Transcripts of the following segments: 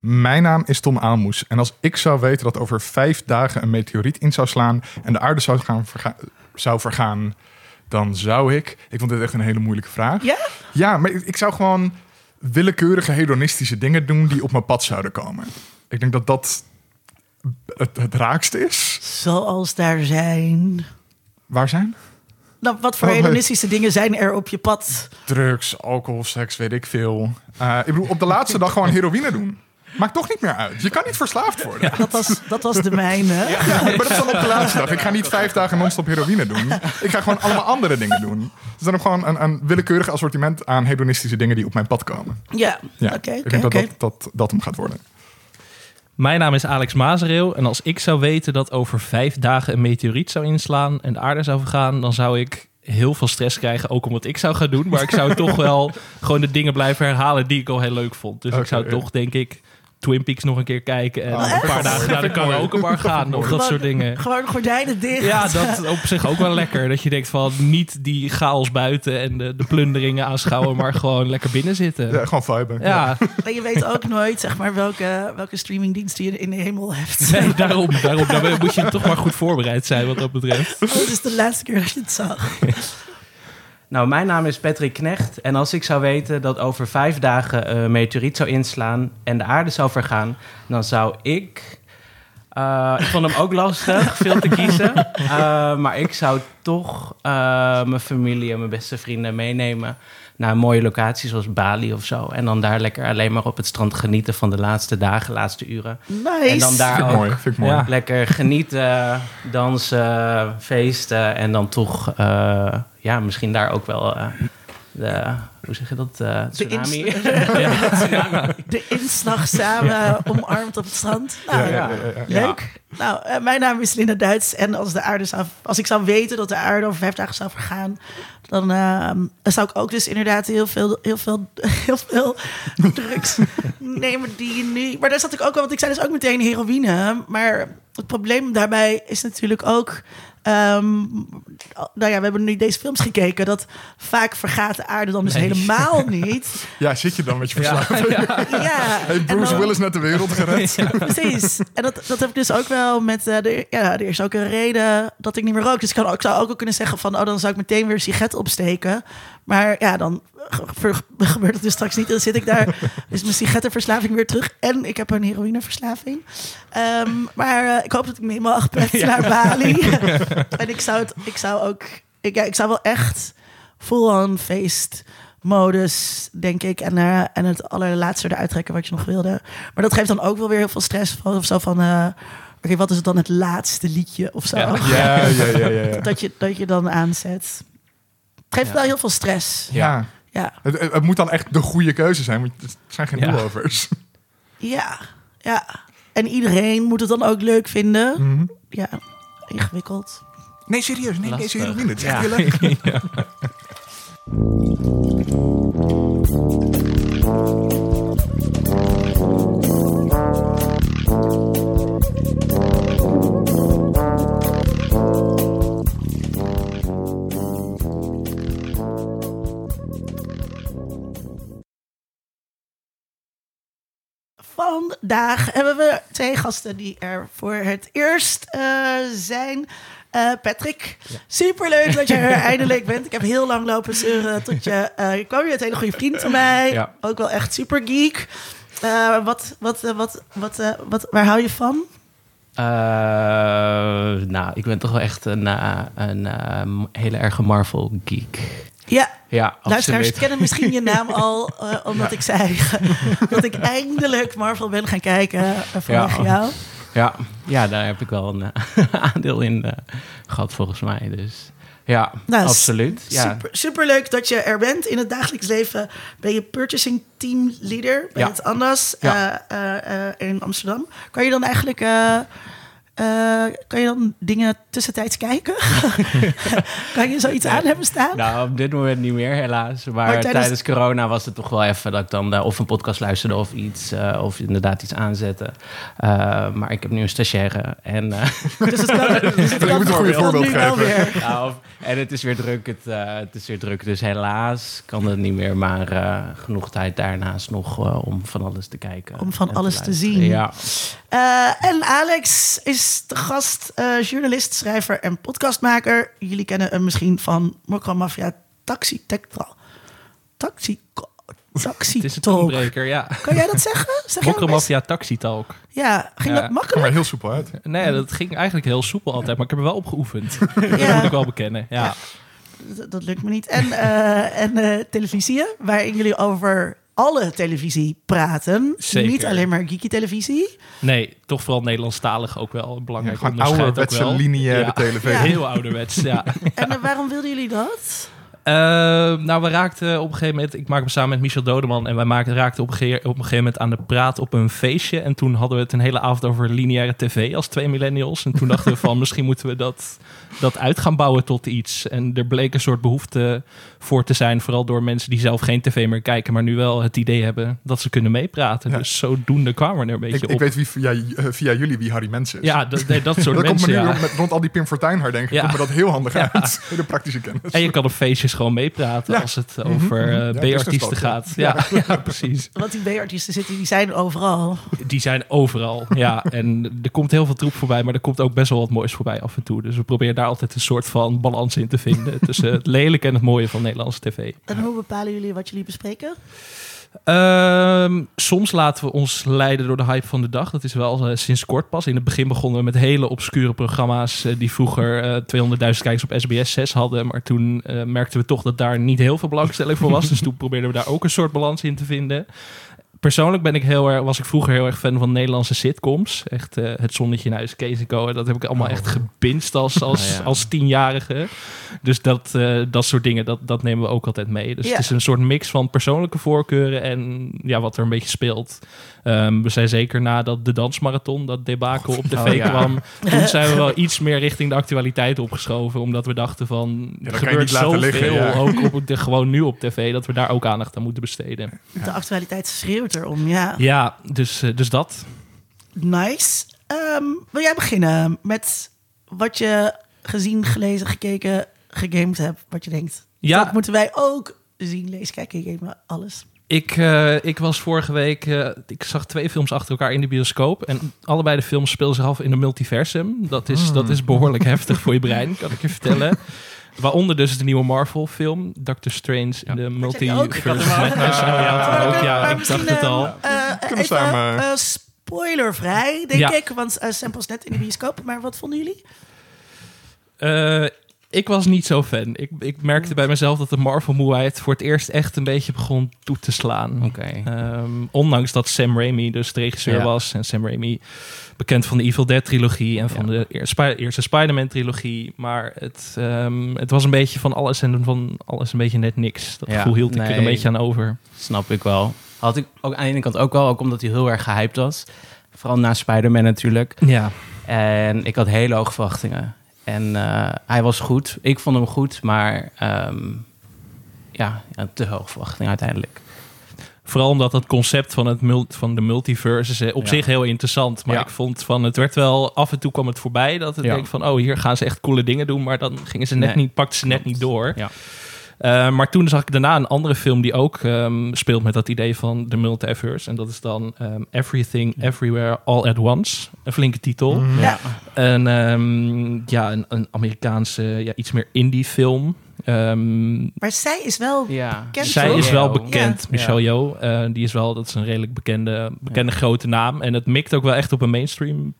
Mijn naam is Tom Aalmoes. En als ik zou weten dat over vijf dagen een meteoriet in zou slaan en de aarde zou, gaan verga- zou vergaan, dan zou ik. Ik vond dit echt een hele moeilijke vraag. Ja? Ja, maar ik, zou gewoon willekeurige hedonistische dingen doen die op mijn pad zouden komen. Ik denk dat dat het, het raakste is. Zoals daar zijn. Waar zijn? Nou, wat voor Oh, nee. hedonistische dingen zijn er op je pad? Drugs, alcohol, seks, weet ik veel. Eh, ik bedoel, op de laatste dag gewoon heroïne doen. Maakt toch niet meer uit. Je kan niet verslaafd worden. Dat was, dat was de mijne. Ja, maar dat is dan op de laatste dag. Ik ga niet vijf dagen non-stop heroïne doen. Ik ga gewoon allemaal andere dingen doen. Dus dan heb ik gewoon een, een willekeurig assortiment aan hedonistische dingen die op mijn pad komen. Ja, Ja, oké, ik oké, denk dat, dat, dat dat hem gaat worden. Mijn naam is Alex Mazereel. En als ik zou weten dat over vijf dagen een meteoriet zou inslaan en de aarde zou vergaan, dan zou ik heel veel stress krijgen, ook om wat ik zou gaan doen. Maar ik zou toch wel gewoon de dingen blijven herhalen die ik al heel leuk vond. Dus ik zou toch, denk ik, Twin Peaks nog een keer kijken. En Oh, een paar dagen naar de karaokebar gaan of dat Gewoon- soort dingen. Gewoon gordijnen dicht. Ja, dat op zich ook wel lekker. Dat je denkt van niet die chaos buiten en de, de plunderingen aanschouwen, maar gewoon lekker binnen zitten. Ja, gewoon viben. Ja, En je weet ook nooit zeg maar, welke, welke streamingdienst je in de hemel hebt. nee, daarom, daarom. Dan moet je toch maar goed voorbereid zijn wat dat betreft. Oh, het is de laatste keer dat je het zag. Nou, mijn naam is Patrick Knecht. En als ik zou weten dat over vijf dagen een meteoriet zou inslaan en de aarde zou vergaan, dan zou ik. eh, ik vond hem ook lastig, veel te kiezen. Eh, maar ik zou toch eh, mijn familie en mijn beste vrienden meenemen naar een mooie locatie zoals Bali of zo. En dan daar lekker alleen maar op het strand genieten van de laatste dagen, laatste uren. Nice. En dan daar Vind ik ook mooi. Vind ik mooi. Ja. lekker genieten, dansen, feesten en dan toch, eh, ja, misschien daar ook wel eh, de, hoe zeg je dat, Eh, tsunami. tsunami. De inslag samen omarmd op het strand. Nou, Ja, ja, ja, ja. Leuk. Nou, eh, mijn naam is Linda Duits. En als, de aarde zou, als ik zou weten dat de aarde over vijf dagen zou vergaan... dan eh, zou ik ook dus inderdaad heel veel, heel veel, heel veel drugs nemen die nu... Maar daar zat ik ook al, want ik zei dus ook meteen heroïne. Maar het probleem daarbij is natuurlijk ook... ehm, nou ja, we hebben nu deze films gekeken... dat vaak vergaat de aarde dan dus Nee. helemaal niet. Ja, zit je dan met je Ja, verslaving? Ja, Hey, en Bruce dan- Willis net de wereld gered. Precies. En dat, dat heb ik dus ook wel met... eh, de, ja, er is ook een reden dat ik niet meer rook. Dus ik, kan, ook- ik zou ook wel kunnen zeggen van... oh, dan zou ik meteen weer een sigaret opsteken. Maar ja, dan ge- ge- gebeurt het dus straks niet. Dan zit ik daar... is mijn sigarettenverslaving weer terug. En ik heb een heroïneverslaving. Ehm, maar eh, ik hoop dat ik mee mag met naar Bali. en ik zou, het, ik zou ook... Ik, ja, ik zou wel echt full-on feest modus, denk ik. En, eh, en het allerlaatste eruit trekken wat je nog wilde. Maar dat geeft dan ook wel weer heel veel stress. Van, of zo van, eh, oké, wat is dan het laatste liedje of zo? Ja. Ja, ja, ja, ja. ja. Dat, je, dat je dan aanzet. Het geeft Ja. wel heel veel stress. ja. Ja, Het, het moet dan echt de goede keuze zijn, want het zijn geen Ja. doelovers. ja, ja. En iedereen moet het dan ook leuk vinden. Mhm. Ja, ingewikkeld. Nee, serieus. Nee, deze Lastig. heroïne. Het is echt Ja. heel leuk. Vandaag hebben we twee gasten die er voor het eerst eh, zijn. Eh, Patrick, superleuk dat je er eindelijk bent. Ik heb heel lang lopen zeuren tot je... eh je kwam hier, een hele goede vriend van mij. Ja. Ook wel echt super geek. Wat, wat, wat, wat, wat, waar hou je van? Nou, ik ben toch wel echt een, een eh, hele erge Marvel geek. Ja, Ja, luisteraars kennen misschien je naam al, eh, omdat ik zei dat ik eindelijk Marvel ben gaan kijken uh, vanwege Ja. jou. Ja, ja, daar heb ik wel een eh, aandeel in eh, gehad volgens mij. Dus ja, Nou, absoluut. Ja. Super, superleuk dat je er bent. In het dagelijks leven ben je purchasing team leader bij het Andas eh, eh, eh, in Amsterdam. Kan je dan eigenlijk eh, Eh, kan je dan dingen tussentijds kijken? kan je zoiets aan hebben staan? Nou, op dit moment niet meer, helaas. Maar, Maar tijdens- tijdens... corona was het toch wel even dat ik dan eh, of een podcast luisterde of iets, eh, of inderdaad iets aanzette. Eh, maar ik heb nu een stagiaire en, eh, Dus het kan, dus het Je kan moet een goede voorbeeld geven. of- en het is weer druk. Het, eh, het is weer druk, dus helaas kan het niet meer. Maar eh, genoeg tijd daarnaast nog om van alles te kijken. Om van alles te zien. Ja. Eh, en Alex is de gast, eh, journalist, schrijver en podcastmaker. Jullie kennen hem misschien van Mokka Mafia Taxi Tech Taxi Taxi Het is een toonbreker, ja. Kan jij dat zeggen? Zeg? Mokromafia Taxi Talk. Ja, ging Ja, dat makkelijk? maar heel soepel uit. Nee, dat ging eigenlijk heel soepel altijd, maar ik heb er wel op geoefend. Dat moet ik wel bekennen, ja. Dat, dat lukt me niet. En, eh en eh, televisie, waarin jullie over alle televisie praten. Zeker. Niet alleen maar geeky televisie. Nee, toch vooral Nederlandstalig ook wel een belangrijk onderscheid ook ouderwetse wel. lineaire Ja. Ja. Heel ouderwets, ja. En eh, waarom wilden jullie dat? Eh, nou, we raakten op een gegeven moment... Ik maak hem samen met Michel Dodeman... en wij maakten, raakten op een, gege- op een gegeven moment aan de praat op een feestje. En toen hadden we het een hele avond over lineaire tv als twee millennials. En toen dachten we van, misschien moeten we dat, dat uit gaan bouwen tot iets. En er bleek een soort behoefte voor te zijn... vooral door mensen die zelf geen tv meer kijken... maar nu wel het idee hebben dat ze kunnen meepraten. Ja. Dus zodoende kwamen we er een beetje Ik, op. ik weet wie via, eh, via jullie wie Harry Mens is. ja, dat, nee, dat soort dat komt me mensen, nu ja. met, rond al die Pim Fortuyn herdenken, Ja. komt me dat heel handig uit. Hele praktische kennis. En je kan op feestjes gewoon meepraten Ja. als het over mhm. eh, business B-artiesten gaat. Ja, ja. precies. Want die B-artiesten zitten, die zijn overal. Die zijn overal. Ja, en er komt heel veel troep voorbij, maar er komt ook best wel wat moois voorbij af en toe. Dus we proberen daar altijd een soort van balans in te vinden tussen het lelijke en het mooie van Nederlandse tv. En hoe bepalen jullie wat jullie bespreken? Ehm, soms laten we ons leiden door de hype van de dag. Dat is wel eh, sinds kort pas. In het begin begonnen we met hele obscure programma's eh, die vroeger eh 200.000 kijkers op SBS 6 hadden. Maar toen merkten we toch dat daar niet heel veel belangstelling voor was. dus toen probeerden we daar ook een soort balans in te vinden. Persoonlijk ben ik heel erg, was ik vroeger heel erg fan van Nederlandse sitcoms. Echt eh, Het Zonnetje in Huis, Kees en Co. Dat heb ik allemaal echt gebinst als, als, Oh, ja. als tienjarige. Dus dat, eh, dat soort dingen, dat, dat nemen we ook altijd mee. Dus Ja. het is een soort mix van persoonlijke voorkeuren en ja, wat er een beetje speelt. Ehm, we zijn zeker nadat de dansmarathon, dat debakel op tv Oh, ja. kwam, toen zijn we wel iets meer richting de actualiteit opgeschoven. Omdat we dachten van, er gebeurt zoveel, ja. ook op de, gewoon nu op tv, dat we daar ook aandacht aan moeten besteden. De actualiteit schreeuwt erom, ja. Ja, dus, eh, dus dat. Nice. Ehm, wil jij beginnen met wat je gezien, gelezen, gekeken, gegamed hebt? Wat je denkt, Ja. dat moeten wij ook zien, lezen, kijken, gamen, alles. Ik, eh, ik was vorige week, eh, ik zag twee films achter elkaar in de bioscoop. En allebei de films speelden zich af in een multiversum. Dat is, dat is behoorlijk heftig voor je brein, kan ik je vertellen. Waaronder dus de nieuwe Marvel-film, Doctor Strange in de? Multiverse Ik of Madness. Ja, ik dacht het al. eh, Kunnen even samen- eh, spoilervrij, denk Ja. ik. Want uh, Sam was net in de bioscoop. Maar wat vonden jullie? Eh, ik was niet zo fan. Ik, ik merkte bij mezelf dat de Marvel-moeheid voor het eerst echt een beetje begon toe te slaan. Oké. Ehm, ondanks dat Sam Raimi dus de regisseur Ja. was. En Sam Raimi bekend van de Evil Dead trilogie en van Ja. de eerste Spider-Man trilogie. Maar het, ehm, het was een beetje van alles en van alles een beetje net niks. Dat Ja, gevoel hield ik er een beetje aan over. Snap ik wel. Had ik ook aan de ene kant ook wel, ook omdat hij heel erg gehyped was. Vooral na Spider-Man natuurlijk. Ja, En ik had hele hoge verwachtingen. En eh, hij was goed. Ik vond hem goed, maar ehm, ja, te hoge verwachtingen uiteindelijk. vooral omdat het concept van, het van de multiverse is op Ja. zich heel interessant. Maar Ja. ik vond van het werd wel af en toe kwam het voorbij dat ik Ja. denk van oh hier gaan ze echt coole dingen doen, maar dan gingen ze net Nee. niet pakten ze net niet door. Eh, maar toen zag ik daarna een andere film die ook ehm, speelt met dat idee van de multiverse. En dat is dan ehm, Everything, Everywhere, All at Once. Een flinke titel. Mhm. Ja. En ehm, ja, een, een Amerikaanse, ja, iets meer indie film. Ehm, Maar zij is wel... Ja. Bekend, zij is wel bekend, Ja. Michelle Yeoh. Eh, die is wel, dat is een redelijk bekende, bekende grote naam. En het mikt ook wel echt op een mainstream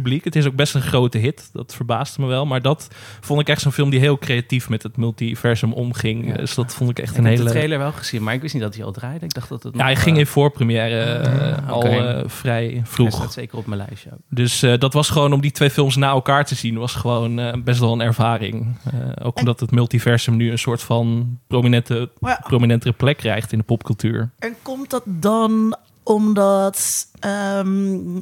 publiek. Het is ook best een grote hit. Dat verbaasde me wel. Maar dat vond ik echt zo'n film die heel creatief met het multiversum omging. Ja. Dus dat vond ik echt Ik een heb hele... de trailer wel gezien, maar ik wist niet dat hij al draaide. Ik dacht dat het Ja, hij ging eh, in voorpremière eh, al eh, vrij hij vroeg. staat zeker op mijn lijstje ook. Dus eh, dat was gewoon om die twee films na elkaar te zien, was gewoon eh, best wel een ervaring. Eh, ook omdat het multiversum nu een soort van prominente, prominentere plek krijgt in de popcultuur. en komt dat dan omdat ehm,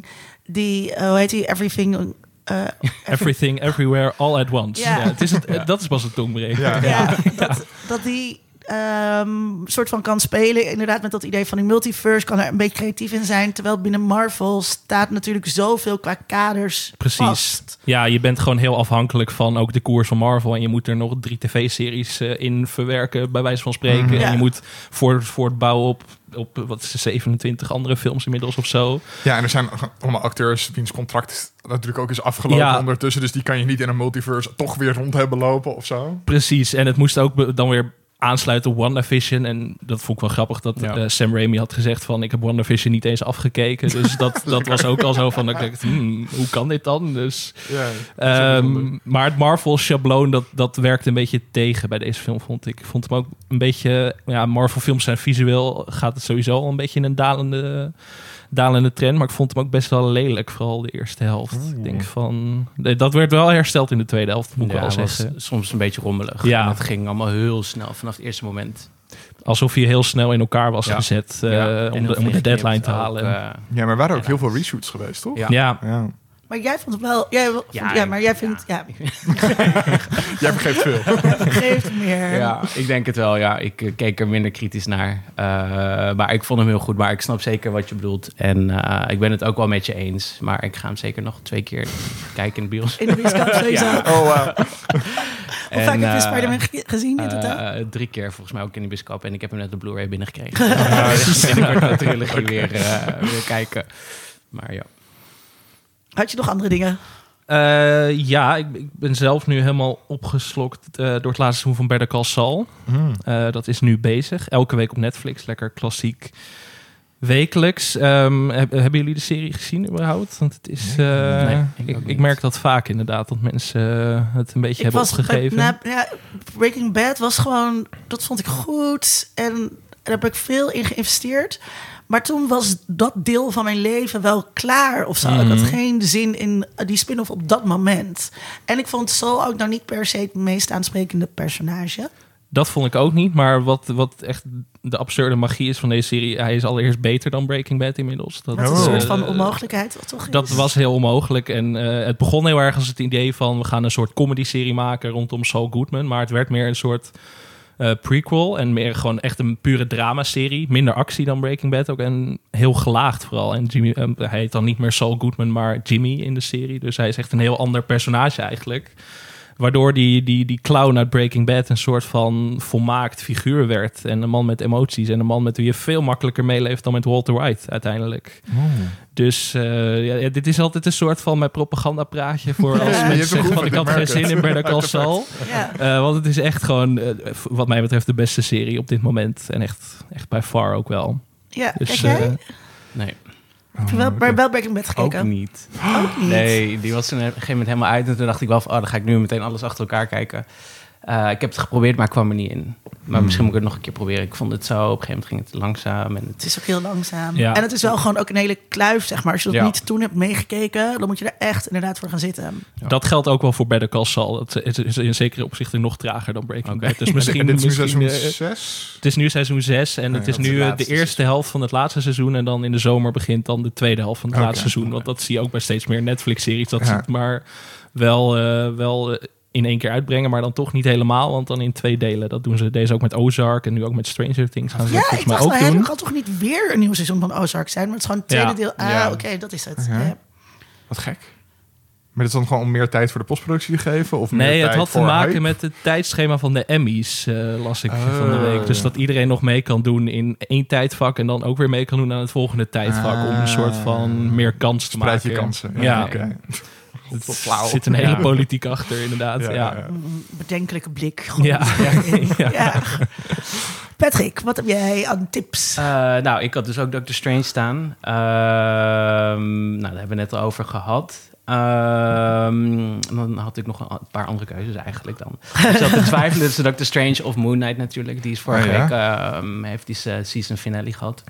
die, eh, hoe heet die, Everything eh, Everything, everywhere, all at once. Ja. Ja. het is het, Dat is pas een tongbreker. Ja. ja, dat, dat die ehm, soort van kan spelen. Inderdaad, met dat idee van die multiverse kan er een beetje creatief in zijn. Terwijl binnen Marvel staat natuurlijk zoveel qua kaders Precies. vast. Ja, je bent gewoon heel afhankelijk van ook de koers van Marvel. En je moet er nog drie tv-series eh, in verwerken, bij wijze van spreken. Mhm. Ja. En je moet voor, voortbouwen op, op wat is het, 27 andere films inmiddels of zo. Ja, en er zijn allemaal acteurs wiens contract natuurlijk ook is afgelopen Ja. ondertussen. Dus die kan je niet in een multiverse toch weer rond hebben lopen of zo. Precies, en het moest ook dan weer aansluiten op WandaVision. En dat vond ik wel grappig dat Ja. eh, Sam Raimi had gezegd van... ik heb WandaVision niet eens afgekeken. Dus dat, dat was ook al zo van... dat ik dacht, hmm, hoe kan dit dan? Dus, Ja, ehm, maar het Marvel-schabloon, dat, dat werkte een beetje tegen bij deze film, vond ik. Ik vond hem ook een beetje... Ja, Marvel-films zijn visueel... gaat het sowieso al een beetje in een dalende, dalende trend. Maar ik vond hem ook best wel lelijk, vooral de eerste helft. Ik denk van... nee, Dat werd wel hersteld in de tweede helft, moet ik Ja, wel zeggen. soms een beetje rommelig. Ja. En het ging allemaal heel snel vanaf het eerste moment. Alsof hij heel snel in elkaar was Ja. gezet eh, om, de, om deadline te ook, halen. eh, ja, maar er waren ook heel veel reshoots geweest, toch? Ja. Ja. Ja. Maar jij vond het wel... Jij, vond- ja, Ja, maar jij vindt... Ja, Jij vergeet veel. geeft meer. Ja, ik denk het wel. Ja, ik eh, keek er minder kritisch naar. Eh, maar ik vond hem heel goed. Maar ik snap zeker wat je bedoelt. En eh, ik ben het ook wel met je eens. Maar ik ga hem zeker nog twee keer kijken in de bios. In de bioscoop sowieso. Ja. Oh, wow. Hoe vaak heb je Spider-Man ge- gezien in totaal? eh, drie keer volgens mij ook in de bioscoop. En ik heb hem net de Blu-ray binnengekregen. Ja, dus binnenkort de trilogie weer, eh, weer kijken. Maar ja. Had je nog andere dingen? Eh, ja, ik, ik ben zelf nu helemaal opgeslokt eh, door het laatste seizoen van Better Call Saul. Hmm. Eh, dat is nu bezig. Elke week op Netflix. Lekker klassiek. Wekelijks. Ehm, heb- hebben jullie de serie gezien überhaupt? Want het is... eh, Nee, ik merk dat vaak inderdaad. Dat mensen het een beetje hebben opgegeven. bij- na- ja, Breaking Bad was gewoon... Dat vond ik goed. En daar heb ik veel in geïnvesteerd. Maar toen was dat deel van mijn leven wel klaar of zo. Ik had Mhm. geen zin in die spin-off op dat moment. En ik vond Saul ook nou niet per se het meest aansprekende personage. Dat vond ik ook niet. Maar wat, wat echt de absurde magie is van deze serie... hij is allereerst beter dan Breaking Bad inmiddels. Dat, Wat een Oh. soort eh, van onmogelijkheid toch Dat is. was heel onmogelijk. En eh, het begon heel erg als het idee van... we gaan een soort comedy-serie maken rondom Saul Goodman. Maar het werd meer een soort eh, prequel. En meer gewoon echt een pure dramaserie. Minder actie dan Breaking Bad ook. En heel gelaagd vooral. En Jimmy, eh, hij heet dan niet meer Saul Goodman, maar Jimmy in de serie. Dus hij is echt een heel ander personage eigenlijk. Waardoor die, die, die clown uit Breaking Bad een soort van volmaakt figuur werd. En een man met emoties. En een man met wie je veel makkelijker meeleeft dan met Walter White uiteindelijk. Dus eh, ja, dit is altijd een soort van mijn propagandapraatje voor als Ja, je mensen zeggen van ik had geen zin in. Better Call Saul. Ja. Eh, want het is echt gewoon, eh, wat mij betreft, de beste serie op dit moment. En echt, echt by far ook wel. Ja, Dus, kijk jij? Nee, Heb je wel, wel Breaking Bad gekeken? ook niet. Ook niet. Nee, die was toen op een gegeven moment helemaal uit. En toen dacht ik wel van, oh, dan ga ik nu meteen alles achter elkaar kijken. Eh, ik heb het geprobeerd, maar ik kwam er niet in. Maar Hmm. misschien moet ik het nog een keer proberen. Ik vond het zo, op een gegeven moment ging het langzaam. En Het het, is ook heel langzaam. Ja. En het is wel gewoon ook een hele kluif, zeg maar. Als je dat Ja. niet toen hebt meegekeken, dan moet je er echt inderdaad voor gaan zitten. Ja. Dat geldt ook wel voor Better Call Saul. Het is, in zekere opzichten nog trager dan Breaking. Bad. Dus En misschien, dit is nu misschien, seizoen eh, 6. het is nu seizoen 6 en het is nu eh, de eerste helft van het laatste seizoen. En dan in de zomer begint dan de tweede helft van het laatste seizoen. Want dat zie je ook bij steeds meer Netflix-series. Dat het maar wel, eh, wel eh, in één keer uitbrengen, maar dan toch niet helemaal. Want dan in twee delen. Dat doen ze deze ook met Ozark en nu ook met Stranger Things. Gaan ze dat Ja, ik volgens mij dacht ook doen. kan toch niet weer een nieuw seizoen van Ozark zijn? Maar het is gewoon het tweede Ja. deel. Ah, Ja. oké, dat is het. Wat gek. Maar dat is dan gewoon om meer tijd voor de postproductie te geven? Of meer Nee, het tijd had te maken hype? met het tijdschema van de Emmys, eh, las ik van de Oh. week. Dus dat iedereen nog mee kan doen in één tijdvak en dan ook weer mee kan doen aan het volgende tijdvak. Om een soort van meer kans te Spreid maken. je kansen. Ja. oké. Het flauw. zit een hele Ja. politiek achter, inderdaad. Ja, bedenkelijke blik. Gewoon. Ja. Ja. Ja. Patrick, wat heb jij aan tips? Eh, nou, ik had dus ook Doctor Strange staan. Ehm, nou, daar hebben we net al over gehad. Ehm, dan had ik nog een paar andere keuzes eigenlijk dan. Ik zat te twijfelen tussen Doctor Strange of Moon Knight natuurlijk. Die is vorige Oh, ja? week, ehm, heeft die se- season finale gehad.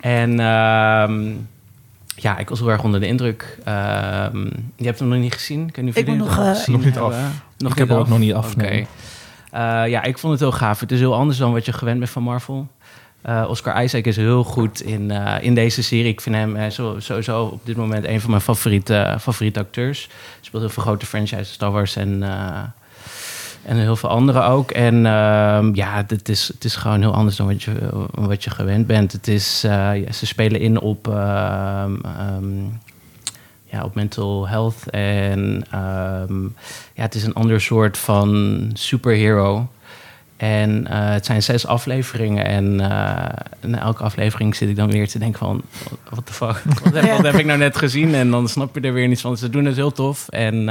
En ehm, ja, ik was heel erg onder de indruk. Ehm, je hebt hem nog niet gezien? Ik, weet niet of Ik moet nog, eh, niet af. Nog Ik heb hem ook nog niet af, Oké. nee. Eh, ja, ik vond het heel gaaf. Het is heel anders dan wat je gewend bent van Marvel. Eh, Oscar Isaac is heel goed in, eh, in deze serie. Ik vind hem eh, zo, sowieso op dit moment een van mijn favoriete, favoriete acteurs. Hij speelt heel veel grote franchises, Star Wars en, eh, en heel veel andere ook. En ehm, ja, het is, het is gewoon heel anders dan wat je, wat je gewend bent. Het is, eh, ja, ze spelen in op, ehm, ehm, ja, op mental health. En ja, het is een ander soort van superhero. En eh, het zijn zes afleveringen. En eh, na elke aflevering zit ik dan weer te denken van... Wat de fuck? Wat heb, wat heb ik nou net gezien? En dan snap je er weer niets van. Ze doen het heel tof. En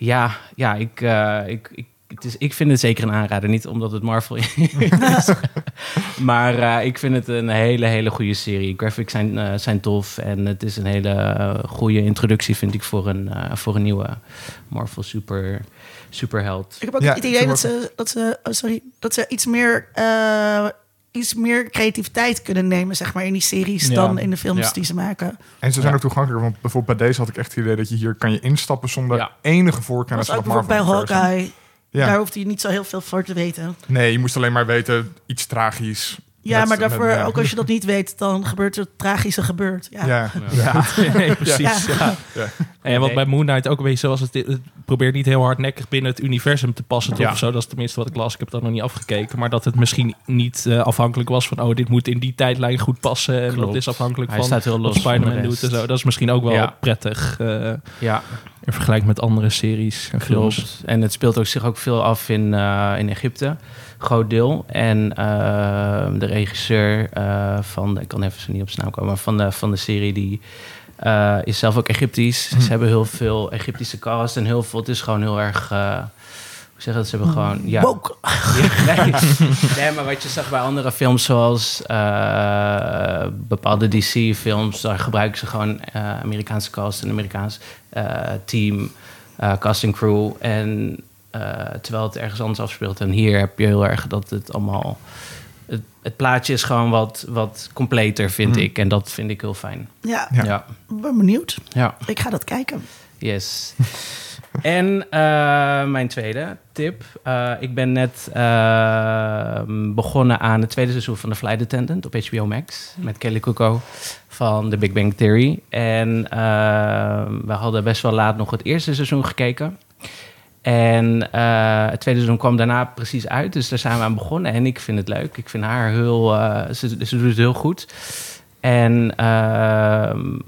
ja, ja ik, eh, ik, ik, het is, ik vind het zeker een aanrader. Niet omdat het Marvel is. maar eh, ik vind het een hele, hele goede serie. Graphics zijn, eh, zijn tof. En het is een hele goede introductie, vind ik, voor een, eh, voor een nieuwe Marvel super, superheld. Ik heb ook Ja, het idee dat ze, dat, ze, oh, sorry, dat ze iets meer, eh, iets meer creativiteit kunnen nemen zeg maar, in die series Ja. dan in de films Ja. die ze maken. En ze zijn Ja. ook toegankelijker. Want bijvoorbeeld bij deze had ik echt het idee dat je hier kan je instappen zonder Ja. enige voorkennis van bijvoorbeeld bij. Hawkeye. Ja. Daar hoeft hij niet zo heel veel voor te weten. Nee, je moest alleen maar weten iets tragisch. Ja, Met- maar daarvoor, met, ook als je dat niet weet, dan gebeurt er het tragische gebeurd. Ja. Ja. Ja. nee, precies. Ja. Ja. En wat bij Moon Knight ook een beetje zoals het, het probeert niet heel hardnekkig binnen het universum te passen, toch? Of zo, dat is tenminste wat ik las. Ik heb dat nog niet afgekeken. Maar dat het misschien niet eh, afhankelijk was van, oh, dit moet in die tijdlijn goed passen. En Klopt. dat is afhankelijk Hij van staat heel wat los Spider-Man doet en zo. Dat is misschien ook wel Ja. prettig eh, Ja, in vergelijking met andere series en films. Klopt. En het speelt ook zich ook veel af in, eh, in Egypte. Groot deel. En eh, de regisseur eh, van, ik kan even zo niet op zijn naam komen, maar van de, van de serie die eh, is zelf ook Egyptisch. Ze hebben heel veel Egyptische cast en heel veel. Het is gewoon heel erg. eh, hoe zeg dat? Ze hebben gewoon. Ja, Woke. Ja, nee. nee, maar wat je zag bij andere films, zoals eh, bepaalde DC-films, daar gebruiken ze gewoon eh, Amerikaanse cast en Amerikaans eh, team, eh casting crew. En eh, terwijl het ergens anders afspeelt. En hier heb je heel erg dat het allemaal. Het, het plaatje is gewoon wat, wat completer, vind Hmm. ik. En dat vind ik heel fijn. Ja, Ja. Ben benieuwd. ja. Ik ga dat kijken. Yes. en eh, mijn tweede tip. Eh, ik ben net eh, begonnen aan het tweede seizoen van The Flight Attendant op HBO Max. Met Kelly Cuoco van The Big Bang Theory. En eh, we hadden best wel laat nog het eerste seizoen gekeken. En eh, het tweede seizoen kwam daarna precies uit. Dus daar zijn we aan begonnen. En ik vind het leuk. Ik vind haar heel... eh, ze, ze doet het heel goed. En ehm,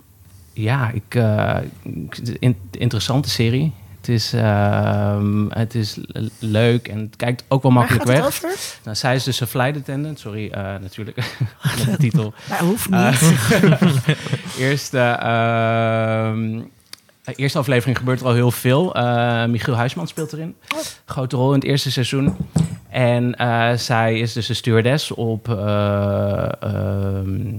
ja, ik, eh, in, interessante serie. Het is, ehm, het is leuk en het kijkt ook wel makkelijk weg. Nou, zij is dus een flight attendant. Sorry, natuurlijk. De titel. Nou, hoeft niet. Eerste, ehm, de eerste aflevering gebeurt er al heel veel. Eh, Michiel Huisman speelt erin. Grote rol in het eerste seizoen. En eh, zij is dus een stewardess op eh, ehm,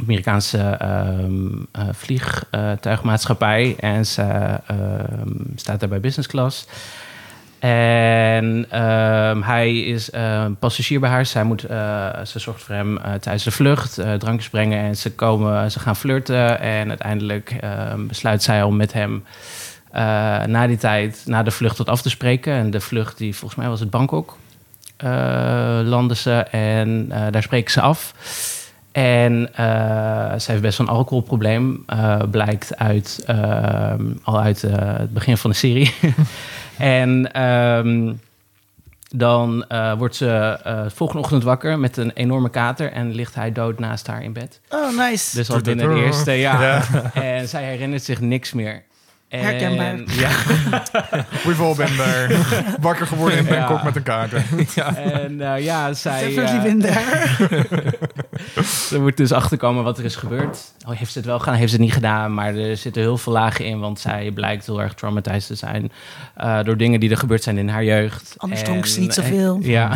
Amerikaanse ehm, eh, vliegtuigmaatschappij. en ze ehm, staat daar bij business class. En ehm, hij is eh, passagier bij haar. Zij moet, eh, ze zorgt voor hem eh, tijdens de vlucht, eh, drankjes brengen. En ze, komen, ze gaan flirten. En uiteindelijk ehm, besluit zij om met hem na die tijd, na de vlucht, wat af te spreken. En de vlucht, die volgens mij was het Bangkok, eh, landen ze. En daar spreken ze af. En ze heeft best een alcoholprobleem. blijkt uit, ehm, al uit het begin van de serie. en ehm, dan eh, wordt ze eh, volgende ochtend wakker met een enorme kater. En ligt hij dood naast haar in bed. Oh, nice. Dus al binnen de eerste jaar. Ja. En zij herinnert zich niks meer. En, Herkenbaar. Ja, We've all been there. Wakker geworden in Ja. Bangkok met een kaarten. en eh, ja, zij... Definitely been there. Ze moet dus achterkomen wat er is gebeurd. Oh, heeft ze het wel gedaan? Heeft ze het niet gedaan? Maar er zitten heel veel lagen in, want zij blijkt heel erg traumatized te zijn eh, door dingen die er gebeurd zijn in haar jeugd. Anders dronk ze niet zoveel. Ja,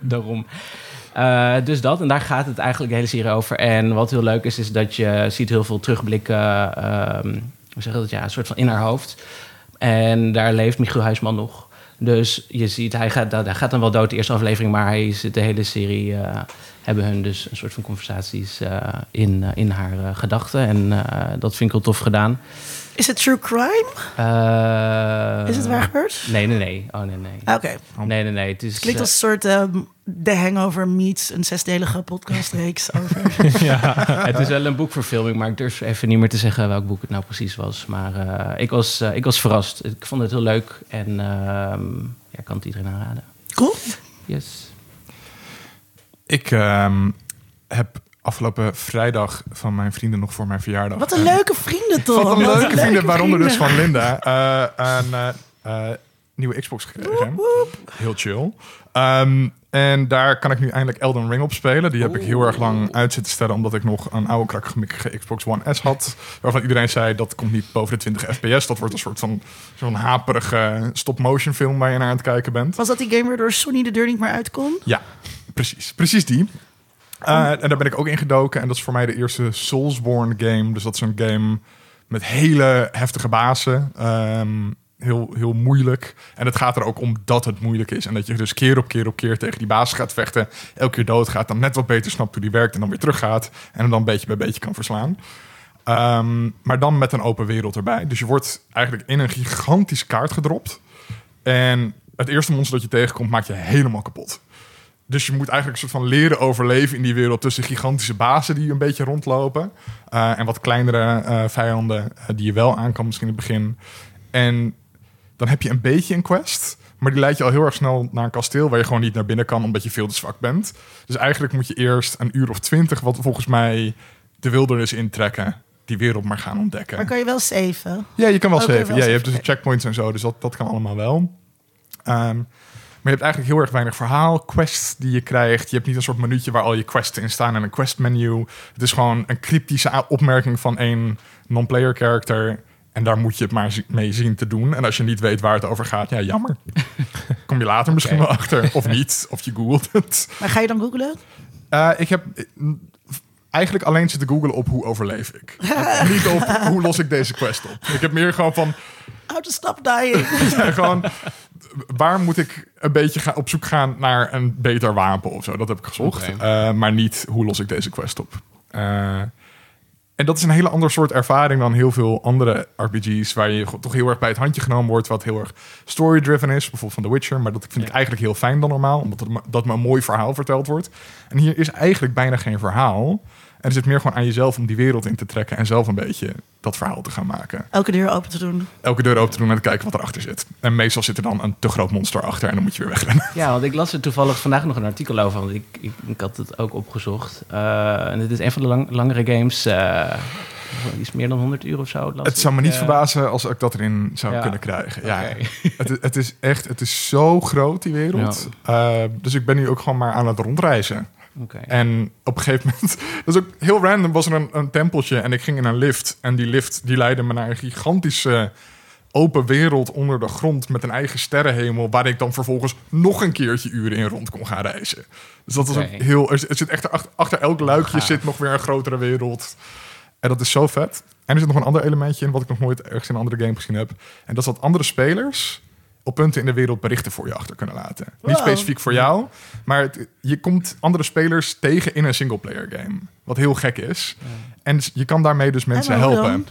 daarom. Eh, dus dat, en daar gaat het eigenlijk de hele serie over. En wat heel leuk is, is dat je ziet heel veel terugblikken, ehm, hoe zeg dat, ja, een soort van in haar hoofd. En daar leeft Michiel Huisman nog. Dus je ziet, hij gaat, hij gaat dan wel dood de eerste aflevering, maar hij zit de hele serie, eh, hebben hun dus een soort van conversaties eh, in, eh, in haar gedachten. En dat vind ik wel tof gedaan. Is het true crime? Eh, Is het waar gebeurd? Nee, nee, nee. Oh, nee, nee. Ah, Oké. Nee, nee, nee. Het is, Klinkt als eh, een soort ehm The Hangover meets een zesdelige podcastreeks over. het is wel een boekverfilming, maar ik durf even niet meer te zeggen welk boek het nou precies was. Maar eh, ik, was, ik was verrast. Ik vond het heel leuk en ehm, ja, ik kan het iedereen aanraden. Cool. Yes. Ik ehm, heb afgelopen vrijdag van mijn vrienden nog voor mijn verjaardag. Wat een leuke vrienden toch? Wat een leuke vrienden, waaronder dus van Linda. eh, een eh, eh, nieuwe Xbox gekregen. Heel chill. Ehm, en daar kan ik nu eindelijk Elden Ring op spelen. Die heb ik heel erg lang uit zitten stellen... omdat ik nog een oude krakkemikkige Xbox One S had. Waarvan iedereen zei, dat komt niet boven de 20 fps. Dat wordt een soort van zo'n haperige stop-motion film... waar je naar aan het kijken bent. Was dat die game waardoor Sony de deur niet meer uit kon? Ja, precies. Precies die. Uh, en daar ben ik ook in gedoken. En dat is voor mij de eerste Soulsborne game. Dus dat is een game met hele heftige bazen. Ehm, heel, heel moeilijk. En het gaat er ook om dat het moeilijk is. En dat je dus keer op keer op keer tegen die baas gaat vechten. Elke keer doodgaat. Dan net wat beter snapt hoe die werkt. En dan weer teruggaat. En hem dan beetje bij beetje kan verslaan. Um, maar dan met een open wereld erbij. Dus je wordt eigenlijk in een gigantische kaart gedropt. En het eerste monster dat je tegenkomt maakt je helemaal kapot. Dus je moet eigenlijk een soort van leren overleven in die wereld tussen gigantische bazen die een beetje rondlopen. Uh, en wat kleinere uh, vijanden uh, die je wel aan kan misschien in het begin. En dan heb je een beetje een quest. Maar die leidt je al heel erg snel naar een kasteel waar je gewoon niet naar binnen kan omdat je veel te zwak bent. Dus eigenlijk moet je eerst een uur of twintig, wat volgens mij de wildernis intrekken, die wereld maar gaan ontdekken. Maar kan je wel saven? Ja, je kan wel Oh, saven. je wel ja, je hebt dus checkpoints en zo, dus dat, dat kan allemaal wel. Um, je hebt eigenlijk heel erg weinig verhaal, quests die je krijgt. Je hebt niet een soort minuutje waar al je quests in staan en een quest menu. Het is gewoon een cryptische opmerking van één non-player character. En daar moet je het maar mee zien te doen. En als je niet weet waar het over gaat, ja, jammer. Kom je later misschien wel achter. Of niet, of je googelt het. Maar ga je dan googlen? Uh, ik heb eigenlijk alleen zitten googlen op hoe overleef ik. niet op hoe los ik deze quest op. Ik heb meer gewoon van... How to stop dying. ja, gewoon, waar moet ik een beetje gaan, op zoek gaan naar een beter wapen of zo? Dat heb ik gezocht. Uh, maar niet hoe los ik deze quest op. Uh, en dat is een hele ander soort ervaring dan heel veel andere RPG's... waar je toch heel erg bij het handje genomen wordt... wat heel erg story-driven is, bijvoorbeeld van The Witcher. Maar dat vind Ja. ik eigenlijk heel fijn dan normaal... omdat me- dat me een mooi verhaal verteld wordt. En hier is eigenlijk bijna geen verhaal. En er zit meer gewoon aan jezelf om die wereld in te trekken... en zelf een beetje dat verhaal te gaan maken Elke deur open te doen. elke deur open te doen en te kijken wat erachter zit. En meestal zit er dan een te groot monster achter en dan moet je weer wegrennen. Ja, want ik las er toevallig vandaag nog een artikel over. Want ik, ik, ik had het ook opgezocht. Eh, en dit is een van de lang- langere games. eh iets meer dan 100 uur of zo. Het zou me niet eh. verbazen als ik dat erin zou Ja. kunnen krijgen. Ja, het, is- het is echt, het is zo groot die wereld. Uh, dus ik ben nu ook gewoon maar aan het rondreizen. En op een gegeven moment, dat is ook heel random, was er een, een tempeltje en ik ging in een lift. En die lift die leidde me naar een gigantische open wereld onder de grond met een eigen sterrenhemel, waar ik dan vervolgens nog een keertje uren in rond kon gaan reizen. Dus dat was Oké. ook heel. Er zit echt achter, achter elk luikje Gaaf. zit nog weer een grotere wereld. En dat is zo vet. En er zit nog een ander elementje in wat ik nog nooit ergens in een andere game gezien heb. En dat is dat andere spelers op punten in de wereld berichten voor je achter kunnen laten. Niet specifiek voor jou, maar het- je komt andere spelers tegen in een singleplayer game. Wat heel gek is. En je kan daarmee dus mensen helpen.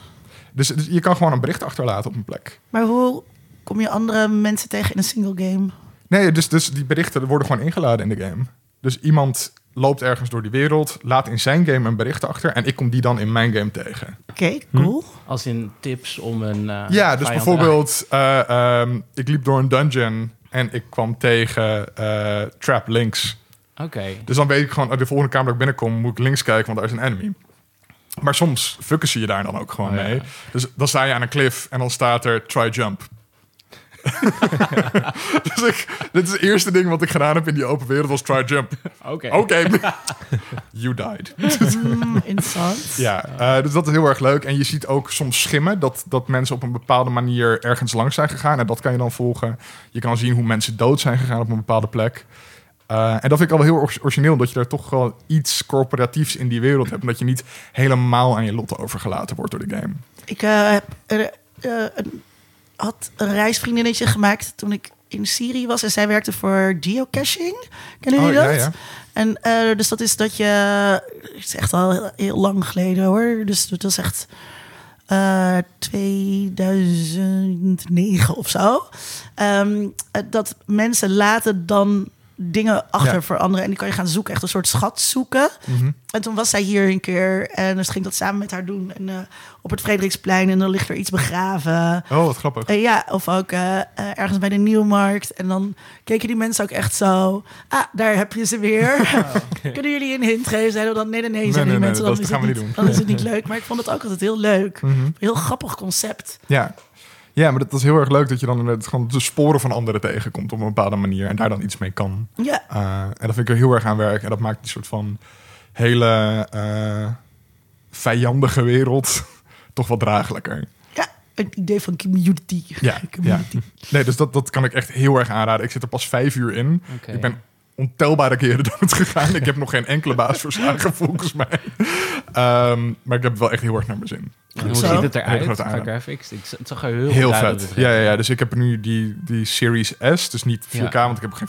Dus, dus je kan gewoon een bericht achterlaten op een plek. Maar hoe kom je andere mensen tegen in een single game? Nee, dus, dus die berichten worden gewoon ingeladen in de game. Dus iemand loopt ergens door die wereld, laat in zijn game een bericht achter... en ik kom die dan in mijn game tegen. Oké, cool. Als in tips om een. eh, Ja, dus bijvoorbeeld, eh, ehm, ik liep door een dungeon en ik kwam tegen eh, trap links. Oké. Dus dan weet ik gewoon, oh, de volgende kamer dat ik binnenkom, moet ik links kijken, want daar is een enemy. Maar soms fucken ze je daar dan ook gewoon Oh, ja. mee. Dus dan sta je aan een cliff en dan staat er try jump. dus ik, dit is het eerste ding wat ik gedaan heb in die open wereld was try jump. Oké. Oké, you died. Hmm, interessant. Ja, eh, dus dat is heel erg leuk. En je ziet ook soms schimmen dat, dat mensen op een bepaalde manier ergens langs zijn gegaan. En dat kan je dan volgen. Je kan zien hoe mensen dood zijn gegaan op een bepaalde plek. Eh, en dat vind ik al wel heel or- origineel, dat je daar toch wel iets corporatiefs in die wereld hebt. En dat je niet helemaal aan je lot overgelaten wordt door de game. Ik eh, heb er, eh, een, had een reisvriendinnetje gemaakt toen ik in Syrië was en zij werkte voor geocaching. Kennen Oh, jullie ja, dat? ja. En eh, dus dat is dat je, het is echt al heel, heel lang geleden hoor. Dus dat was echt eh 2009 of zo. Ehm, eh, dat mensen laten dan dingen achter Ja. voor anderen en die kan je gaan zoeken, echt een soort schat zoeken. Mhm. En toen was zij hier een keer en dus ging dat samen met haar doen en, eh, op het Frederiksplein en dan ligt er iets begraven. Oh, wat grappig. Eh, ja, of ook eh, ergens bij de Nieuwmarkt. En dan keken die mensen ook echt zo... Ah, daar heb je ze weer. Kunnen jullie een hint geven? Zeiden we dan nee, nee, nee. Zeiden nee, die nee, dat dan, is gaan het we niet, niet doen. dan is het niet leuk. Maar ik vond het ook altijd heel leuk. Mhm. Heel grappig concept. Ja. Ja, maar dat is heel erg leuk dat je dan inderdaad gewoon de sporen van anderen tegenkomt op een bepaalde manier en daar dan iets mee kan. Ja, Uh, en dat vind ik er heel erg aan werken. En dat maakt die soort van hele eh, vijandige wereld toch wat draaglijker. ja, het idee van community. Ja, community. Nee, dus dat, dat kan ik echt heel erg aanraden. Ik zit er pas vijf uur in. Oké. Ik ben ontelbare keren dood gegaan. Ik heb nog geen enkele baas verslagen, volgens mij. Ehm, maar ik heb wel echt heel erg naar mijn zin. En hoe Zo. ziet het eruit qua graphics? Ik, het zag er heel, Heel vet. Ja, ja, ja, dus ik heb nu die, die Series S. Dus niet 4K, Ja. want ik heb geen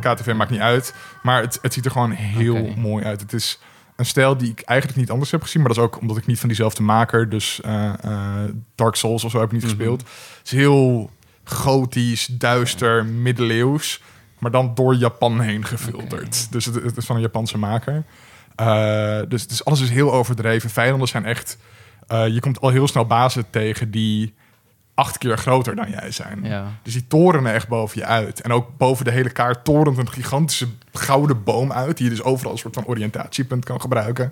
4K TV, maakt niet uit. Maar het, het ziet er gewoon heel mooi uit. Het is een stijl die ik eigenlijk niet anders heb gezien. Maar dat is ook omdat ik niet van diezelfde maker... dus eh, eh, Dark Souls of zo heb ik niet Mhm. gespeeld. Het is heel gotisch, duister, middeleeuws... maar dan door Japan heen gefilterd. Dus het, het is van een Japanse maker. Eh, dus, dus alles is heel overdreven. Vijanden zijn echt... eh, je komt al heel snel bazen tegen die acht keer groter dan jij zijn. Ja. Dus die torenen echt boven je uit. En ook boven de hele kaart torent een gigantische gouden boom uit... die je dus overal een soort van oriëntatiepunt kan gebruiken.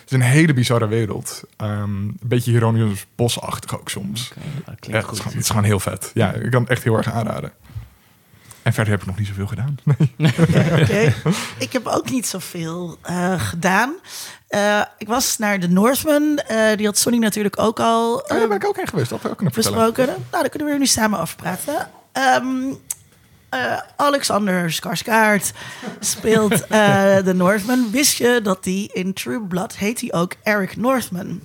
Het is een hele bizarre wereld. Ehm, een beetje Hieronymus Bosachtig ook soms. Dat Ja, klinkt het, is gewoon, het is gewoon heel vet. Ja, ik kan het echt heel erg aanraden. En verder heb ik nog niet zoveel gedaan. Nee. Oké. Ik heb ook niet zoveel eh, gedaan. Eh, ik was naar de Northman. Eh, die had Sonny natuurlijk ook al Oh, daar ben ik ook heen geweest. Dat ook kunnen besproken. Nou, daar kunnen we er nu samen over praten. Ehm, eh, Alexander Skarsgård speelt eh, de Northman. Wist je dat hij in True Blood heet hij ook Eric Northman?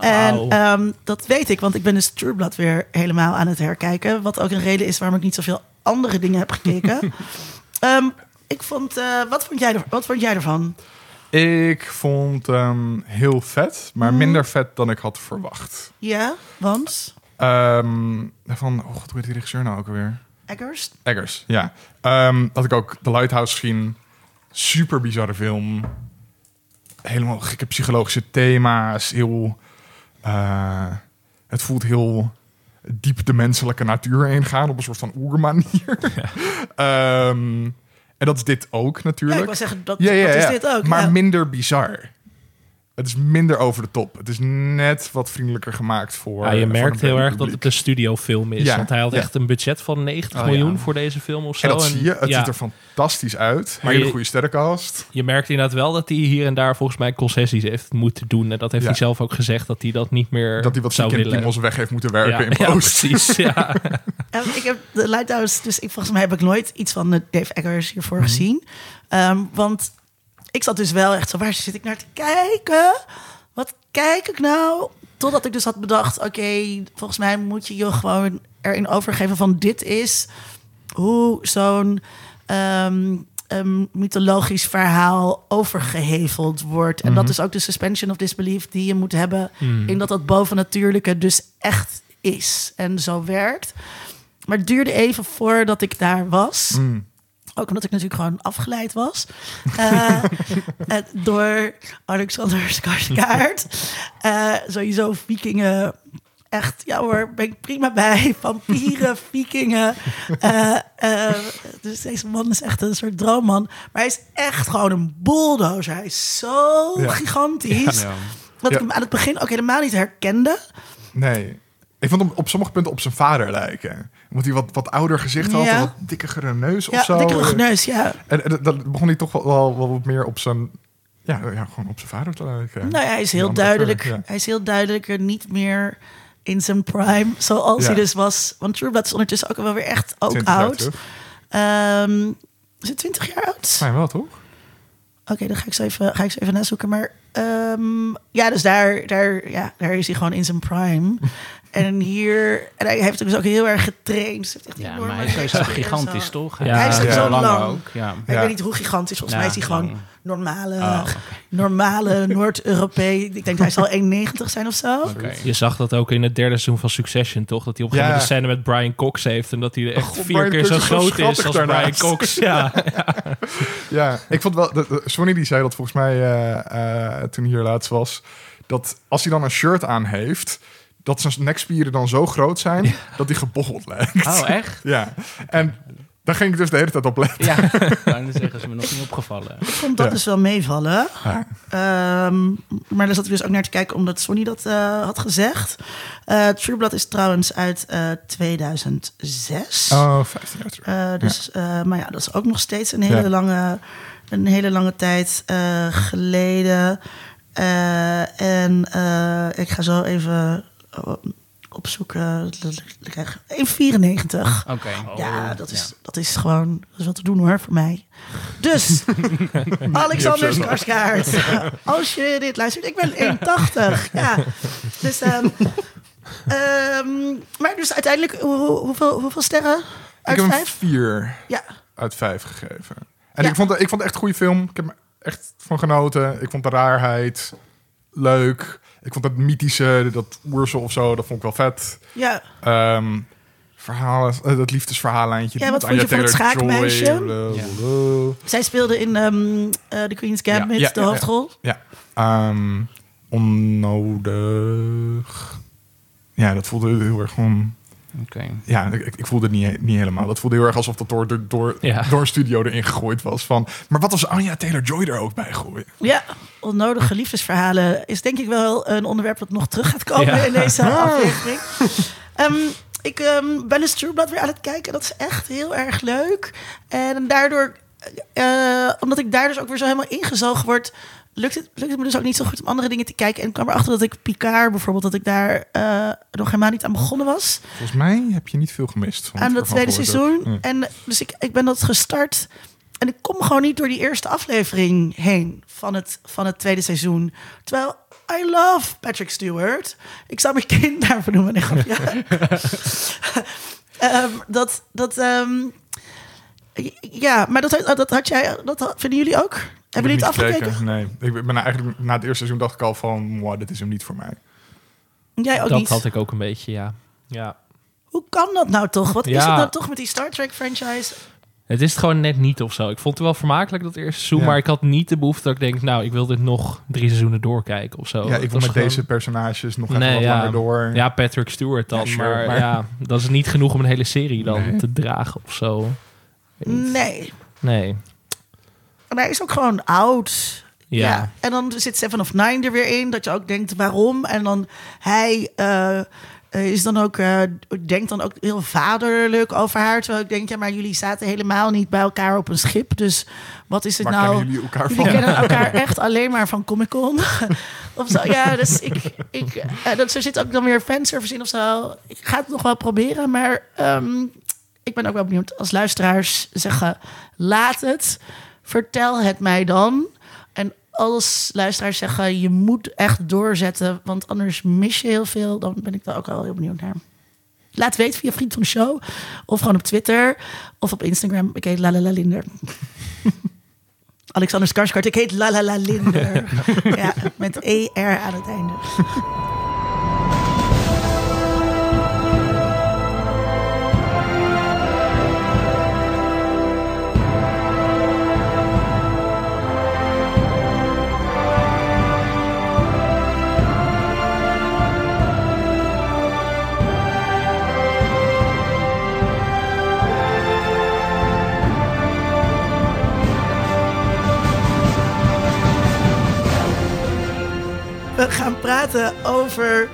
En Wauw. ehm, dat weet ik, want ik ben dus True Blood weer helemaal aan het herkijken. Wat ook een reden is waarom ik niet zoveel andere dingen heb gekeken. Ehm, ik vond, eh, wat, vond jij er, wat vond jij ervan? Ik vond hem heel vet, maar Mhm. minder vet dan ik had verwacht. Ja, want Ehm, van, oh god, hoe heet die regisseur nou ook alweer? Eggers? Eggers, ja. Ehm had ik ook The Lighthouse gezien. Super bizarre film. Helemaal gekke psychologische thema's. Heel, eh, het voelt heel diep de menselijke natuur ingaan op een soort van oermanier. Ehm, en dat is dit ook Ja, natuurlijk. ik wil zeggen, dat, Ja, ja, dat is ja. dit ook. Maar ja. minder bizar. Het is minder over de top. Het is net wat vriendelijker gemaakt voor. Ja, je merkt heel erg dat het een studiofilm is. Ja, want hij had ja. echt een budget van 90 Oh, ja. miljoen voor deze film of zo. En dat zie je. Het ja, ziet er fantastisch uit. Maar Hele je- goede sterrencast. je merkt inderdaad wel dat hij hier en daar volgens mij concessies heeft moeten doen. En dat heeft Ja. hij zelf ook gezegd dat hij dat niet meer Dat hij wat zou willen. Timos weg heeft moeten werken ja, in ja, post. precies. Ja. Ehm, ik heb de Lighthouse, dus ik, volgens mij heb ik nooit iets van de Dave Eggers hiervoor Mhm. gezien. Ehm, want ik zat dus wel echt zo, waar zit ik naar te kijken? Wat kijk ik nou? Totdat ik dus had bedacht, oké, volgens mij moet je je gewoon erin overgeven van dit is hoe zo'n ehm, een mythologisch verhaal overgeheveld wordt. En Mhm. dat is ook de suspension of disbelief die je moet hebben Hmm. in dat dat bovennatuurlijke dus echt is en zo werkt. Maar het duurde even voordat ik daar was. Mm. Ook omdat ik natuurlijk gewoon afgeleid was. Eh, eh, door Alexander Skarsgård. Eh sowieso vikingen. Echt, ja hoor, ben ik prima bij. Vampieren, vikingen. Dus deze man is echt een soort droomman. Maar hij is echt gewoon een bulldozer. Hij is zo Ja. gigantisch. Ja. Dat ik hem aan het begin ook helemaal niet herkende. Nee. Ik vond hem op sommige punten op zijn vader lijken. Omdat hij wat, wat ouder gezicht had. Ja. wat dikkere neus of Ja, zo. dikke neus, ja. En, en dat begon hij toch wel, wel, wel wat meer op zijn... Ja, ja, gewoon op zijn vader te lijken. Nou ja, hij is heel duidelijk. ja. Hij is heel duidelijk er niet meer in zijn prime, zoals hij dus was. Want True Blood is ondertussen ook wel weer echt ook 20 jaar oud. Ehm, is het 20 jaar oud? Zijn wel, toch? Oké, dan ga ik, zo even, ga ik zo even nazoeken. Maar ehm, ja, dus daar, daar, ja, daar is hij gewoon in zijn prime. En hier, en hij heeft dus ook heel erg getraind. Heeft echt Ja, maar hij is gigantisch, toch? Ja, Hij is ja. zo lang lang. ook. Ja. Ik weet niet hoe gigantisch. Volgens mij is hij gewoon normale, Oh, normale Noord-Europee. Ik denk hij zal 1,90 zijn of zo. Je zag dat ook in het derde seizoen van Succession, toch? Dat hij op een gegeven moment een scène met Brian Cox heeft... en dat hij er echt God, vier Brian keer zo groot is als Brian. Cox. Ja, Ja, ik vond wel... de- de- Sonny die zei dat volgens mij eh, eh, toen hij hier laatst was... dat als hij dan een shirt aan heeft... dat zijn nekspieren dan zo groot zijn... dat hij gebocheld lijkt. Oh, echt? Ja, en daar ging ik dus de hele tijd op letten. Ja, dan zeggen ze me nog niet opgevallen. Ik vond dat Ja. dus wel meevallen. Ja. Ehm, maar daar zat ik dus ook naar te kijken omdat Sonny dat eh, had gezegd. Eh True Blood is trouwens uit eh 2006. Oh, 15 jaar terug. Eh, dus, eh, maar ja, dat is ook nog steeds een hele, Ja. lange, een hele lange tijd eh, geleden. Eh, en eh, ik ga zo even opzoeken. Ik krijg 1,94. Oké. Ja, dat is, dat is gewoon dat is wat te doen hoor, voor mij. Dus, Alexander Skarsgård. Als je dit luistert, ik ben 1,80. Ja, dus... ehm, ehm, maar dus uiteindelijk, hoe, hoe- hoeveel, hoeveel sterren Ik uit heb hem vijf? vier Ja, uit vijf gegeven. En Ja. ik, vond, het- ik vond het echt een goede film. Ik heb er echt van genoten. Ik vond de raarheid leuk. Ik vond dat mythische, dat oersel of zo, dat vond ik wel vet. ja. Ehm, verhalen, eh, dat liefdesverhaallijntje. Ja, wat vond je van het schaakmeisje? blablabla. Zij speelde in ehm eh, The Queen's Gambit, Ja, ja, de hoofdrol. Ja, ehm, onnodig. Ja, dat voelde heel erg gewoon... Oké. Ja, ik, ik voelde het niet, niet helemaal. Dat voelde heel erg alsof dat door, door, door, Ja. door een studio erin gegooid was. Van, maar wat als Anya Taylor-Joy er ook bij gooien? Ja, onnodige liefdesverhalen is denk ik wel een onderwerp dat nog terug gaat komen Ja. in deze aflevering. Ehm, ik ehm, ben dus True Blood weer aan het kijken. Dat is echt heel erg leuk. En daardoor, eh, omdat ik daar dus ook weer zo helemaal ingezogen word, lukt het, lukt het me dus ook niet zo goed om andere dingen te kijken. En ik kwam erachter dat ik Picard bijvoorbeeld, dat ik daar eh, nog helemaal niet aan begonnen was. Volgens mij heb je niet veel gemist. van aan dat tweede seizoen. Ja. En dus ik, ik ben dat gestart. En ik kom gewoon niet door die eerste aflevering heen van het, van het tweede seizoen. Terwijl I love Patrick Stewart. Ik zou mijn kind daarvoor noemen. Nee, grapje. Ehm, dat, dat, ehm, ja, maar dat, dat had jij, dat vinden jullie ook? Ik Hebben jullie het niet afgekeken? gekeken. Nee, ik ben eigenlijk na het eerste seizoen dacht ik al van, wow, dit is hem niet voor mij. Jij ook dat niet. had ik ook een beetje, ja. ja. Hoe kan dat nou toch? Wat is het nou toch met die Star Trek franchise? Het is het gewoon net niet of zo. Ik vond het wel vermakelijk dat eerste seizoen, Ja. maar ik had niet de behoefte dat ik denk, nou, ik wil dit nog drie seizoenen doorkijken of zo. ja, ik wil was met gewoon- deze personages nog even Nee, wat ja. langer door. Ja, Patrick Stewart dan, Ja, sure, maar, maar- ja, dat is niet genoeg om een hele serie dan Nee. te dragen of zo. Nee. Nee. En hij is ook gewoon oud. Ja. En dan zit Seven of Nine er weer in. Dat je ook denkt, waarom? En dan hij eh, eh, is dan ook, eh, denkt dan ook heel vaderlijk over haar. Terwijl ik denk, ja, maar jullie zaten helemaal niet bij elkaar op een schip. Dus wat is het Waar nou? kennen jullie elkaar Jullie kennen elkaar echt alleen maar van Comic Con. of zo. Ja, dus ik, ik, eh, dat, er zit ook dan weer fanservice in of zo. Ik ga het nog wel proberen, maar ehm, ik ben ook wel benieuwd. Als luisteraars zeggen, laat het. Vertel het mij dan. En als luisteraars zeggen, je moet echt doorzetten, want anders mis je heel veel, dan ben ik daar ook wel heel benieuwd naar. Laat weten via Vriend van de Show. Of gewoon op Twitter. Of op Instagram. Ik heet Lalalalinder. Alexander Skarsgård. Ik heet Lalalalinder. ja, met ER aan het einde. We gaan praten over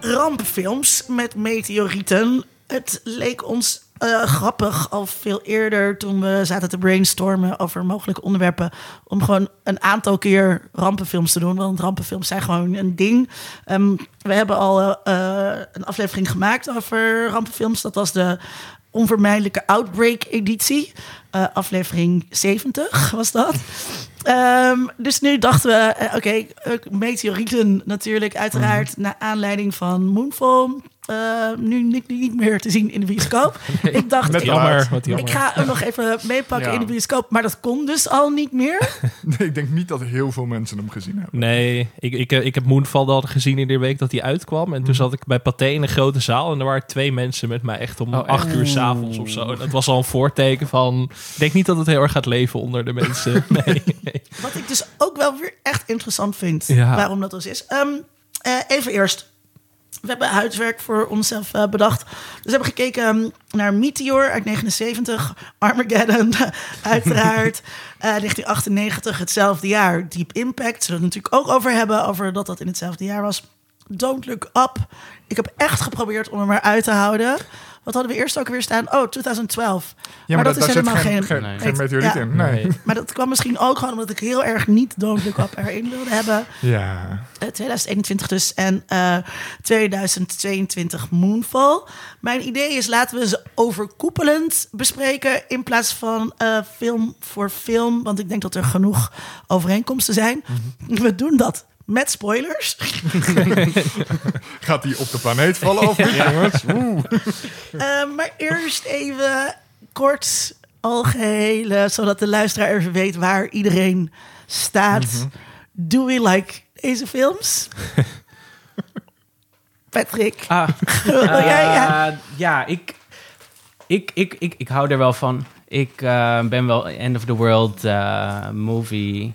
rampfilms met meteorieten. Het leek ons eh, grappig al veel eerder toen we zaten te brainstormen over mogelijke onderwerpen. Om gewoon een aantal keer rampenfilms te doen. Want rampenfilms zijn gewoon een ding. Ehm, we hebben al eh, een aflevering gemaakt over rampenfilms. Dat was de onvermijdelijke Outbreak-editie. Eh, aflevering 70 was dat. Ehm, dus nu dachten we, eh, oké, eh, meteorieten natuurlijk, uiteraard, naar aanleiding van Moonfall. Eh, nu niet, niet meer te zien in de bioscoop. ik dacht, ik, Jammer, wat jammer. ik ga hem nog even meepakken Ja. in de bioscoop. Maar dat kon dus al niet meer. Nee, ik denk niet dat heel veel mensen hem gezien hebben. Nee, ik, ik, ik heb Moonfall al gezien in de week dat hij uitkwam. En toen zat ik bij Pathé in een grote zaal. En er waren twee mensen met mij echt om Oh, echt? acht uur s'avonds of zo. En dat was al een voorteken van... Ik denk niet dat het heel erg gaat leven onder de mensen. Nee. nee. Wat ik dus ook wel weer echt interessant vind. Ja. Waarom dat dus is. Ehm, eh, even eerst. We hebben huiswerk voor onszelf eh, bedacht. Dus we hebben gekeken ehm, naar Meteor uit 79. Armageddon, uiteraard. Eh 1998, hetzelfde jaar. Deep Impact, zullen we het natuurlijk ook over hebben. Over dat dat in hetzelfde jaar was. Don't Look Up. Ik heb echt geprobeerd om hem eruit te houden. Wat hadden we eerst ook weer staan? Oh, 2012. Ja, maar, dat is helemaal geen... geen, Nee. geen meteoriet Ja. in. Nee. Maar dat kwam misschien ook gewoon omdat ik heel erg niet Don't Look Up erin wilde hebben. Ja. Eh, 2021 dus en eh 2022 Moonfall. Mijn idee is laten we ze overkoepelend bespreken in plaats van eh, film voor film. Want ik denk dat er genoeg overeenkomsten zijn. We doen dat met spoilers. Gaat hij op de planeet vallen of niet, jongens? Oeh. Eh, maar eerst even kort algehele, zodat de luisteraar even weet waar iedereen staat. Do we like deze films? Patrick. Ah, ja, ja. Eh, ja, ik, ik, ik, ik, ik hou er wel van. Ik eh, ben wel end of the world eh, movie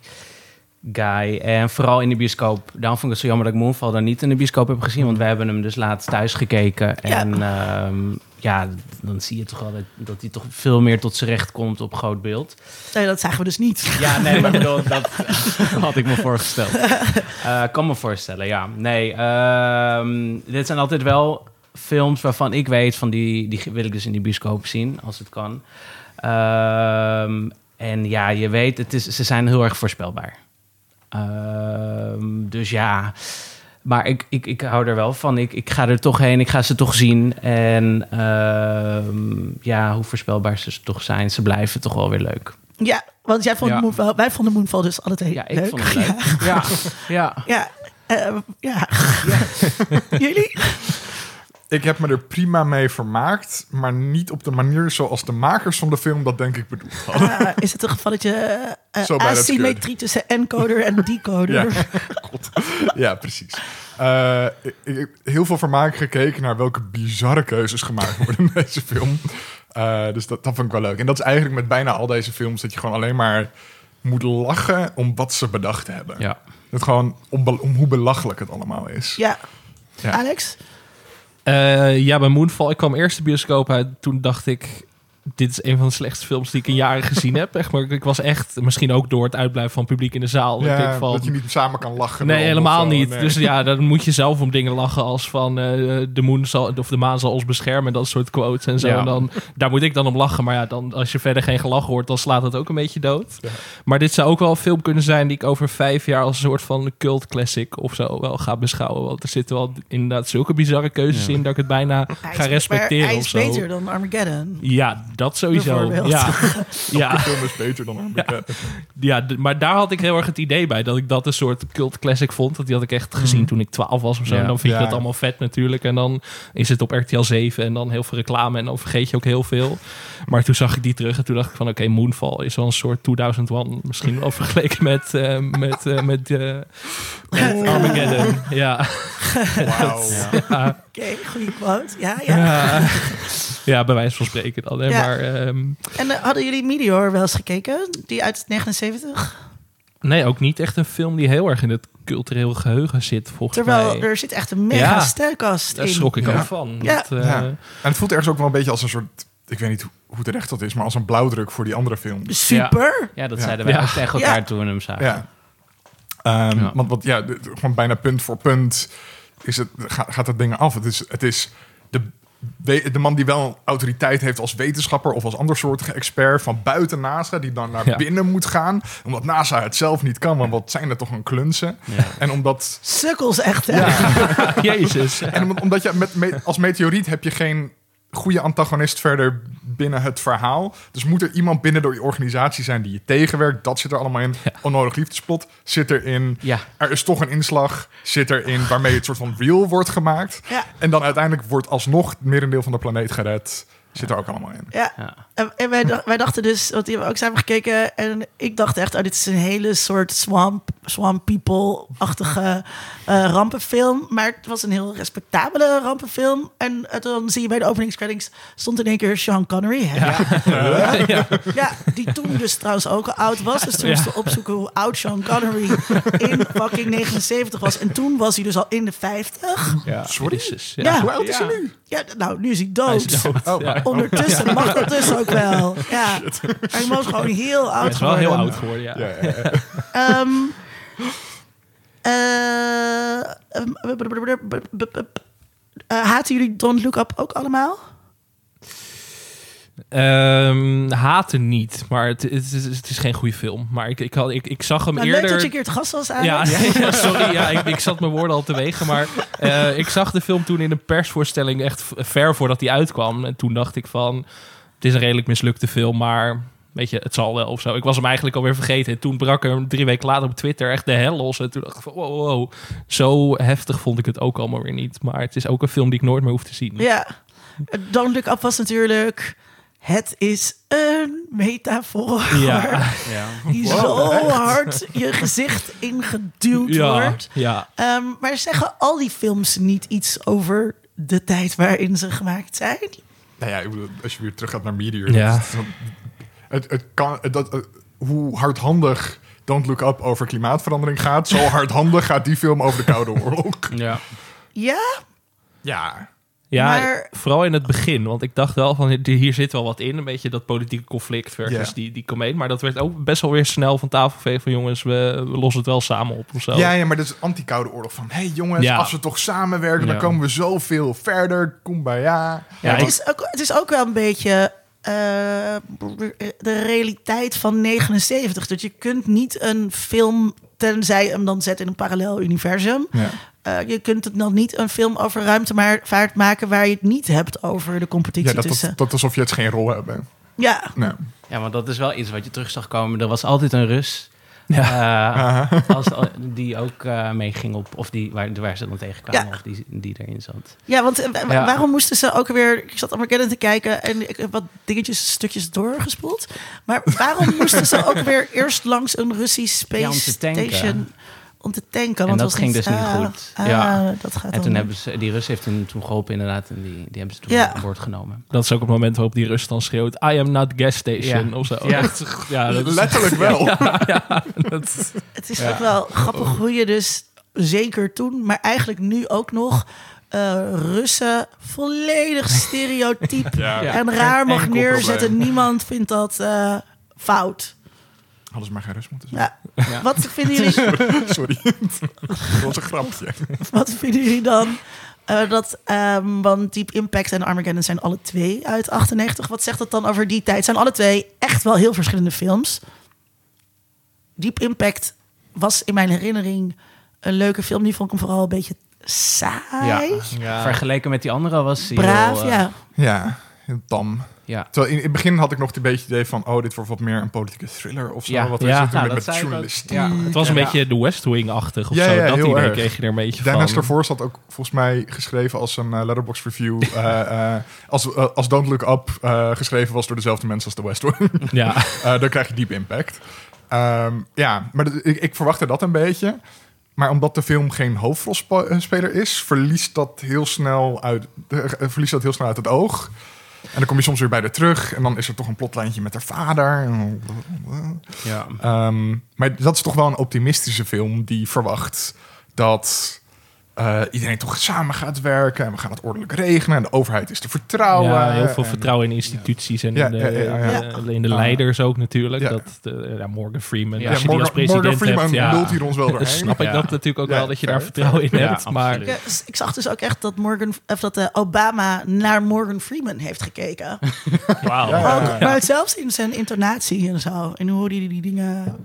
guy. En vooral in de bioscoop. Daarom vond ik het zo jammer dat ik Moonfall dan niet in de bioscoop heb gezien. Want we hebben hem dus laatst thuis gekeken. Ja. En ehm, ja, dan zie je toch wel dat, dat hij toch veel meer tot zijn recht komt op groot beeld. Nee, dat zagen we dus niet. Ja, nee, maar bedoel, dat had ik me voorgesteld. Eh kan me voorstellen, ja. Nee, ehm, dit zijn altijd wel films waarvan ik weet van die, die wil ik dus in die bioscoop zien, als het kan. Ehm, en ja, je weet, het is, ze zijn heel erg voorspelbaar. Ehm, dus ja, maar ik, ik, ik hou er wel van. Ik, ik ga er toch heen, ik ga ze toch zien. En ehm, ja, hoe voorspelbaar ze toch zijn, ze blijven toch wel weer leuk. Ja, want jij vond Ja. Moonfall, wij vonden Moonfall dus alle twee Ja, ik leuk. vond het leuk. Ja, ja. Ja, eh, ja. Jullie? Ik heb me er prima mee vermaakt, maar niet op de manier zoals de makers van de film dat denk ik bedoeld hadden. Ah, is het een gevalletje dat asymmetrie tussen encoder en decoder? Ja. God. Ja, precies. Eh, ik, ik heb heel veel vermaak gekeken naar welke bizarre keuzes gemaakt worden in deze film. Eh, dus dat, dat vond ik wel leuk. En dat is eigenlijk met bijna al deze films dat je gewoon alleen maar moet lachen om wat ze bedacht hebben. ja. Het gewoon om, om hoe belachelijk het allemaal is. Ja. Ja. Alex? Eh, ja, bij Moonfall. Ik kwam eerst de bioscoop uit. Toen dacht ik... Dit is een van de slechtste films die ik in jaren gezien heb. Echt, maar ik was echt... Misschien ook door het uitblijven van publiek in de zaal. ik Ja, van, dat je niet samen kan lachen. Nee, helemaal niet. Nee. Dus ja, dan moet je zelf om dingen lachen als van eh, de, moon zal, of de maan zal ons beschermen en dat soort quotes en zo. Ja. En dan, daar moet ik dan om lachen. Maar ja, dan, als je verder geen gelach hoort, dan slaat het ook een beetje dood. Ja. Maar dit zou ook wel een film kunnen zijn die ik over vijf jaar als een soort van cult classic of zo wel ga beschouwen. Want er zitten wel inderdaad zulke bizarre keuzes Ja. in dat ik het bijna Hij ga is- respecteren maar Hij of is zo. beter dan Armageddon. Ja, dat sowieso. Ja. ja. De film is beter dan Armageddon. Ja, maar daar had ik heel erg het idee bij. Dat ik dat een soort cult classic vond. Dat die had ik echt gezien Mhm. toen ik 12 was of zo. Ja. En dan vind je Ja. dat allemaal vet natuurlijk. En dan is het op RTL 7 en dan heel veel reclame. En dan vergeet je ook heel veel. Maar toen zag ik die terug en toen dacht ik van... Oké, Moonfall is wel een soort 2001. Misschien wel vergeleken met, eh, met, eh, met, eh, met Armageddon. Ja. Wauw. Ja. Oké, goede quote. Ja, ja. Ja. ja, bij wijze van spreken dan. Hè. Ja. Maar ehm, En eh, hadden jullie Meteor wel eens gekeken? Die uit 79? nee, ook niet echt een film die heel erg in het cultureel geheugen zit, volgens Terwijl mij. er zit echt een mega Ja. sterkast Daar in. schrok ik Ja. ook van. Ja. Dat, eh, Ja. En het voelt ergens ook wel een beetje als een soort... Ik weet niet hoe, hoe terecht dat is, maar als een blauwdruk voor die andere films. Super. Ja, dat Ja. zeiden wij Ja. ook tegen elkaar Ja. toen we hem zagen. Ja. Ehm, Ja. Want wat, ja, gewoon bijna punt voor punt is het, gaat, gaat het dingen af. Het is, het is de, de man die wel autoriteit heeft als wetenschapper of als andersoortige expert van buiten NASA, die dan naar Ja. binnen moet gaan, omdat NASA het zelf niet kan, want wat zijn er toch een klunsen? Ja. En omdat, Sukkels echt, hè? Jezus. en omdat, je met, me- als meteoriet heb je geen goede antagonist verder binnen het verhaal. Dus moet er iemand binnen door je organisatie zijn die je tegenwerkt. Dat zit er allemaal in. Onnodig liefdesplot zit erin. Ja. Er is toch een inslag zit erin waarmee het soort van real wordt gemaakt. Ja. En dan uiteindelijk wordt alsnog het merendeel van de planeet gered. Zit er ook allemaal in. Ja. Ja. En, en wij, dacht- wij dachten dus, want die hebben we ook samen gekeken. En ik dacht echt, oh, dit is een hele soort swamp, swamp people-achtige eh, rampenfilm. Maar het was een heel respectabele rampenfilm. En eh, dan zie je bij de openingscredits stond in één keer Sean Connery. Hè? Ja. ja. Ja, die toen dus trouwens ook al oud was. Dus toen Ja. moesten we opzoeken hoe oud Sean Connery in fucking 79 was. En toen was hij dus al in de 50. Ja, Sorry? Ja. Ja. Hoe oud is hij nu? Ja, nou, nu is hij dood. Hij is dood. Oh, ja. Ondertussen mag dat dus ook wel. Ja. Hij was gewoon heel oud Hij is wel heel oud geworden, ja. Ja, ja, ja. Ehm, eh, ehm, eh, haten jullie Don't Look Up ook allemaal? Ehm, haten niet, maar het, het, is, het is geen goede film. Maar ik, ik, had, ik, ik zag hem Nou, leuk eerder... dat je een keer te gast was Ja, eigenlijk. ja, sorry, ja, ik, ik zat mijn woorden al te wegen. Maar eh, ik zag de film toen in een persvoorstelling echt ver voordat hij uitkwam. En toen dacht ik van, het is een redelijk mislukte film, maar weet je, het zal wel of zo. Ik was hem eigenlijk alweer vergeten. En toen brak er drie weken later op Twitter echt de hel los. En toen dacht ik van, wow, wow. Zo heftig vond ik het ook allemaal weer niet. Maar het is ook een film die ik nooit meer hoef te zien. Ja. Don't Look Up was natuurlijk... Het is een metafoor Ja, Ja. die zo hard je gezicht ingeduwd ja, wordt. ja. Ehm, maar zeggen al die films niet iets over de tijd waarin ze gemaakt zijn? Nou ja, ik bedoel, als je weer terug gaat naar Meteor. Ja. Het, het kan, het- dat, hoe hardhandig Don't Look Up over klimaatverandering gaat... zo hardhandig gaat die film over de Koude Oorlog. Ja. Ja, Ja, Ja, Maar- vooral in het begin. Want ik dacht wel van hier zit wel wat in. Een beetje dat politieke conflict versus Ja. die, die comedie. Maar dat werd ook best wel weer snel van tafel geveegd. Van jongens, we, we lossen het wel samen op of zo. ja, ja, maar dat is anti-Koude Oorlog. Van, hé hey jongens, Ja. als we toch samenwerken... dan komen we zoveel verder. Kumbaya. Ja, het, is ook, het is ook wel een beetje eh, de realiteit van 79. Dat je kunt niet een film, tenzij hem dan zet in een parallel universum. Ja. eh, je kunt het nog niet een film over ruimtevaart maken waar je het niet hebt over de competitie Ja, dat, tussen. dat, dat alsof je het geen rol hebben. Ja, Nee. ja, want dat is wel iets wat je terug zag komen. Er was altijd een Rus Ja. eh, als, die ook eh, meeging op... Of die, waar, waar ze dan tegenkwamen. Ja. Of die, die erin zat. ja want eh, Ja. waarom moesten ze ook weer... Ik zat Armageddon te kijken en ik heb wat dingetjes, stukjes doorgespoeld. Maar waarom moesten ze ook weer eerst langs een Russisch space Ja, om te tanken. tanken. En Want dat ging dus niet ah, goed. ah, Ja. dat gaat En toen hebben ze... Die Rus heeft toen, toen geholpen inderdaad. En die, die hebben ze toen Ja. aan boord genomen. Dat is ook het moment waarop die Rust dan schreeuwt... I am not gas station Ja. of zo. Ja. Dat, ja, dat is, Letterlijk wel. dat, Het is ook wel grappig hoe je dus zeker toen, maar eigenlijk nu ook nog eh, Russen volledig stereotyp Ja. en raar mag neerzetten. Niemand vindt dat eh, fout. Hadden ze maar geen rust moeten zijn. Ja. Wat, vinden jullie, Sorry. dat was een grapje. wat vinden jullie dan? eh, dat, ehm, want Deep Impact en Armageddon zijn alle twee uit 98. Wat zegt dat dan over die tijd? Zijn alle twee echt wel heel verschillende films. Deep Impact was in mijn herinnering een leuke film. Die vond ik hem vooral een beetje saai. Ja. ja. Vergeleken met die andere was hij Braaf, heel, eh, ja. Ja, heel tam. ja. Terwijl in, in het begin had ik nog een beetje het idee van... oh, dit wordt wat meer een politieke thriller of zo. Ja. Wat Ja. Nou, met, dat met. Ja. Het was een Ja. beetje de West Wing-achtig of Ja, zo. ja, dat idee erg. kreeg je er een beetje Dennis van. daarvoor had ook volgens mij geschreven als een eh, letterbox review. eh, eh, als, als Don't Look Up eh, geschreven was door dezelfde mensen als The West Wing. Ja, Eh, dan krijg je Deep Impact. Ehm, ja, maar ik, ik verwachtte dat een beetje. Maar omdat de film geen hoofdrolspeler is, verliest dat heel snel uit, verliest dat heel snel uit het oog. En dan kom je soms weer bij de terug. En dan is er toch een plotlijntje met haar vader. Ja. Ehm, maar dat is toch wel een optimistische film die verwacht dat eh, iedereen toch samen gaat werken. En we gaan het ordelijk regelen. En de overheid is te vertrouwen. ja, heel veel En- vertrouwen in instituties en Ja, in de, ja, ja, ja. eh, in de leiders ook natuurlijk. Ja. Dat, de, ja, Morgan Freeman, Ja, als je die als Morgan, president Morgan Freeman hebt, lult hier ons wel doorheen. snap ik Ja. dat natuurlijk ook Ja, wel, dat je daar vertrouwen in Ja, hebt. maar dus ik zag dus ook echt dat, Morgan, of dat eh, Obama naar Morgan Freeman heeft gekeken. wauw. Ja. Ook, maar zelfs in zijn intonatie en zo. En hoe die die dingen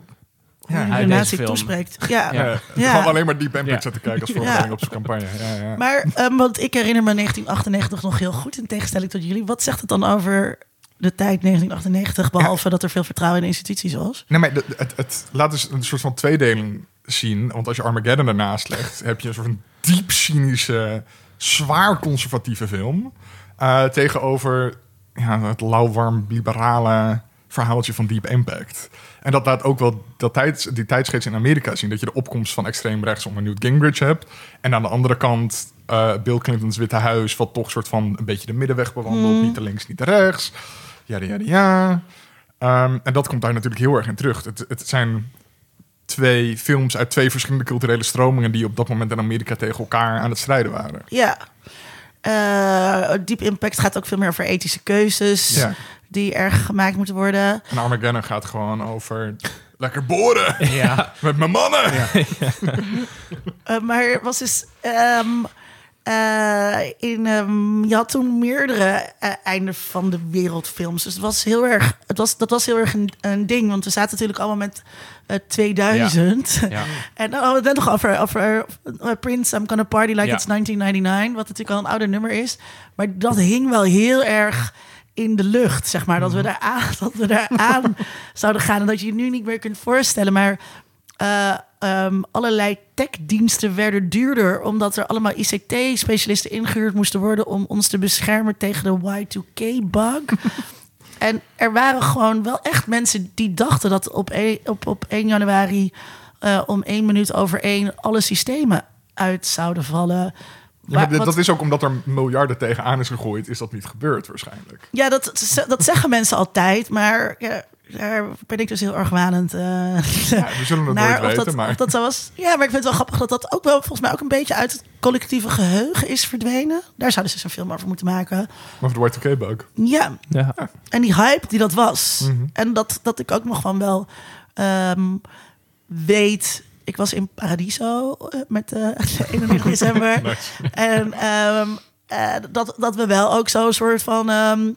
hoe Ja, de natie toespreekt. Ja. Ja. Ja. Gewoon alleen maar Deep Impact Ja. zitten kijken als voorbereiding op zijn campagne. Ja, ja. Maar, ehm, want ik herinner me 1998 nog heel goed, in tegenstelling tot jullie. Wat zegt het dan over de tijd 1998, behalve dat er veel vertrouwen in de instituties was? Nee, maar het, het laat dus een soort van tweedeling zien. Want als je Armageddon ernaast legt, heb je een soort van diep cynische, zwaar conservatieve film. eh, tegenover ja, het lauwwarm liberale verhaaltje van Deep Impact. En dat laat ook wel dat tijds, die tijdsgeest in Amerika zien. Dat je de opkomst van extreem rechts onder Newt Gingrich hebt. En aan de andere kant eh, Bill Clinton's Witte Huis... wat toch soort van een beetje de middenweg bewandelt. Niet te links, niet te rechts. Ja, ja, ja. En dat komt daar natuurlijk heel erg in terug. Het, het zijn twee films uit twee verschillende culturele stromingen... die op dat moment in Amerika tegen elkaar aan het strijden waren. Ja. Eh Deep Impact gaat ook veel meer over ethische keuzes Ja. Die erg gemaakt moeten worden. En Armageddon gaat gewoon over lekker boren Ja. met mijn mannen. Eh, maar er was dus. ehm, eh, in, ehm, je had toen meerdere eh, einden van de wereldfilms. Dus het was heel erg, het was, dat was heel erg een, een ding. Want we zaten natuurlijk allemaal met eh, 2000. Ja. En dan hadden we het net nog over, over Prince, I'm Gonna Party Like Ja. It's 1999. Wat natuurlijk al een ouder nummer is. Maar dat hing wel heel erg in de lucht, zeg maar. Dat we daar aan, dat we daar aan zouden gaan. En dat je je nu niet meer kunt voorstellen. Maar eh, ehm, allerlei techdiensten werden duurder... omdat er allemaal ICT-specialisten ingehuurd moesten worden... om ons te beschermen tegen de Y2K-bug. en er waren gewoon wel echt mensen die dachten... dat op 1, op, op 1 januari eh, om één minuut over één... alle systemen uit zouden vallen. Ja, maar wat- dat is ook omdat er miljarden tegenaan is gegooid, is dat niet gebeurd waarschijnlijk. Ja, dat, dat zeggen mensen altijd, maar ja, daar ben ik dus heel erg wanend. eh, Ja, we zullen het naar nooit of, weten, dat, maar... of dat zo was. Ja, maar ik vind het wel grappig dat dat ook wel volgens mij ook een beetje uit het collectieve geheugen is verdwenen. Daar zouden ze zo'n film over moeten maken. Over de Y2K-bug. Ja, Ja. en die hype die dat was. Mhm. En dat, dat ik ook nog van wel ehm, weet. Ik was in Paradiso eh, met eh 31 december. En ehm, eh, dat, dat we wel ook zo'n soort van. ehm,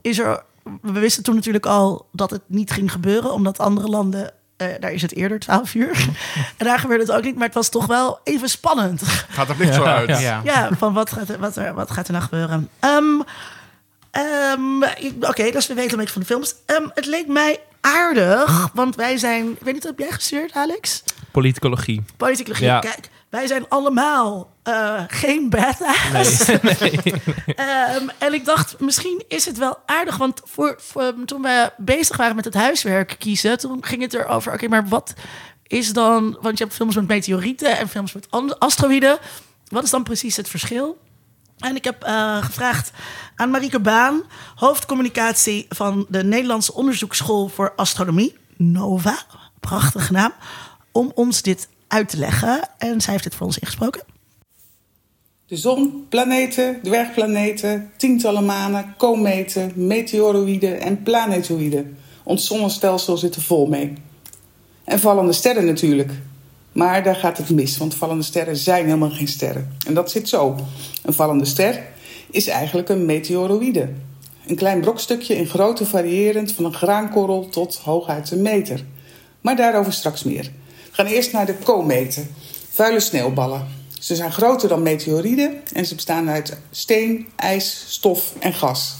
is er, we wisten toen natuurlijk al dat het niet ging gebeuren, omdat andere landen. eh, daar is het eerder 12 uur. en daar gebeurde het ook niet, maar het was toch wel even spannend. Gaat er licht zo uit. Ja. Ja. Ja, van wat gaat er, wat er, wat gaat er nou gebeuren? Ehm, ehm, Oké, dus we weten een beetje van de films. Ehm, het leek mij aardig, want wij zijn... Ik weet niet, heb jij gestuurd, Alex? Politicologie. Politicologie. Ja. Kijk, wij zijn allemaal eh, geen badass. Ehm, en ik dacht, misschien is het wel aardig. Want voor, voor, toen we bezig waren met het huiswerk kiezen... toen ging het erover, oké, maar wat is dan... Want je hebt films met meteorieten en films met asteroïden. Wat is dan precies het verschil? En ik heb eh, gevraagd aan Marieke Baan, hoofdcommunicatie van de Nederlandse Onderzoeksschool voor Astronomie, NOVA, prachtige naam, om ons dit uit te leggen. En zij heeft dit voor ons ingesproken. De zon, planeten, dwergplaneten, tientallen manen, kometen, meteoroïden en planetoïden. Ons zonnestelsel zit er vol mee. En vallende sterren natuurlijk. Maar daar gaat het mis, want vallende sterren zijn helemaal geen sterren. En dat zit zo. Een vallende ster is eigenlijk een meteoroïde. Een klein brokstukje in grootte variërend van een graankorrel tot hooguit een meter. Maar daarover straks meer. We gaan eerst naar de kometen. Vuile sneeuwballen. Ze zijn groter dan meteoriden en ze bestaan uit steen, ijs, stof en gas.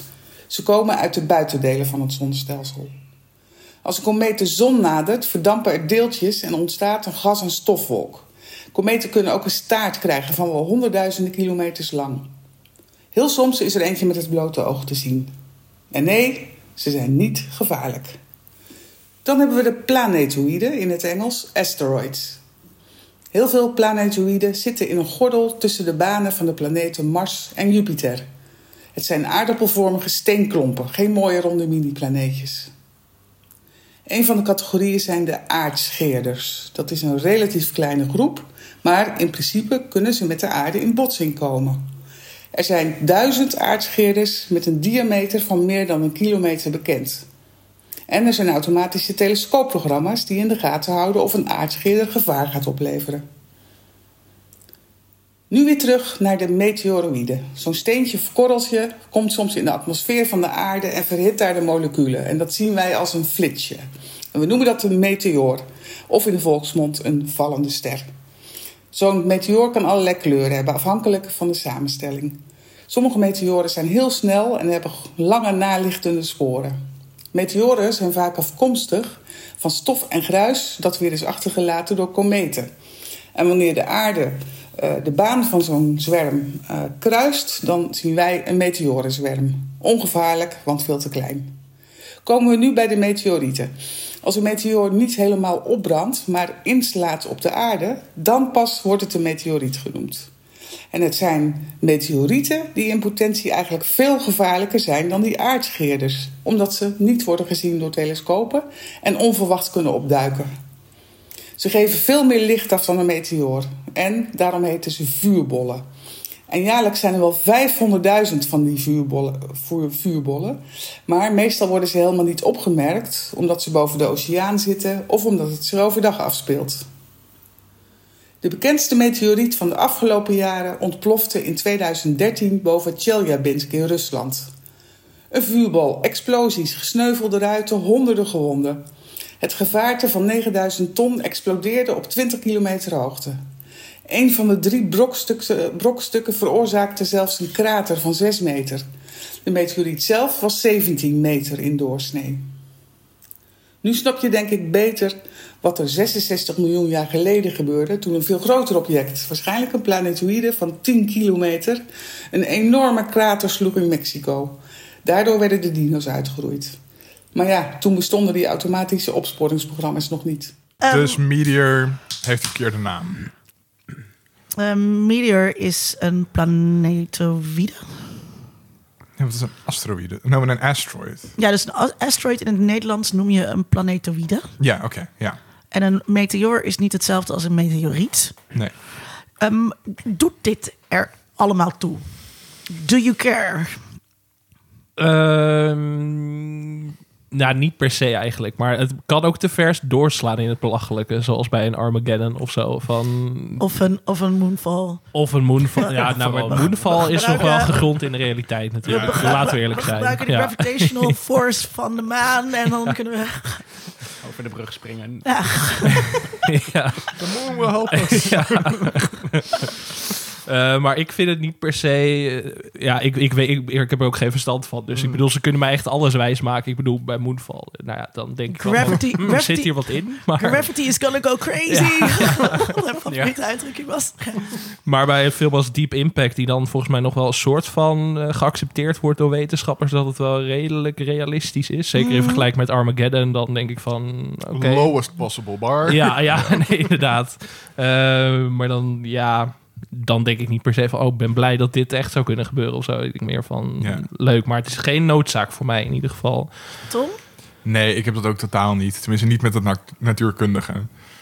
Ze komen uit de buitendelen van het zonnestelsel. Als een komeet de zon nadert, verdampen er deeltjes en ontstaat een gas- en stofwolk. Kometen kunnen ook een staart krijgen van wel honderdduizenden kilometers lang. Heel soms is er eentje met het blote oog te zien. En nee, ze zijn niet gevaarlijk. Dan hebben we de planetoïden, in het Engels asteroids. Heel veel planetoïden zitten in een gordel tussen de banen van de planeten Mars en Jupiter. Het zijn aardappelvormige steenklompen, geen mooie ronde mini-planeetjes. Een van de categorieën zijn de aardscheerders. Dat is een relatief kleine groep, maar in principe kunnen ze met de aarde in botsing komen. Er zijn duizend aardscheerders met een diameter van meer dan een kilometer bekend. En er zijn automatische telescoopprogramma's die in de gaten houden of een aardscheerder gevaar gaat opleveren. Nu weer terug naar de meteoroïden. Zo'n steentje of korreltje komt soms in de atmosfeer van de aarde en verhit daar de moleculen. En dat zien wij als een flitsje. En we noemen dat een meteoor, of in de volksmond een vallende ster. Zo'n meteoor kan allerlei kleuren hebben, afhankelijk van de samenstelling. Sommige meteoren zijn heel snel en hebben lange nalichtende sporen. Meteoren zijn vaak afkomstig van stof en gruis dat weer is achtergelaten door kometen. En wanneer de aarde de baan van zo'n zwerm uh, kruist, dan zien wij een meteorenzwerm. Ongevaarlijk, want veel te klein. Komen we nu bij de meteorieten. Als een meteoor niet helemaal opbrandt, maar inslaat op de aarde, dan pas wordt het een meteoriet genoemd. En het zijn meteorieten die in potentie eigenlijk veel gevaarlijker zijn dan die aardscheerders, omdat ze niet worden gezien door telescopen en onverwacht kunnen opduiken. Ze geven veel meer licht af dan een meteoor en daarom heten ze vuurbollen. En jaarlijks zijn er wel 500.000 van die vuurbollen, vuurbollen. Maar meestal worden ze helemaal niet opgemerkt, omdat ze boven de oceaan zitten of omdat het zich overdag afspeelt. De bekendste meteoriet van de afgelopen jaren ontplofte in 2013 boven Tjeljabinsk in Rusland. Een vuurbol, explosies, gesneuvelde ruiten, honderden gewonden. Het gevaarte van 9000 ton explodeerde op 20 kilometer hoogte. Een van de drie brokstukken, veroorzaakte zelfs een krater van 6 meter. De meteoriet zelf was 17 meter in doorsnee. Nu snap je denk ik beter wat er 66 miljoen jaar geleden gebeurde toen een veel groter object, waarschijnlijk een planetoïde van 10 kilometer, een enorme krater sloeg in Mexico. Daardoor werden de dino's uitgeroeid. Maar ja, toen bestonden die automatische opsporingsprogramma's nog niet. Ehm, Dus Meteor heeft verkeerde naam. Een meteor is een planetoïde. Ja, wat is een asteroïde? Nou, een asteroid. Ja, dus een asteroid in het Nederlands noem je een planetoïde. Ja, oké. ja. En een meteoor is niet hetzelfde als een meteoriet. Nee. Ehm, doet dit er allemaal toe? Do you care? Ehm, nou, niet per se eigenlijk. Maar het kan ook te vers doorslaan in het belachelijke. Zoals bij een Armageddon of zo. Van, Of een, of een moonfall? of een moonfall. Ja, nou, maar moonfall is nog wel gegrond in de realiteit natuurlijk. Ja. Laten we eerlijk We zijn. gebruiken de Ja. gravitational force van de maan. En dan kunnen we... Over de brug springen. Ja, ja. The moon will help us. Ja. Eh, maar ik vind het niet per se. eh, ja, ik, ik, weet, ik, ik heb er ook geen verstand van. Dus ik bedoel, ze kunnen mij echt alles wijs maken. Ik bedoel, bij Moonfall. Nou ja, dan denk ik. wel van, Gravity- gravity- zit hier wat in? Maar, gravity is gonna go crazy. Mijn favoriete uitdrukking was. maar bij een film als Deep Impact, die dan volgens mij nog wel een soort van eh, geaccepteerd wordt door wetenschappers, dat het wel redelijk realistisch is. Zeker in Mm. vergelijking met Armageddon, dan denk ik van. Oké. Lowest possible bar. Ja, ja nee, inderdaad. Eh, maar dan, ja, dan denk ik niet per se van, oh, ik ben blij dat dit echt zou kunnen gebeuren of zo. Ik denk meer van, Ja. leuk, maar het is geen noodzaak voor mij in ieder geval. Tom? Nee, ik heb dat ook totaal niet. Tenminste, niet met het na- natuurkundige.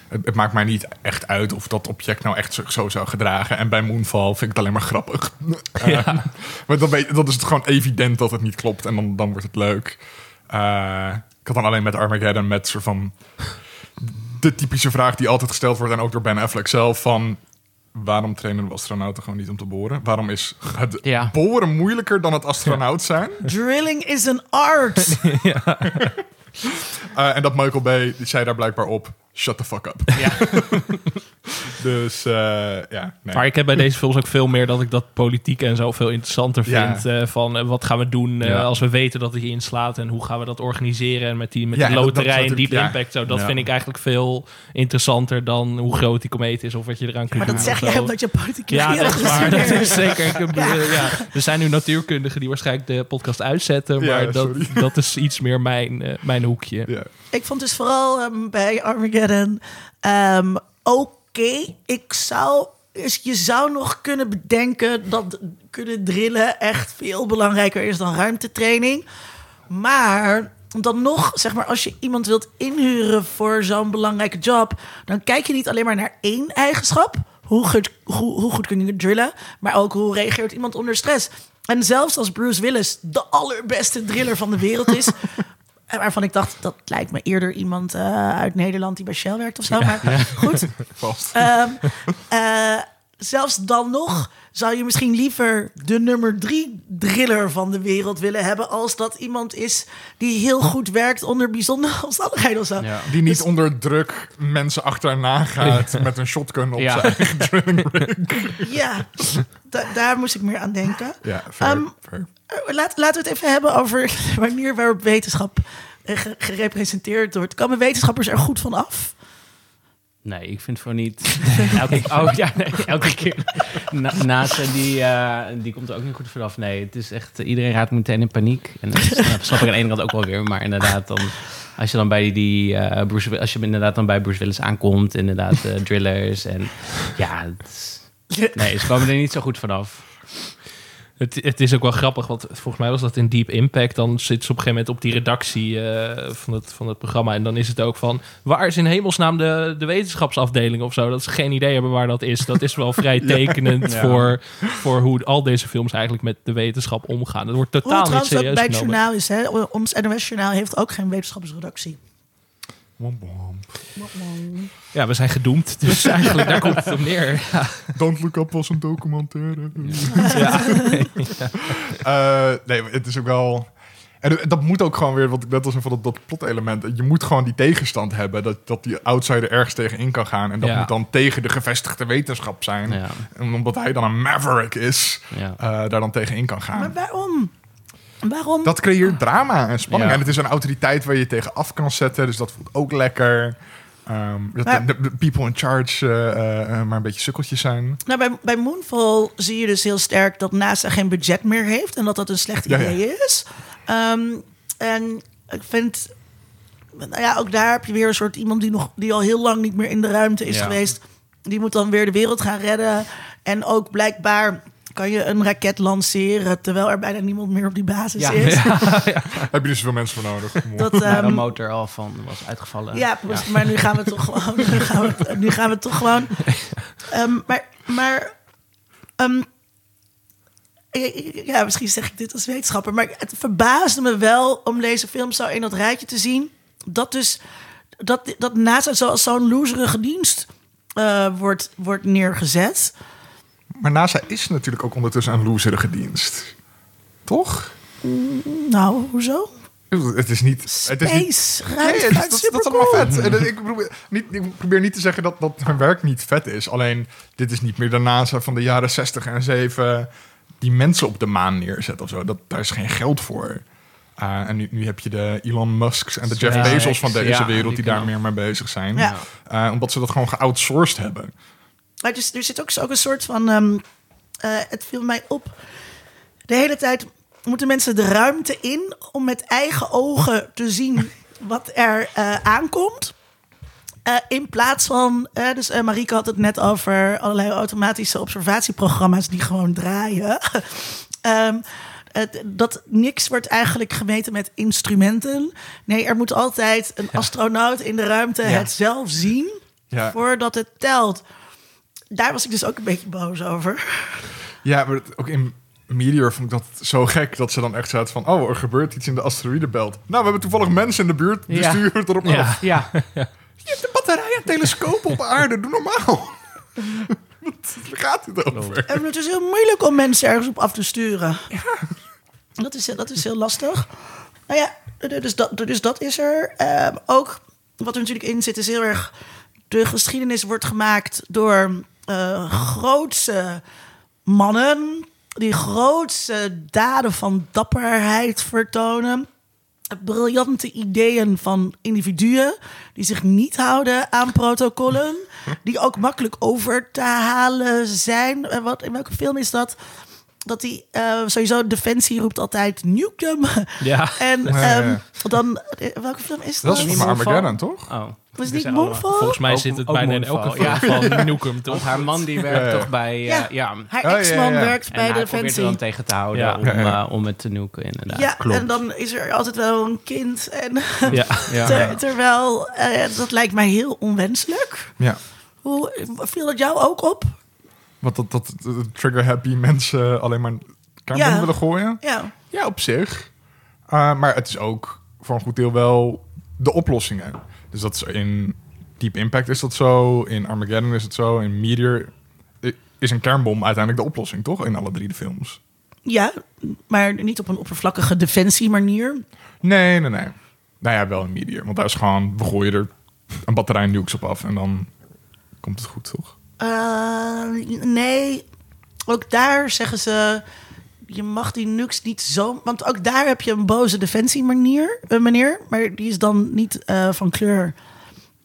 Het, het maakt mij niet echt uit of dat object nou echt zo, zo zou gedragen. En bij Moonfall vind ik het alleen maar grappig. Ja. Eh, maar dan, weet, dan is het gewoon evident dat het niet klopt. En dan, dan wordt het leuk. Eh, ik had dan alleen met Armageddon met soort van... De typische vraag die altijd gesteld wordt. En ook door Ben Affleck zelf. Van waarom trainen de astronauten gewoon niet om te boren? Waarom is het Ja. boren moeilijker dan het astronaut zijn? Drilling is an art. Eh, en dat Michael Bay, die zei daar blijkbaar op... Shut the fuck up. Ja. Dus eh, ja, nee. Maar ik heb bij deze films ook veel meer dat ik dat politiek en zo veel interessanter Ja. vind. eh, van eh, wat gaan we doen eh, Ja. als we weten dat het hier inslaat en hoe gaan we dat organiseren en met die, met Ja, die dat- dat is loterij en deep ja. impact. Zo, dat Ja. vind ik eigenlijk veel interessanter dan hoe groot die komeet is of wat je eraan kunt Maar dat doen zeg zo. omdat je politiek Ja, dat is waar. Dat is zeker. Ik heb, Ja. ja. Er zijn nu natuurkundigen die waarschijnlijk de podcast uitzetten. Ja, Maar dat, dat is iets meer mijn, mijn hoekje. Ja. Ik vond dus vooral ehm, bij Armageddon... ehm, Oké, ik zou... Dus je zou nog kunnen bedenken dat kunnen drillen echt veel belangrijker is dan ruimtetraining. Maar dan nog, zeg maar, als je iemand wilt inhuren voor zo'n belangrijke job, dan kijk je niet alleen maar naar één eigenschap. Hoe goed, hoe, hoe goed kun je drillen, maar ook hoe reageert iemand onder stress. En zelfs als Bruce Willis de allerbeste driller van de wereld is, waarvan ik dacht, dat lijkt me eerder iemand eh, uit Nederland die bij Shell werkt of zo. Maar goed, Vast. Ehm, eh, zelfs dan nog zou je misschien liever de nummer drie driller van de wereld willen hebben. Als dat iemand is die heel goed werkt onder bijzondere omstandigheden of zo. Ja. Die niet Dus- onder druk mensen achterna gaat met een shotgun op Ja. zijn eigen drilling rig. Ja, da- daar moest ik meer aan denken. Ja, fair, Ehm, fair. Eh, Laat, laten we het even hebben over de manier waarop wetenschap eh, ge- gerepresenteerd wordt. Komen wetenschappers er goed van af? Nee, ik vind voor niet. elke, oh, ja, nee, elke keer. Na, die, eh, die komt er ook niet goed vanaf. Nee, het is echt. iedereen raakt meteen in paniek. En dat snap, ik aan de ene kant ook wel weer. Maar inderdaad, dan, als je dan bij die. Bruce, als je inderdaad dan bij Bruce Willis aankomt, inderdaad, drillers. En ja, het nee, ze komen er niet zo goed vanaf. Het, het is ook wel grappig, want volgens mij was dat in Deep Impact. Dan zit ze op een gegeven moment op die redactie eh, van, het, van het programma. En dan is het ook van, waar is in hemelsnaam de, de wetenschapsafdeling of zo? Dat ze geen idee hebben waar dat is. Dat is wel vrij tekenend Ja. Voor, voor hoe al deze films eigenlijk met de wetenschap omgaan. Het wordt Hoe totaal niet serieus bij het genomen. journaal is. Hè? Ons NOS-journaal heeft ook geen wetenschapsredactie. Ja, we zijn gedoemd. Dus eigenlijk daar komt het op neer. Ja. Don't Look Up was een documentaire. Ja. Eh, nee, het is ook wel... En dat moet ook gewoon weer, wat ik net al zei van dat, dat plot-element. Je moet gewoon die tegenstand hebben. Dat, dat die outsider ergens tegenin kan gaan. En dat Ja. moet dan tegen de gevestigde wetenschap zijn. Ja, En omdat hij dan een maverick is, ja. eh, daar dan tegenin kan gaan. Maar waarom? Waarom? Dat creëert drama en spanning. Ja. En het is een autoriteit waar je tegen af kan zetten. Dus dat voelt ook lekker. Ehm, dat Maar- de, de people in charge eh, eh, eh, maar een beetje sukkeltjes zijn. Nou, bij, bij Moonfall zie je dus heel sterk dat NASA geen budget meer heeft en dat dat een slecht Ja, ja. idee is. Ehm, en ik vind, nou ja, ook daar heb je weer een soort iemand die, nog, die al heel lang niet meer in de ruimte is Ja. geweest. Die moet dan weer de wereld gaan redden. En ook blijkbaar kan je een raket lanceren terwijl er bijna niemand meer op die basis Ja. is. Heb je dus veel mensen voor nodig. Dat, Waar de motor al van was uitgevallen. Ja, precies, maar nu gaan we toch gewoon. Nu gaan we, nu gaan we toch gewoon. Ehm, maar maar ehm, ja, misschien zeg ik dit als wetenschapper, maar het verbaasde me wel om deze film zo in dat rijtje te zien. Dat dus dat, dat NASA zo als zo'n loserige dienst eh, wordt, wordt neergezet. Maar NASA is natuurlijk ook ondertussen een loserige dienst. Toch? Nou, hoezo? Het is niet... Het is niet Nee, het dat, dat is allemaal vet. En dat- ik, probeer niet, ik probeer niet te zeggen dat, dat hun werk niet vet is. Alleen, dit is niet meer de NASA van de jaren 60 en 7... die mensen op de maan neerzet of zo. Dat, daar is geen geld voor. Ah, en nu, nu heb je de Elon Musks en de Jeff Ja, Bezos van deze ja, wereld... die die daar meer mee bezig zijn. Ja. Ah, omdat ze dat gewoon geoutsourced hebben. Maar dus, er zit ook, ook een soort van. ehm, eh, het viel mij op. De hele tijd moeten mensen de ruimte in om met eigen ogen te zien wat er eh, aankomt. Eh, in plaats van. eh, dus eh, Marieke had het net over allerlei automatische observatieprogramma's die gewoon draaien. Ehm, dat niks wordt eigenlijk gemeten met instrumenten. Nee, er moet altijd een astronaut in de ruimte het zelf zien Ja. voordat het telt. Daar was ik dus ook een beetje boos over. Ja, maar het- ook in Meteor vond ik dat zo gek... dat ze dan echt zaten van... oh, er gebeurt iets in de asteroïdenbelt. Nou, we hebben toevallig mensen in de buurt... die Ja. sturen het erop Ja. af. Ja, Je hebt een batterij en telescoop op aarde. Doe normaal. Wat gaat het over? En het is heel moeilijk om mensen ergens op af te sturen. Dat, is, dat is heel lastig. Nou ja, dus dat, dus dat is er. Ehm, ook wat er natuurlijk in zit is heel erg... de geschiedenis wordt gemaakt door eh grootse mannen... die grootse daden van dapperheid vertonen... briljante ideeën van individuen die zich niet houden aan protocollen, die ook makkelijk over te halen zijn. En wat, in welke film is dat? Dat die eh, sowieso Defensie roept altijd nuke them. Ja. En Ja, ja, ja. ehm, dan, eh, welke film is Dat dat? is niet van? Armageddon, toch? oh. Was Die niet Moonfall? Volgens mij Ook- zit het ook bijna in elke ja. film van Nukem, Want toch? haar man die werkt Ja, ja. toch bij... Ja. eh, ja. Haar Oh, ja, ex-man ja, ja. werkt En bij hij probeert er Defensie. dan tegen te houden Ja. om, Ja, ja. eh, om het te nuken, inderdaad. Ja, Klopt. en dan is er altijd wel een kind. En Ja. Ja. ter- terwijl, eh, dat lijkt mij heel onwenselijk. Ja. Hoe viel dat jou ook op? Wat dat, dat, dat trigger-happy mensen alleen maar Ja. willen gooien? Ja. Ja, op zich. Uh, maar het is ook voor een goed deel wel de oplossingen. Dus dat is in Deep Impact is dat zo. In Armageddon is het zo. In Meteor... Is een kernbom uiteindelijk de oplossing, toch? In alle drie de films. Ja, maar niet op een oppervlakkige defensie manier. Nee, nee, nee. Nou ja, wel een medium. Want daar is gewoon, we gooien er een batterij nukes op af en dan komt het goed, toch? Eh, nee, ook daar zeggen ze... Je mag die nukes niet zo... Want ook daar heb je een boze defensie manier, eh, meneer. Maar die is dan niet eh, van kleur.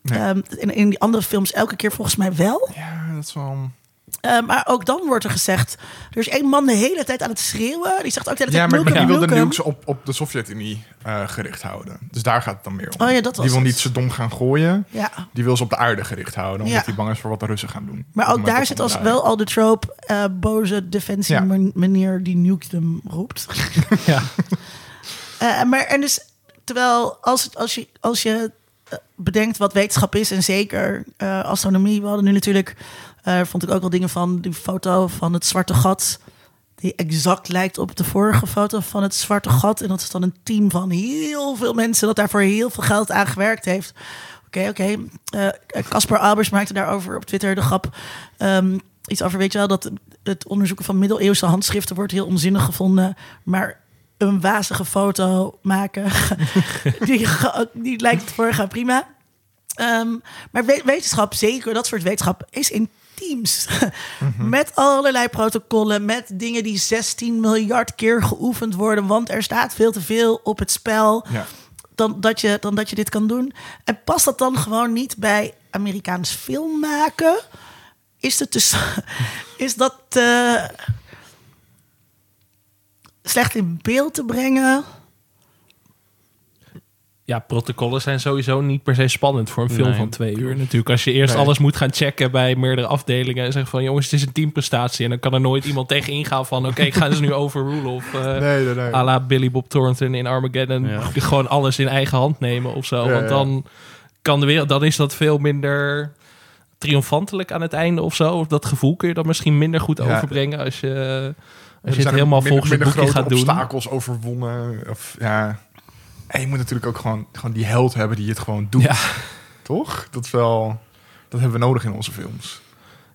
Nee. Ehm, in, in die andere films elke keer volgens mij wel. Ja, dat is wel... Eh, maar ook dan wordt er gezegd... Er is één man de hele tijd aan het schreeuwen. Die zegt ook de hele Ja, maar die wil de nukes op, op de Sovjet-Unie eh, gericht houden. Dus daar gaat het dan meer om. Oh ja, dat was die wil het. niet zo dom gaan gooien. Ja. Die wil ze op de aarde gericht houden. Omdat Ja. hij bang is voor wat de Russen gaan doen. Maar ook daar zit als wel al de trope... eh, boze defensie Ja. man- meneer die nuke hem roept. Ja. Maar en dus, terwijl als, het- als je, als je bedenkt wat wetenschap is, en zeker astronomie, we hadden nu natuurlijk, eh, vond ik ook wel dingen van die foto van het zwarte gat, die exact lijkt op de vorige foto van het zwarte gat. En dat is dan een team van heel veel mensen dat daarvoor heel veel geld aan gewerkt heeft. Oké, oké. Eh, Caspar Albers maakte daarover op Twitter de grap. ehm, iets over, weet je wel, dat het onderzoeken van middeleeuwse handschriften wordt heel onzinnig gevonden. Maar een wazige foto maken, die, die lijkt vorige prima. Ehm, maar we- wetenschap, zeker dat soort wetenschap, is in teams. Met allerlei protocollen, met dingen die 16 miljard keer geoefend worden. Want er staat veel te veel op het spel Ja. dan dat, je, dan dat je dit kan doen. En past dat dan gewoon niet bij Amerikaans film maken? Is, het dus, is dat eh, slecht in beeld te brengen? Ja, protocollen zijn sowieso niet per se spannend voor een film Nee. van twee uur. Natuurlijk, als je eerst Nee. alles moet gaan checken bij meerdere afdelingen en zeggen van jongens, het is een teamprestatie. En dan kan er nooit iemand tegen ingaan van oké, ik ga ze nu overrulen. Of eh Nee, nee, nee. à la Billy Bob Thornton in Armageddon. Ja. Gewoon alles in eigen hand nemen of zo. Ja, Want dan kan de wereld, dan is dat veel minder triomfantelijk aan het einde of zo. Of dat gevoel kun je dan misschien minder goed Ja. overbrengen als je, als je het helemaal minder- volgens het boekje gaat doen. obstakels overwonnen. Of, ja. En je moet natuurlijk ook gewoon, gewoon die held hebben die het gewoon doet. Ja. Toch? Dat is wel... Dat hebben we nodig in onze films.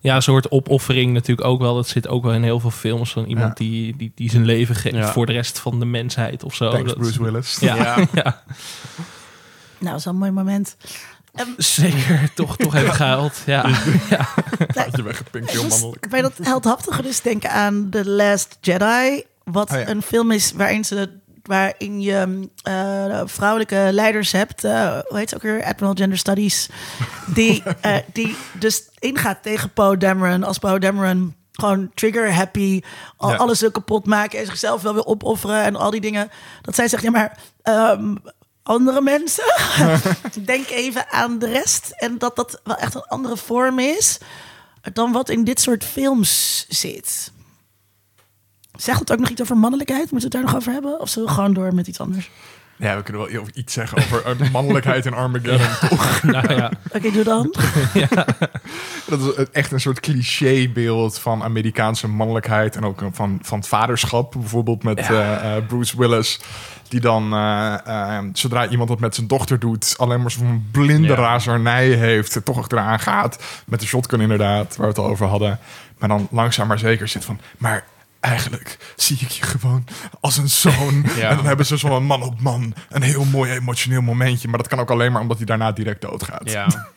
Ja, een soort opoffering natuurlijk ook wel. Dat zit ook wel in heel veel films van iemand Ja. die, die, die zijn leven geeft Ja. voor de rest van de mensheid of zo. Thanks, Dat- Bruce Willis. Ja, ja. Nou, dat is wel een mooi moment. zeker. toch, toch even gehuild. Ja. ja. Had je weggepinkt, heel Ik moest mannelijk. bij dat heldhaftige dus denken aan The Last Jedi. Wat Oh ja. een film is waarin, ze, waarin je eh, vrouwelijke leiders hebt. eh, hoe heet het ook weer? Admiral Gender Studies. Die, eh, die dus ingaat tegen Poe Dameron. Als Poe Dameron gewoon trigger happy. Al, Ja. Alles wil kapot maken. En zichzelf wel weer opofferen. En al die dingen. Dat zij zegt, ja maar... ehm, andere mensen. Denk even aan de rest. En dat dat wel echt een andere vorm is dan wat in dit soort films zit. Zegt het ook nog iets over mannelijkheid? Moeten we het daar nog over hebben? Of zullen we gewoon door met iets anders? Ja, we kunnen wel iets zeggen over eh, de mannelijkheid in Armageddon. toch? Nou ja. Oké, doe dan. Dat is echt een soort clichébeeld van Amerikaanse mannelijkheid. En ook van, van het vaderschap. Bijvoorbeeld met eh, eh, Bruce Willis. Die dan, zodra iemand dat met zijn dochter doet... alleen maar zo'n blinde Ja. razernij heeft. Er toch achteraan gaat. Met de shotgun inderdaad, waar we het al over hadden. Maar dan langzaam maar zeker zit van... Maar eigenlijk zie ik je gewoon als een zoon. Ja. En dan hebben ze zo'n man op man. Een heel mooi emotioneel momentje. Maar dat kan ook alleen maar omdat hij daarna direct doodgaat. Ja.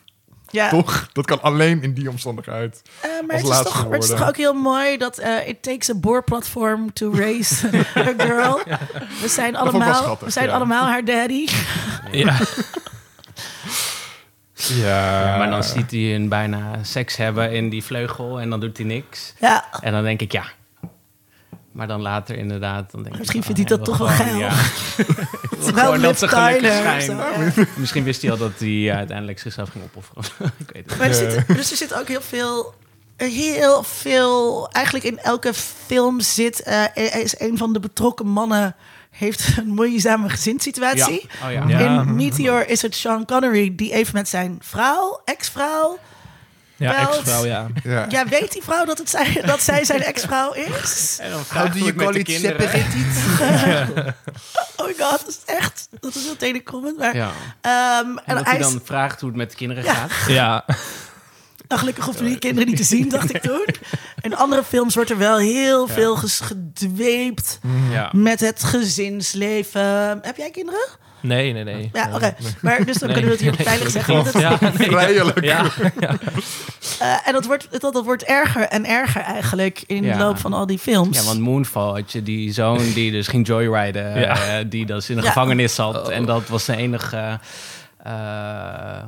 Ja, Toch? Dat kan alleen in die omstandigheid. Eh, maar als het is, laatste toch, maar het is toch ook heel mooi dat eh it takes a boorplatform to raise a girl. We zijn allemaal, schattig, we zijn ja. allemaal haar daddy. ja. Ja, Ja, maar dan ziet hij hun bijna seks hebben in die vleugel en dan doet hij niks. Ja, En dan denk ik, ja. Maar dan later inderdaad, dan denk ik... Misschien vindt hij dat toch wel geil. Ja. dat ze gelukkig zijn. ja. Misschien wist hij al dat hij eh, uiteindelijk zichzelf ging opofferen. ik weet het Maar er zit, dus er zit ook heel veel, heel veel. Eigenlijk in elke film zit eh, is een van de betrokken mannen heeft een moeizame gezinssituatie. Ja. Oh ja. Ja. In Meteor is het Sean Connery die even met zijn vrouw, ex-vrouw. Ja, ex-vrouw, ja. ja. Ja, weet die vrouw dat, het zij, dat zij zijn ex-vrouw is? En dan het met de kinderen. Oh my god, dat is echt. Dat is meteen een comment. Maar, Ja. ehm, En en dat hij dan vraagt hoe het met de kinderen Ja. gaat. Ja. nou, gelukkig hoefden die kinderen niet te zien, dacht ik toen. In andere films wordt er wel heel veel gedweept Ja. met het gezinsleven. Heb jij kinderen? Nee, nee, nee. Ja, oké. Maar dus dan kunnen we het hier veilig zeggen. Dat- ja, nee, Vrijelijk. Ja, eh, en dat wordt, dat, dat wordt erger en erger eigenlijk in de loop van al die films. Ja, want Moonfall had je die zoon die dus ging joyriden. Ja. eh, die dus in de Ja. gevangenis zat. En dat was de enige, eh,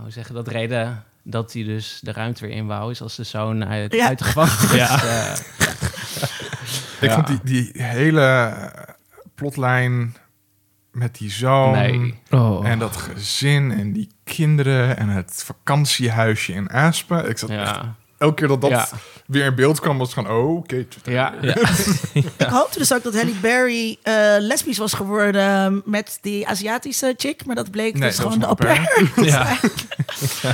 hoe zeg je dat, reden dat hij dus de ruimte weer in wou. Is als de zoon uit, Ja. uit de gevangenis. Ja. Ik Ja. vond die, die hele plotlijn met die zoon nee. Oh. en dat gezin en die kinderen en het vakantiehuisje in Aspen. Ik zat echt. Elke keer dat dat Ja. weer in beeld kwam, was van, oh, oké. Ja. Ik hoopte dus ook dat Halle Berry eh, lesbisch was geworden met die Aziatische chick. Maar dat bleek Nee, dus dat gewoon de au pair. Ja.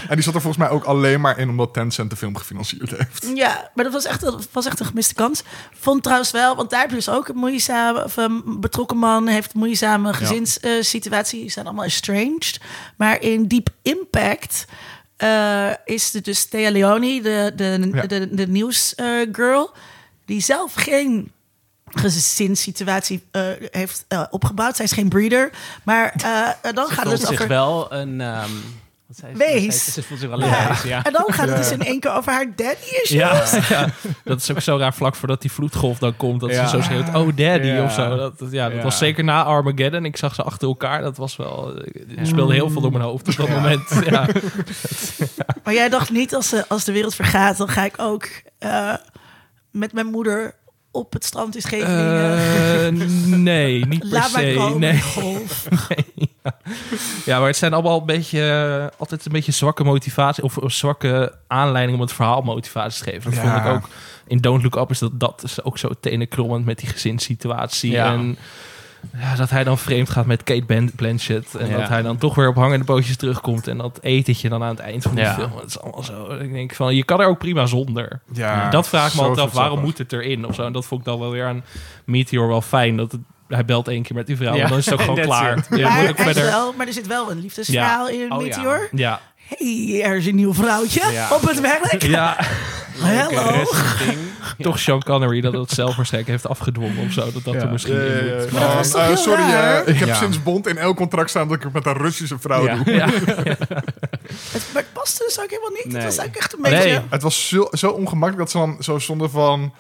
En die zat er volgens mij ook alleen maar in omdat Tencent de film gefinancierd heeft. Ja, maar dat was echt, dat was echt een gemiste kans. Vond trouwens wel, want daar heb je dus ook een moeizame, of een betrokken man heeft een moeizame gezinssituatie. Die zijn allemaal estranged. Maar in Deep Impact eh, is het dus Thea Leoni, de, de, Ja. de, de, nieuwsgirl, die zelf geen gezinssituatie eh, heeft eh, opgebouwd. Zij is geen breeder. Maar eh, dan Ze gaat het dus zich over... wel een... ehm, ze? Wees. Ze, ze voelt zich wel een Ja. wees, ja. En dan gaat het dus in één keer over haar daddy issues. Ja, ja, dat is ook zo raar vlak voordat die vloedgolf dan komt. Dat Ja. ze zo schreeuwt, oh daddy Ja. of zo. Dat, dat- ja, dat Ja. was zeker na Armageddon. Ik zag ze achter elkaar. Dat was wel... Er speelde heel veel door mijn hoofd op dat moment. Ja. Maar jij dacht niet, als de, als de wereld vergaat, dan ga ik ook eh, met mijn moeder op het strand in Scheveningen. Eh, nee, niet per Laat mij se. komen, Nee. golf. Ja, maar het zijn allemaal een beetje, eh, altijd een beetje zwakke motivatie of, of zwakke aanleiding om het verhaal motivatie te geven. Dat Ja. vond ik ook in Don't Look Up is dat, dat is ook zo tenenkrommend met die gezinssituatie. Ja. En ja, dat hij dan vreemd gaat met Kate Blanchett. En dat hij dan toch weer op hangende pootjes terugkomt. En dat etentje dan aan het eind van de film. Het is allemaal zo. Ik denk van, je kan er ook prima zonder. Ja, dat vraag ik me altijd af, waarom moet het erin? Of zo. En dat vond ik dan wel weer aan Meteor wel fijn. Dat het, hij belt één keer met die vrouw. Ja. En dan is het ook gewoon klaar. Ja, maar, moet ook verder. wel, maar er zit wel een liefdesverhaal in Oh. Meteor. Ja, hey, er is een nieuw vrouwtje Ja. op het werk. ja. Hallo. Toch Sean Connery dat het zelf waarschijnlijk heeft afgedwongen of zo. Dat dat Ja. er misschien Ja, ja, in ja. moet. Maar dat was toch Eh, sorry, raar? ik heb Ja. sinds Bond in elk contract staan dat ik het met een Russische vrouw Ja. doe. Ja. Het, maar het paste dus ook helemaal niet. Nee. Het was ook echt een Nee. beetje... Het was zo, zo ongemakkelijk dat ze dan zo stonden van...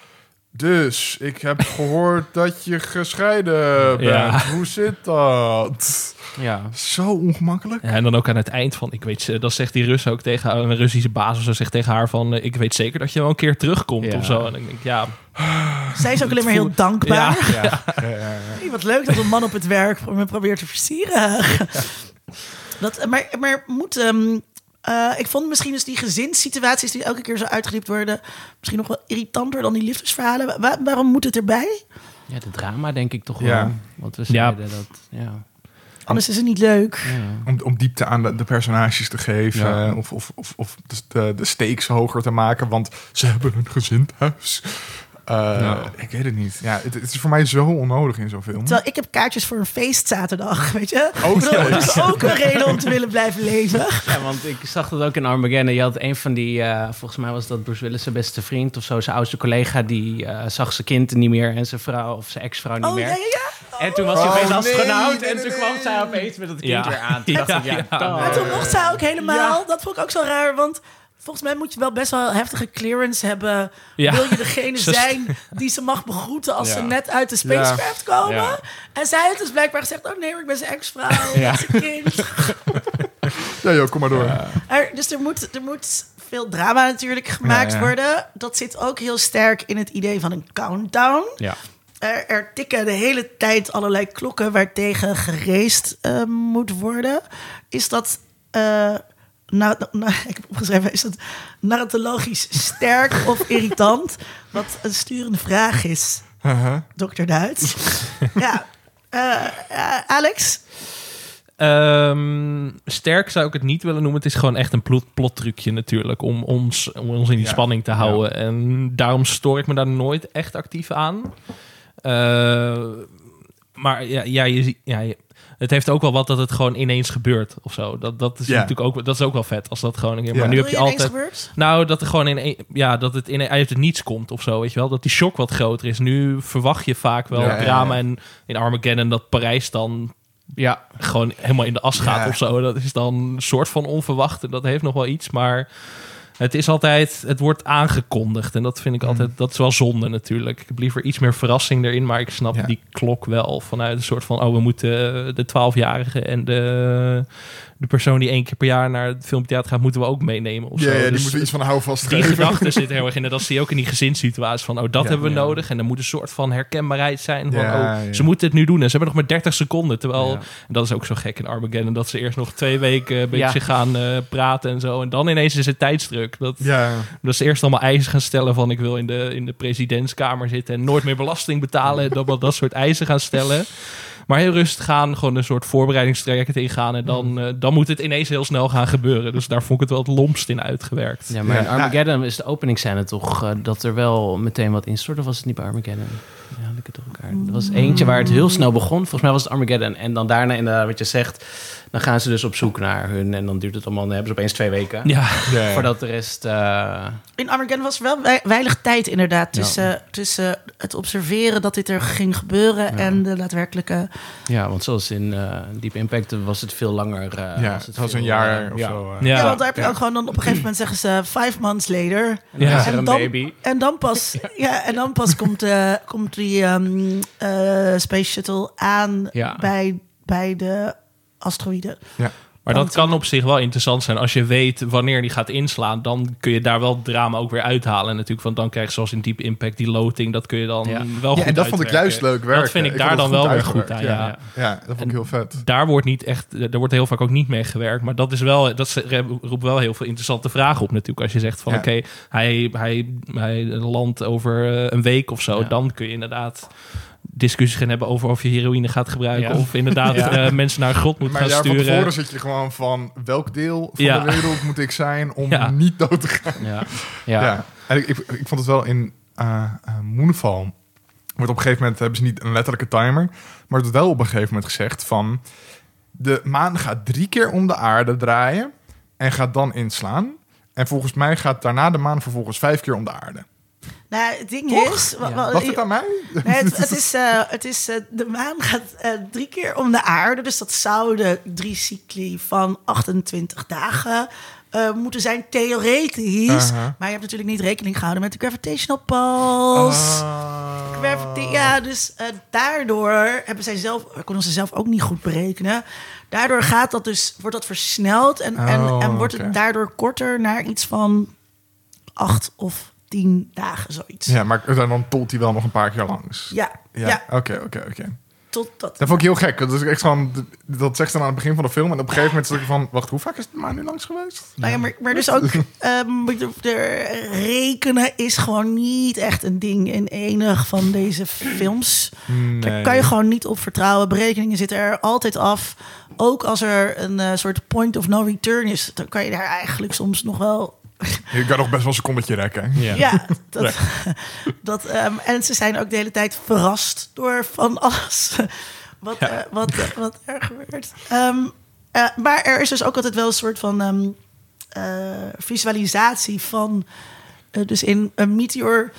Dus, ik heb gehoord dat je gescheiden bent. Ja. Hoe zit dat? Ja. Zo ongemakkelijk. Ja, en dan ook aan het eind van, ik weet, ze- dan zegt die Rus ook tegen een Russische baas of zo, zegt tegen haar van, eh, ik weet zeker dat je wel een keer terugkomt Ja. of zo. En ik denk, ja, Zij is ook alleen maar heel dankbaar. ja, Ja. Hey, wat leuk dat een man op het werk me probeert te versieren. Dat, maar, maar moet... ehm, eh, ik vond misschien dus die gezinssituaties die elke keer zo uitgediept worden... misschien nog wel irritanter dan die liefdesverhalen. Wa- waarom moet het erbij? ja, de drama denk ik toch wel. Ja. Wat we Ja. zeiden, dat... Ja. Anders is het niet leuk. Ja. Om, om diepte aan de, de personages te geven. Ja. Of, of, of, of de, de stakes hoger te maken. Want ze hebben een gezin thuis. Eh, Ja. Ik weet het niet. Ja, het, het is voor mij zo onnodig in zo'n film. Terwijl ik heb kaartjes voor een feest zaterdag, weet je? Oh, ja. Dat is ook een reden om te willen blijven leven. Ja, want ik zag dat ook in Armageddon. Je had een van die, eh, volgens mij was dat Bruce Willis zijn beste vriend of zo, zijn oudste collega, die eh, zag zijn kind niet meer en zijn vrouw of zijn ex-vrouw niet Oh, meer. ja, ja, ja. En toen was hij Oh, opeens nee, astronaut nee, en nee, toen nee, kwam zij opeens met het kind Ja. weer aan. Toen dacht ik, ja, Ja, dan- Maar toen mocht zij ook helemaal. Ja. Dat vond ik ook zo raar, want... Volgens mij moet je wel best wel heftige clearance hebben. Ja. Wil je degene zijn die ze mag begroeten als Ja. ze net uit de spacecraft komen? Ja. En zij heeft dus blijkbaar gezegd: Oh nee, ik ben zijn ex-vrouw, Ja. een kind. Ja, joh, kom maar door. Er, dus er moet, er moet veel drama natuurlijk gemaakt Ja, ja. worden. Dat zit ook heel sterk in het idee van een countdown. Ja. Er, er tikken de hele tijd allerlei klokken waartegen gereest eh, moet worden. Is dat. eh, nou, nou, ik heb opgeschreven, is dat narratologisch sterk of irritant? Wat een sturende vraag is, Uh-huh. dokter Duits. ja, eh, eh, Alex? Ehm, sterk zou ik het niet willen noemen. Het is gewoon echt een plot, plottrucje natuurlijk. Om ons, om ons in die Ja. spanning te houden. En daarom stoor ik me daar nooit echt actief aan. Eh, maar ja, ja, je, ziet- ja je- het heeft ook wel wat dat het gewoon ineens gebeurt of zo. Dat, dat is Ja. natuurlijk ook, dat is ook wel vet als dat gewoon een keer. Ja. Maar nu heb je altijd. Nou, dat er gewoon in ja, dat het in uit het niets komt of zo, weet je wel. Dat die shock wat groter is. Nu verwacht je vaak wel Ja, ja, ja. drama en in Armageddon dat Parijs dan Ja, gewoon helemaal in de as gaat Ja. of zo. Dat is dan een soort van onverwacht en dat heeft nog wel iets, maar het is altijd, het wordt aangekondigd en dat vind ik Mm. altijd, dat is wel zonde natuurlijk. Ik heb liever iets meer verrassing erin, maar ik snap Ja. die klok wel vanuit een soort van, oh we moeten de 12-jarige en de, de persoon die één keer per jaar naar het filmtheater gaat, moeten we ook meenemen of Ja, zo. ja, die Dus moeten iets van houvast die geven. gedachte zit heel erg in. En dat zie je ook in die gezinssituatie. Van, oh, dat Ja. hebben we Ja. nodig. En er moet een soort van herkenbaarheid zijn. Van, Ja, oh, ja. ze moeten het nu doen. En ze hebben nog maar 30 seconden. Terwijl, Ja. en dat is ook zo gek in Armageddon. Dat ze eerst nog twee weken een beetje Ja. gaan eh, praten en zo. En dan ineens is het tijdsdruk. Dat, Ja, dat ze eerst allemaal eisen gaan stellen van... ik wil in de, in de presidentskamer zitten en nooit meer belasting betalen. En dan wel dat soort eisen gaan stellen. Maar heel rustig gaan, gewoon een soort voorbereidingstraject ingaan. En dan, eh, dan moet het ineens heel snel gaan gebeuren. Dus daar vond ik het wel het lompst in uitgewerkt. ja maar in Armageddon is de openingsscène toch eh, dat er wel meteen wat instort. Of was het niet bij Armageddon? Ja, ik het door elkaar. Er was eentje waar het heel snel begon. Volgens mij was het Armageddon. En dan daarna, inderdaad, wat je zegt, dan gaan ze dus op zoek naar hun. En dan duurt het allemaal, dan hebben ze opeens twee weken. Ja, ja. Voordat de rest... eh, In Armageddon was wel wei- weinig tijd inderdaad tussen, tussen het observeren dat dit er ging gebeuren Ja. en de daadwerkelijke... ja, want zoals in eh Deep Impact was het veel langer. eh, ja, was het het was een jaar of ja. zo. Ja, Ja. want daar heb je Ja. ook gewoon dan op een gegeven moment zeggen ze five months later. En dan Ja. En dan- baby. En dan pas, ja. en dan pas komt, eh, komt die ehm, eh, Space Shuttle aan Ja. bij, bij de asteroïden. Maar dat kan op zich wel interessant zijn. Als je weet wanneer die gaat inslaan, dan kun je daar wel het drama ook weer uithalen. Natuurlijk, want dan krijg je zoals in Deep Impact die loting. Dat kun je dan Ja. wel goed Ja, en dat vond ik juist leuk werken. Dat vind ik, daar dan wel goed weer goed aan. Ja. Ja, ja dat vond ik heel vet. Daar wordt niet echt, er wordt heel vaak ook niet mee gewerkt. Maar dat is wel, dat ze- roept wel heel veel interessante vragen op natuurlijk. Als je zegt van Ja. oké, hij, hij, hij landt over eh, een week of zo. Ja. Dan kun je inderdaad discussies gaan hebben over of je heroïne gaat gebruiken. Ja. Of inderdaad Ja. eh, mensen naar een grot moet Maar gaan ja, van sturen. tevoren zit je gewoon van welk deel van Ja. de wereld moet ik zijn om Ja. niet dood te gaan. Ja. Ja. Ja. En ik, ik, ik vond het wel in eh eh, Moonfall. Wordt op een gegeven moment hebben ze niet een letterlijke timer, maar het wordt wel op een gegeven moment gezegd van de maan gaat drie keer om de aarde draaien en gaat dan inslaan. En volgens mij gaat daarna de maan vervolgens vijf keer om de aarde. Nou, het ding Toch? is... wa- Ja. wa- Was dit aan mij? Nee, het, het is, eh, het is eh, de maan gaat eh, drie keer om de aarde. Dus dat zouden drie cycli van 28 dagen moeten zijn, theoretisch. Maar je hebt natuurlijk niet rekening gehouden met de gravitational pulse. Ah. Gravity- ja, dus daardoor hebben zij zelf, konden ze zelf ook niet goed berekenen. Daardoor gaat dat dus, wordt dat versneld en, en, Oh, en wordt oké. het daardoor korter naar iets van acht of tien dagen, zoiets. Ja, maar dan tolt hij wel nog een paar keer langs. Ja, Ja, oké, oké, oké. tot dat. Dat vond ik heel gek. Dat is echt gewoon, dat zegt ze dan aan het begin van de film. En op een gegeven moment zit ik van, wacht, hoe vaak is het maar nu langs geweest? Nou ja, maar, maar dus ook de, de rekenen is gewoon niet echt een ding in enig van deze films. Daar kan je gewoon niet op vertrouwen. Berekeningen zitten er altijd af. Ook als er een eh, soort point of no return is, dan kan je daar eigenlijk soms nog wel. Je kan nog best wel een secondetje rekken. Ja. Ja, dat, dat, ehm, en ze zijn ook de hele tijd verrast door van alles wat, Ja. wat, wat er gebeurt. Ehm, eh, maar er is dus ook altijd wel een soort van ehm, eh, visualisatie van. eh, dus in een meteor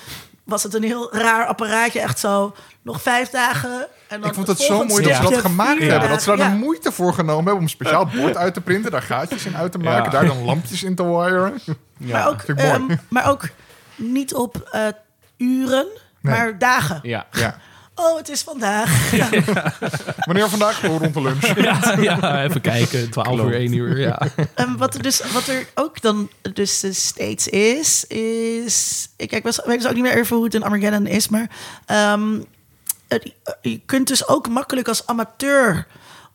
was het een heel raar apparaatje, echt zo nog vijf dagen. En dan Ik vond het zo mooi dat ze dat gemaakt hebben. Dat ze daar de moeite voor genomen hebben om een speciaal bord uit te printen, daar gaatjes in uit te maken, Ja. daar dan lampjes in te wiren. maar, ook, ehm, maar ook niet op eh, uren, Nee. maar dagen. Ja. Ja. Oh, het is vandaag. Ja. Wanneer vandaag? Oh, rond de lunch. Ja, ja, even kijken. 12 uur, 1 uur. Ja. En wat er dus wat er ook dan dus eh, steeds is, is. Ik kijk, weet dus ook niet meer even hoe het in Armageddon is, maar ehm, het- je kunt dus ook makkelijk als amateur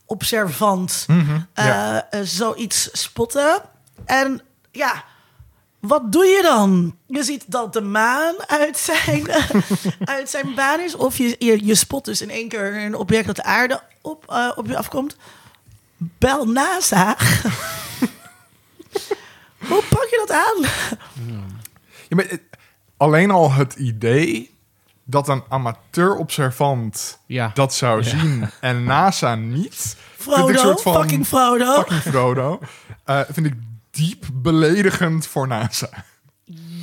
observant eh, ja. eh, zoiets spotten. En ja, wat doe je dan? Je ziet dat de maan uit zijn, uit zijn baan is. Of je, je, je spot dus in één keer een object dat de aarde op, eh, op je afkomt. Bel NASA. Hoe pak je dat aan? Ja, maar het- alleen al het idee dat een amateur-observant Ja. dat zou zien en NASA niet. Vind ik Frodo, soort van- fucking Frodo. Fucking Frodo. eh, vind ik diep beledigend voor NASA.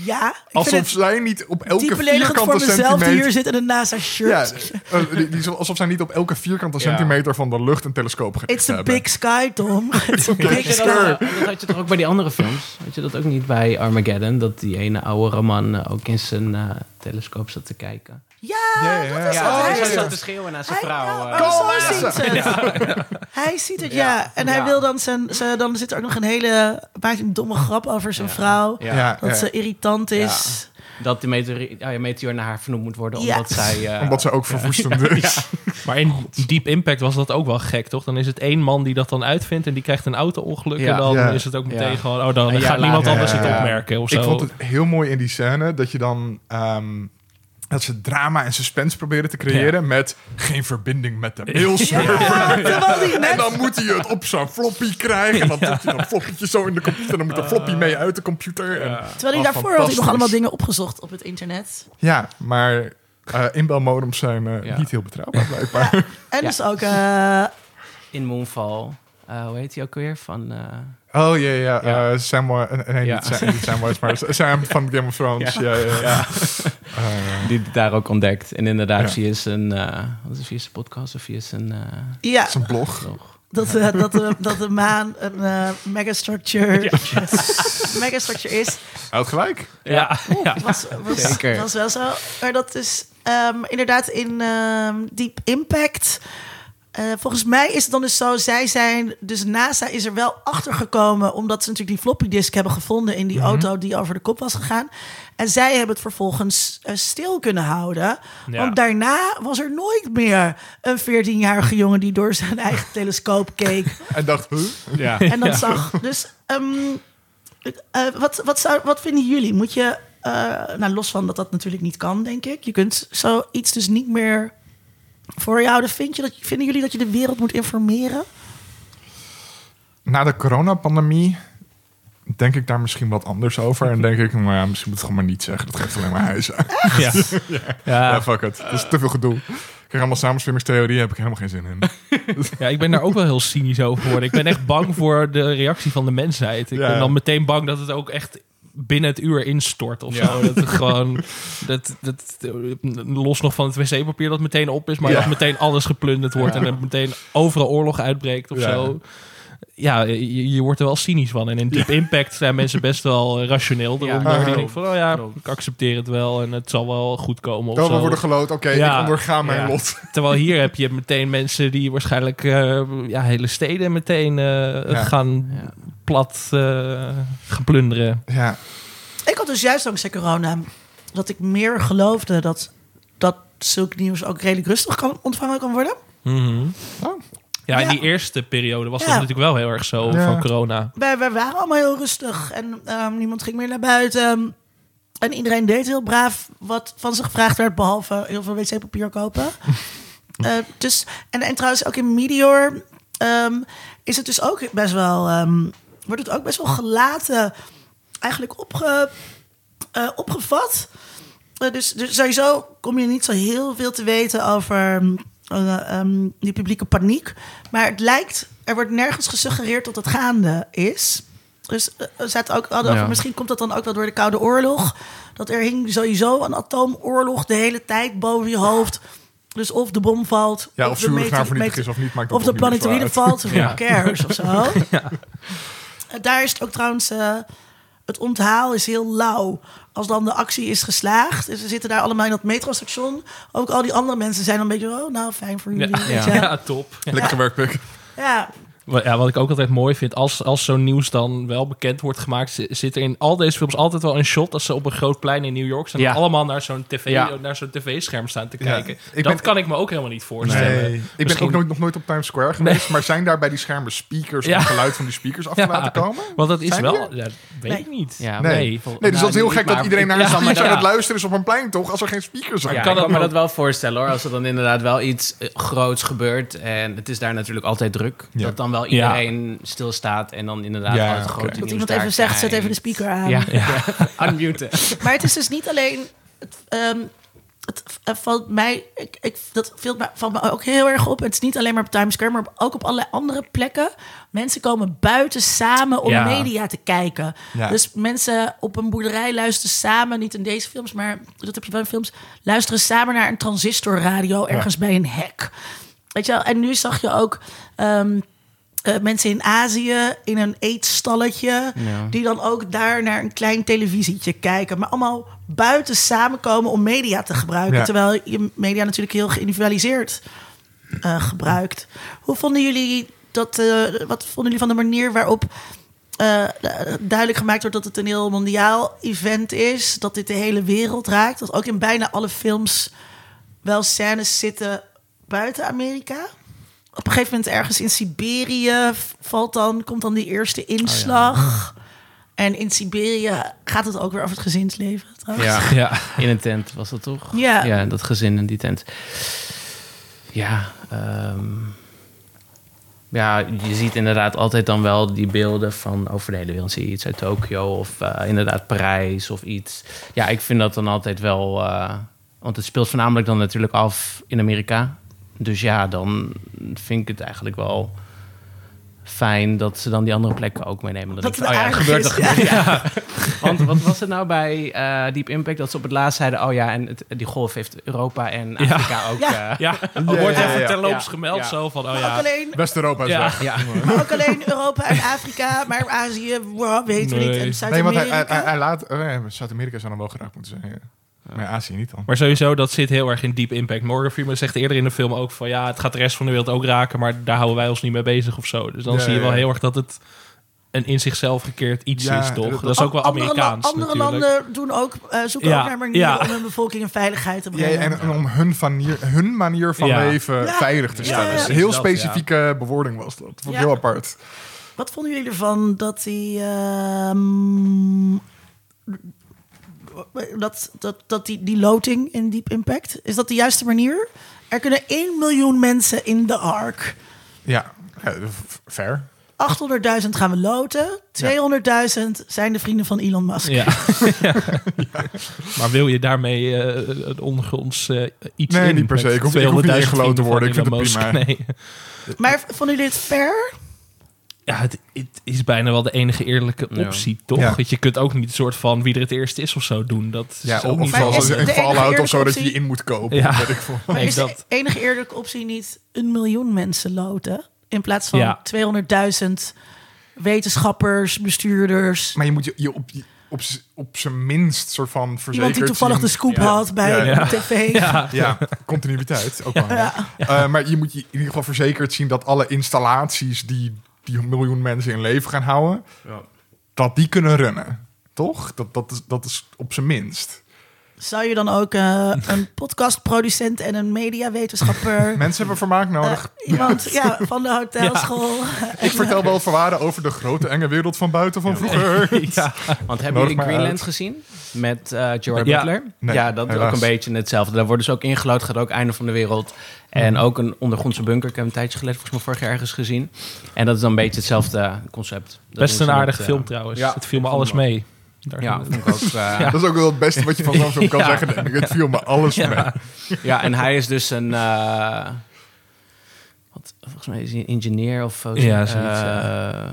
Ja, ik Alsof zij niet op elke diep beledigend voor vierkante mezelf die centimeter... hier zit in een NASA-shirt. Ja, die, die- alsof zij niet op elke vierkante Ja. centimeter van de lucht een telescoop ge- It's a hebben. big sky, Tom. It's a big sky. dat, dat had je toch ook bij die andere films? Weet je dat ook niet bij Armageddon? Dat die ene oude Roman eh, ook in zijn eh, telescoop zat te kijken. Ja, Ja, ja, dat is ja. Oh, hij ja, zat te schreeuwen naar zijn Hij- vrouw. ja, eh. oh, zo NASA. ziet het. Hij ziet het, ja. Ja. En hij Ja. wil dan zijn, zijn... Dan zit er ook nog een hele... Maakt een domme grap over zijn Ja. vrouw. Ja. Ja, Dat ja. ze irritant is. Dat die meteor, oh ja, meteor naar haar vernoemd moet worden, Ja. omdat zij... eh, Omdat ze ook verwoestend is. Maar in Deep Impact was dat ook wel gek, toch? Dan is het één man die dat dan uitvindt en die krijgt een auto-ongeluk. Ja. En dan Ja. is het ook meteen Ja. gewoon... Oh, dan gaat niemand anders het opmerken of zo. Ik vond het heel mooi in die scène dat je dan... ehm, dat ze drama en suspense proberen te creëren met geen verbinding met de mailserver. Ja, En dan moet hij het op zo'n floppy krijgen. En dan doet hij dat floppytje zo in de computer. En dan moet de floppy mee uit de computer. En, Terwijl hij daarvoor had hij nog allemaal dingen opgezocht op het internet. ja, maar eh inbelmodems zijn eh, Ja. niet heel betrouwbaar blijkbaar. En Ja. dus ook... eh, In Moonfall. eh, hoe heet hij ook weer? Van, eh, Oh ja, ja. Ja. eh, Samwise, eh, nee, Ja. niet, Sam, niet Samwise, maar Sam van Game of Thrones. Ja, ja, ja. Eh, die daar ook ontdekt. En inderdaad, via zijn... eh, wat is via zijn podcast of via zijn... ja, zijn blog. blog? dat, dat, de, dat de maan een eh, megastructure, megastructure is. Had gelijk. ja, ja. Was, was, Zeker. was wel zo. Maar dat is ehm, inderdaad in ehm, Deep Impact. Eh, volgens mij is het dan dus zo, zij zijn, dus NASA is er wel achter gekomen, omdat ze natuurlijk die floppy disk hebben gevonden in die auto die over de kop was gegaan. En zij hebben het vervolgens eh, stil kunnen houden. Ja. Want daarna was er nooit meer een 14-jarige jongen die door zijn eigen telescoop keek. En dacht, huh? Ja. En dat zag. Dus ehm, eh, wat, wat, zou, wat vinden jullie? Moet je, eh, nou los van dat dat natuurlijk niet kan, denk ik. Je kunt zoiets dus niet meer voor houden. Vind je dat, vinden jullie dat je de wereld moet informeren? Na de coronapandemie denk ik daar misschien wat anders over. En denk ik, nou ja, misschien moet het gewoon maar niet zeggen. Dat geeft alleen maar huis aan. Ja. Ja, Ja. fuck it. Dat is te veel gedoe. Ik krijg allemaal samenswimmingstheorieën, heb ik helemaal geen zin in. ja, ik ben daar ook wel heel cynisch over geworden. Ik ben echt bang voor de reactie van de mensheid. Ik Ja. ben dan meteen bang dat het ook echt binnen het uur instort of Ja. zo. Dat het gewoon, dat, dat, los nog van het wc-papier dat meteen op is, maar Ja. dat meteen alles geplunderd wordt Ja. en dat meteen overal oorlog uitbreekt of Ja. zo. Ja, je, je wordt er wel cynisch van. En in Deep Impact zijn mensen best wel eh, rationeel eronder. Ja. die denken van, oh ja, Klopt. ik accepteer het wel en het zal wel goed komen of Oh, we zo. worden gelood. Oké, Ja. ik onderga mijn Ja. lot. Terwijl hier heb je meteen mensen die waarschijnlijk eh, ja, hele steden meteen eh, Ja. gaan Ja. Plat eh gaan plunderen. Ja, Ik had dus juist dankzij corona dat ik meer geloofde dat, dat zulk nieuws ook redelijk rustig kan ontvangen kan worden. Oh. Ja, in Ja. die eerste periode was Ja. dat natuurlijk wel heel erg zo Ja. van corona. Wij, wij waren allemaal heel rustig en ehm, niemand ging meer naar buiten. En iedereen deed heel braaf wat van ze gevraagd werd, behalve heel veel wc-papier kopen. Eh, dus, en, en trouwens, ook in Meteor ehm, is het dus ook best wel, ehm, wordt het ook best wel gelaten eigenlijk opge, eh, opgevat. Eh, dus, dus sowieso kom je niet zo heel veel te weten over eh, ehm, die publieke paniek. Maar het lijkt, er wordt nergens gesuggereerd dat het gaande is. Dus zaten ook hadden over, Ja. misschien komt dat dan ook wel door de Koude Oorlog. Dat er hing sowieso een atoomoorlog de hele tijd boven je hoofd. Dus of de bom valt, ja of, of de meter- is of niet, maakt of de planetoïde valt, of Ja. cares of zo. Eh, Daar is het ook trouwens, eh, het onthaal is heel lauw. Als dan de actie is geslaagd, dus ze zitten daar allemaal in dat metrostation. Ook al die andere mensen zijn dan een beetje, oh, nou, fijn voor jullie. Ja, ja. top. Lekker gewerkt. Ja, Ja, wat ik ook altijd mooi vind, als, als zo'n nieuws dan wel bekend wordt gemaakt, zi- zit er in al deze films altijd wel een shot als ze op een groot plein in New York staan. Ja. allemaal naar zo'n tv, Ja. naar zo'n tv-scherm staan te kijken. Dat ben- kan ik me ook helemaal niet voorstellen. Nee, ik ben ook nooit, nog nooit op Times Square geweest. Maar zijn daar bij die schermen speakers om Ja. het geluid van die speakers af te Ja. laten komen? Want dat is Zijn wel, weet Nee. ik niet. Ja, Nee. nee. dus dat is heel Nou, gek dat iedereen naar een maar speech aan ja. het luisteren is op een plein, toch? Als er geen speakers zijn. Kan ik dat kan me dat wel voorstellen hoor. Als er dan inderdaad wel iets eh, groots gebeurt. En het is daar natuurlijk altijd druk. Dat dan wel iedereen stilstaat. En dan inderdaad Ja, het grote Dat dat iemand even zegt, zet even de speaker aan. Ja, ja. unmuten. Maar het is dus niet alleen... Het, ehm, het valt mij, ik, ik, dat valt me, valt me ook heel erg op. Het is niet alleen maar op Times Square, maar ook op allerlei andere plekken. Mensen komen buiten samen om Ja. media te kijken. Ja. Dus mensen op een boerderij luisteren samen, niet in deze films, maar dat heb je wel in films, luisteren samen naar een transistorradio ergens bij een hek. Weet je wel? En nu zag je ook ehm, eh, mensen in Azië in een eetstalletje, Ja. die dan ook daar naar een klein televisietje kijken, maar allemaal buiten samenkomen om media te gebruiken, Ja. terwijl je media natuurlijk heel geïndividualiseerd eh, gebruikt. Hoe vonden jullie dat? eh, wat vonden jullie van de manier waarop duidelijk gemaakt wordt dat het een heel mondiaal event is, dat dit de hele wereld raakt, dat ook in bijna alle films wel scènes zitten buiten Amerika? Op een gegeven moment ergens in Siberië valt dan, komt dan die eerste inslag. En in Siberië gaat het ook weer over het gezinsleven. Trouwens. Ja, Ja. in een tent was dat toch? Ja. Ja, dat gezin in die tent. Ja, ehm, ja, je ziet inderdaad altijd dan wel die beelden van over de hele wereld. Zie je iets uit Tokio of eh, inderdaad Parijs of iets. Ja, ik vind dat dan altijd wel... eh, want het speelt voornamelijk dan natuurlijk af in Amerika. Dus ja, dan vind ik het eigenlijk wel fijn dat ze dan die andere plekken ook meenemen. Dat denk ik, het oh ja, gebeurt er ja. Want wat was het nou bij eh Deep Impact dat ze op het laatst zeiden: oh ja, en het, die golf heeft Europa en Afrika ook. Ja. eh, Ja, er ja, wordt ja, even ja. terloops Ja. gemeld Ja. zo van, oh Maar ja. ook, alleen, West-Europa is Ja. weg. ja. maar ook alleen Europa en Afrika, maar Azië wow, weten we Nee. niet. En Nee, want Zuid-Amerika. hij, hij, hij laat... oh Zuid-Amerika zou dan wel geraakt moeten zijn. Ja. Maar Azië niet dan. Maar sowieso, dat zit heel erg in Deep Impact. Morgan Freeman zegt eerder in de film ook van... ja, het gaat de rest van de wereld ook raken... maar daar houden wij ons niet mee bezig of zo. Dus dan Ja, zie je wel ja. heel erg dat het een in zichzelf gekeerd iets Ja, is, toch? dat- Dat is ook wel andere, Amerikaans Andere natuurlijk. landen doen ook, eh, zoeken Ja, ook naar manieren ja. om hun bevolking in veiligheid te Ja, brengen. en, en om hun, manier, hun manier van Ja. leven Ja. veilig te Ja, stellen. Dus. Heel Dat, ja. specifieke bewoording was dat. Vond ik Ja. heel apart. Wat vonden jullie ervan dat die... ehm, dat, dat, dat die, die loting in Deep Impact, is dat de juiste manier? Er kunnen 1 miljoen mensen in de Ark. Ja, fair. 800.000 gaan we loten. 200.000 zijn de vrienden van Elon Musk. Ja. Ja. Maar wil je daarmee eh een ondergronds eh, iets Nee, in? niet per se. Ik hoef- ik hoef niet 200.000 ingeloten te worden. Ik vind het prima. Nee. Maar vonden jullie dit fair? Ja, het, het is bijna wel de enige eerlijke Ja. optie, toch? Ja. Dat je kunt ook niet een soort van wie er het eerst is of zo doen. Dat is Ja, ook niet zoals is in de enige Fallout of zo, dat je in moet kopen. Ja. Ik. Maar is dat- de enige eerlijke optie niet een miljoen mensen loten? In plaats van Ja. 200.000 wetenschappers, bestuurders. Maar je moet je, je op, je- op, z'n- op zijn minst soort van verzekerd Iemand die toevallig de scoop Ja. had bij Ja, ja. de tv. Ja, Ja, continuïteit. Ook wel. Ja. Eh, maar je moet je in ieder geval verzekerd zien dat alle installaties die die miljoen mensen in leven gaan houden, Ja. dat die kunnen runnen. Toch? Dat, dat, is, dat is op zijn minst. Zou je dan ook eh, een podcastproducent en een mediawetenschapper... Mensen hebben vermaak nodig. eh, iemand ja, van de hotelschool. Ik vertel wel verhalen over de grote enge wereld van buiten van vroeger. ja. Want hebben Nodig jullie Greenland uit. gezien? Met eh Gerard Ja. Butler? Nee, ja, dat is ook een beetje hetzelfde. Daar worden ze ook ingelood, gaat ook einde van de wereld. En ook een ondergrondse bunker. Ik heb een tijdje geleden, volgens mij vorig jaar ergens gezien. En dat is dan een beetje hetzelfde concept. Dat Best een aardig film trouwens. ja, het viel me alles mee. Daar Ja, vond ik ook. eh, ja. Dat is ook wel het beste wat je van zo'n film kan Ja. zeggen, denk ik. Het viel me alles mee. ja, en hij is dus een... eh, wat, volgens mij is hij een engineer of zo. Ja, Eh,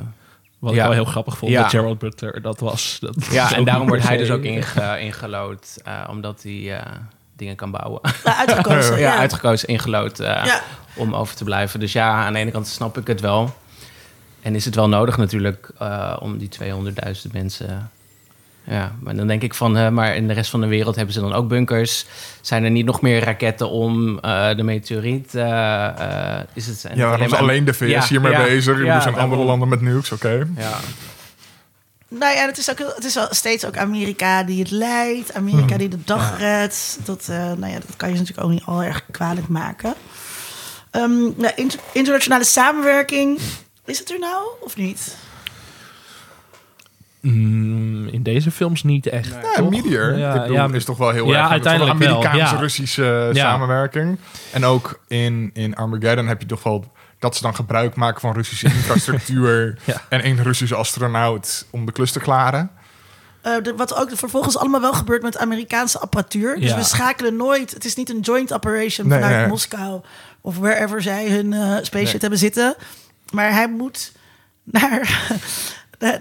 Wat ik Ja. wel heel grappig vond Ja. dat Gerald Butler dat was. Dat ja, en daarom wordt hij dus ook inge, ingelood. eh, omdat hij eh, dingen kan bouwen. Nou, uitgekozen. ja, ja. uitgekozen, ingelood. eh, Ja. om over te blijven. Dus ja, aan de ene kant snap ik het wel. En is het wel nodig natuurlijk eh, om die 200.000 mensen... Ja, maar dan denk ik van, hè, maar in de rest van de wereld hebben ze dan ook bunkers. Zijn er niet nog meer raketten om eh, de meteoriet? eh, eh, is het Ja, is maar- alleen de VS Ja, hiermee ja, bezig? ja, er zijn andere landen met nukes, oké. Ja, Nou ja, het is, ook, het is wel steeds ook Amerika die het leidt. Amerika Hmm. die de dag redt. Dat, eh, nou ja, dat kan je natuurlijk ook niet al erg kwalijk maken. Ehm, nou, inter- internationale samenwerking. Is het er nou of niet? Mm, in deze films niet echt. Ja, toch? Meteor Ja, ik bedoel, ja, is toch wel heel ja, erg uiteindelijk. Amerikaanse-Russische Ja. samenwerking. En ook in, in Armageddon heb je toch wel dat ze dan gebruik maken van Russische infrastructuur Ja. en één Russische astronaut om de klus te klaren. Eh, de- wat ook vervolgens allemaal wel gebeurt met Amerikaanse apparatuur. Dus we schakelen nooit. Het is niet een joint operation Nee, vanuit nee. Moskou of wherever zij hun eh spaceship Nee. hebben zitten. Maar hij moet naar,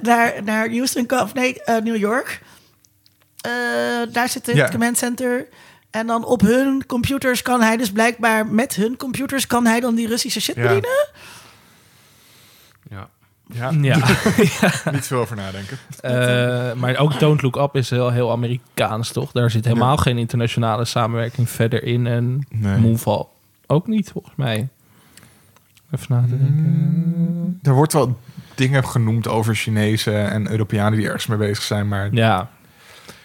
naar, naar Houston, of nee, eh, New York. Eh, daar zit het Ja. command center. En dan op hun computers kan hij dus blijkbaar met hun computers kan hij dan die Russische shit Ja. bedienen. Ja. Ja, Ja. niet veel over nadenken. Eh, maar ook Don't Look Up is heel, heel Amerikaans, toch? Daar zit helemaal geen internationale samenwerking verder in. En Nee. Moonfall ook niet, volgens mij. Even na te denken. Er wordt wel dingen genoemd over Chinezen en Europeanen die ergens mee bezig zijn, maar Ja.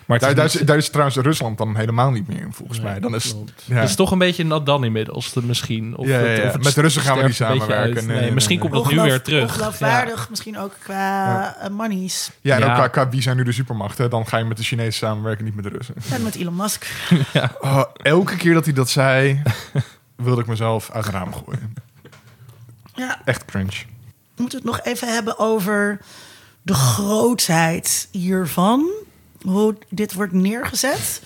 Maar daar, daar, is, daar trouwens Rusland dan helemaal niet meer in, volgens Nee, mij. Dan is, ja. Het is toch een beetje nat dan inmiddels, misschien. Of Ja, ja, het- ja. of het Met de Russen gaan we niet samenwerken. Nee, Nee, nee, misschien nee. komt dat nu weer terug. Ongeloofwaardig, misschien ook qua eh, monies. ja, en ook qua wie zijn nu de supermachten, dan ga je met de Chinezen samenwerken, niet met de Russen. En met Elon Musk. Oh, elke keer dat hij dat zei, wilde ik mezelf uit het raam gooien. Ja, Echt cringe. We moeten het nog even hebben over de grootheid hiervan. Hoe dit wordt neergezet.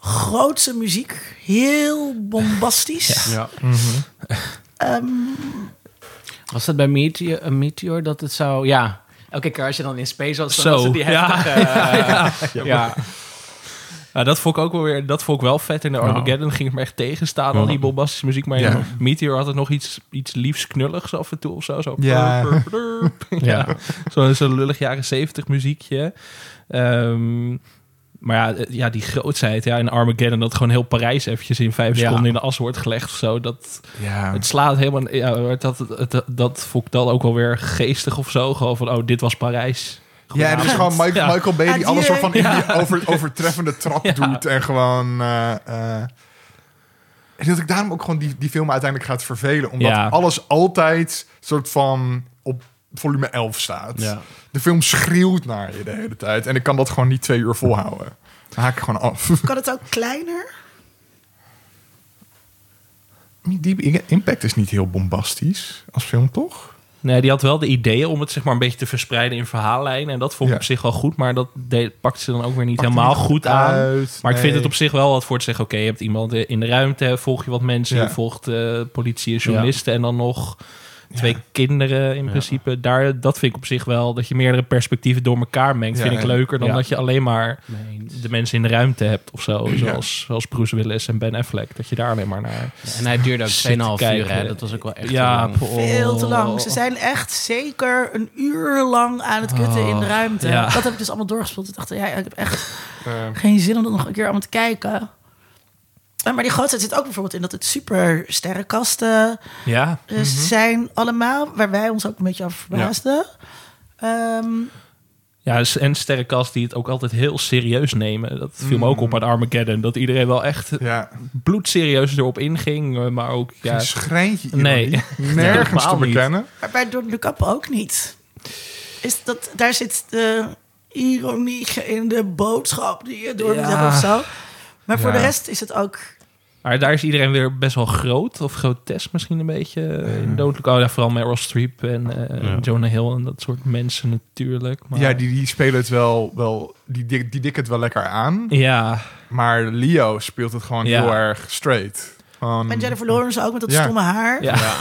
Grootse muziek. Heel bombastisch. Ja. Ehm, Was dat bij Meteor, een Meteor dat het zou... Ja, elke keer als je dan in space was, dan Zo, was het die ja. heftige... eh, ja. Ja, dat vond ik ook wel weer. Dat vond ik wel vet. In de Armageddon ging het me echt tegenstaan, al die bombastische muziek. Maar Ja. Meteor had het nog iets, iets liefs knulligs af en toe of zo. zo Ja. Ja. Zo'n zo lullig jaren zeventig muziekje. Ehm, maar ja, eh, ja, die grootheid ja, in Armageddon... dat gewoon heel Parijs eventjes in vijf Ja. seconden in de as wordt gelegd of zo. Dat, Ja, het slaat helemaal... Ja, dat, dat, dat, dat vond ik dan ook wel weer geestig of zo. Gewoon van, oh, dit was Parijs. Ja en het is gewoon Michael, Ja. Michael Bay die alles soort van in die over, overtreffende trap Ja. doet. En gewoon... eh, eh, en dat ik daarom ook gewoon die, die film uiteindelijk gaat vervelen. Omdat Ja. alles altijd soort van op volume 11 staat. Ja. De film schreeuwt naar je de hele tijd. En ik kan dat gewoon niet twee uur volhouden. Dan haak ik gewoon af. kan het ook kleiner? Die impact is niet heel bombastisch als film, toch? Nee, die had wel de ideeën om het zeg maar een beetje te verspreiden in verhaallijnen. En dat vond ik Ja. op zich wel goed. Maar dat deed, pakte ze dan ook weer niet Pakt helemaal niet goed aan. Maar ik vind het op zich wel wat voor te zeggen. Oké, je hebt iemand in de ruimte, volg je wat mensen, Ja. je volgt politie en journalisten en dan nog twee kinderen in Ja. principe. Daar, dat vind ik op zich wel, dat je meerdere perspectieven door elkaar mengt. Ja, vind ik leuker dan Ja. dat je alleen maar de mensen in de ruimte hebt of zo. Ja. Zoals, zoals Bruce Willis en Ben Affleck. Dat je daar alleen maar naar En hij duurde ook zit te 2,5 uur, hè? Dat was ook wel echt Ja, lang. Veel te lang. Ze zijn echt zeker een uur lang aan het kutten in de Oh, ruimte. ja. Dat heb ik dus allemaal doorgespeeld. Ik dacht, ja, ik heb echt Eh, geen zin om dat nog een keer allemaal te kijken. Maar die grootheid zit ook bijvoorbeeld in dat het super sterrenkasten Ja, eh, zijn allemaal, waar wij ons ook een beetje over verbaasden. Ehm, Ja, s- en sterrenkast die het ook altijd heel serieus nemen. Dat viel me ook op aan Armageddon. Dat iedereen wel echt ja, bloedserieus erop inging. eh, Maar ook, ja... geen schrijntje Nee. Nergens te bekennen. maar bij Don't Look Up ook niet. Is dat, daar zit de ironie in de boodschap die je door moet Ja. hebben of zo. Maar voor Ja. de rest is het ook... Maar daar is iedereen weer best wel groot. Of grotesk misschien een beetje. eh, In Don't Look... Oh ja, vooral Meryl Streep en eh, Ja. Jonah Hill en dat soort mensen natuurlijk. Maar, Ja, die, die spelen het wel, wel die, dik- die dikken het wel lekker aan. Ja, Maar Leo speelt het gewoon Ja. heel erg straight. Gewoon, En Jennifer Lawrence ook met dat Ja. stomme haar. ja.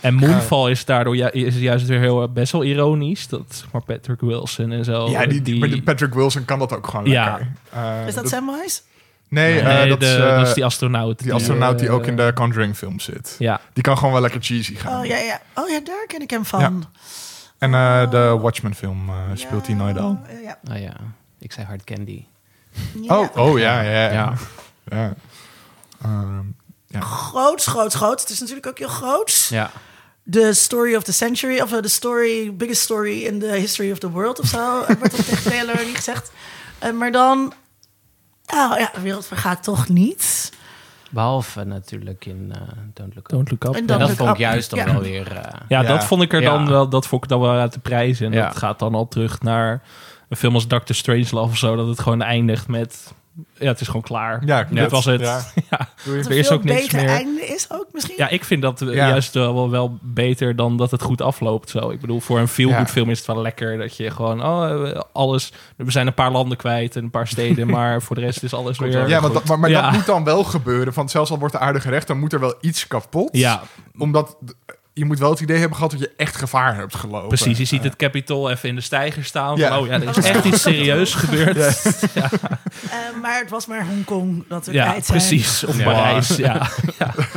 En Moonfall is daardoor ju- is juist weer heel, best wel ironisch. Dat zeg maar Patrick Wilson en zo. Ja, die, die, Patrick Wilson kan dat ook gewoon Ja. lekker. Eh, Is dat Samwise? Nee, Nee, eh, dat, de- is, eh, dat is die astronaut. die astronaut die eh, ook in de Conjuring film zit. Ja, Die kan gewoon wel lekker cheesy gaan. Oh ja, ja. Oh ja, daar ken ik hem van. Ja. En eh, de Watchmen film eh, speelt hij nooit al. Ja, ja. Oh ja, ik zei Hard Candy. Ja. Oh, oh ja, ja. ja. Ja. Ja. Groots, groots, groots. Het is natuurlijk ook heel groots. Ja. The story of the century, of uh, the story, biggest story in the history of the world of zo. eh, wordt dat tegen Taylor niet gezegd. Eh, maar dan, oh ja, de wereld vergaat toch niet. Behalve natuurlijk in eh, Don't Look Up. Don't Look Up. En ja. dan- dat Look vond ik Up. juist dan Ja. wel weer... eh, Ja, Ja. dat vond ik er dan Ja. wel, dat vond ik dan wel uit de prijs. En Ja. dat gaat dan al terug naar een film als Doctor Strangelove of zo. Dat het gewoon eindigt met, ja, het is gewoon klaar. ja, dit was het. Ja. Dat Er is veel ook niks beter meer. einde is ook misschien Ja, ik vind dat eh, Ja. juist wel, wel beter dan dat het goed afloopt. Zo. Ik bedoel, voor een feel-good Ja. film is het wel lekker dat je gewoon... Oh, eh, alles... We zijn een paar landen kwijt en een paar steden, maar voor de rest is alles weer... Ja, want dat, maar, maar Ja. dat moet dan wel gebeuren. Want zelfs al wordt de aarde gerecht, dan moet er wel iets kapot. Ja, Omdat je moet wel het idee hebben gehad dat je echt gevaar hebt gelopen. precies. Je ziet het Capitol even in de stijger staan. Ja. Van, oh ja, er is echt iets serieus gebeurd. Ja, Eh, maar het was maar Hongkong dat we ja kwijt zijn. precies. Of Ja. Parijs, ja.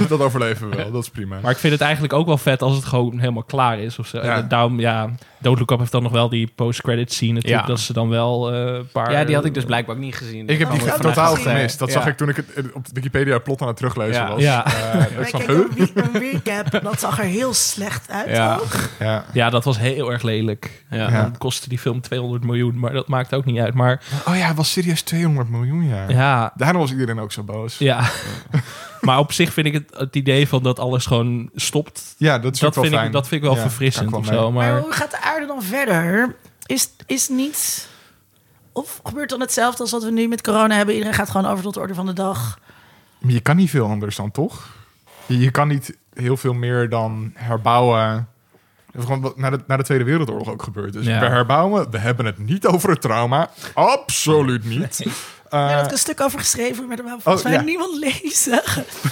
dat overleven we wel, dat is prima. Maar ik vind het eigenlijk ook wel vet als het gewoon helemaal klaar is. Of zo. Daarom, ja, Don't Look Up heeft dan nog wel die post-credit scene natuurlijk. Ja. Dat ze dan wel eh, een paar... Ja, die had ik dus blijkbaar ook niet gezien. ik heb Oh, die totaal gemist. Dat Ja. zag ik toen ik het eh, op Wikipedia plot aan het teruglezen Ja. was. Ja. Eh, ik Maar van, kijk, huh? een, re- een recap, dat zag er heel slecht uit Ja. ook. Ja. Ja, dat was heel erg lelijk. Ja, Ja. Dan kostte die film 200 miljoen, maar dat maakt ook niet uit. Maar Oh ja, het was serieus 200 miljoen, ja. ja, Daarom was iedereen ook zo boos. ja. maar op zich vind ik het, het idee van dat alles gewoon stopt... Ja, dat is Dat ook wel vind, ik, dat vind ik wel Ja, verfrissend of zo. Maar Maar hoe gaat de aarde dan verder? Is, is niet... Of gebeurt dan hetzelfde als wat we nu met corona hebben? Iedereen gaat gewoon over tot de orde van de dag. Maar je kan niet veel anders dan, toch? Je, je kan niet heel veel meer dan herbouwen. Dat is Gewoon wat na de, na de Tweede Wereldoorlog ook gebeurd. Dus Ja. we herbouwen, we hebben het niet over het trauma. Absoluut niet. Daar Eh, heb ik een stuk over geschreven, maar daar wou volgens oh, mij ja. niemand lezen.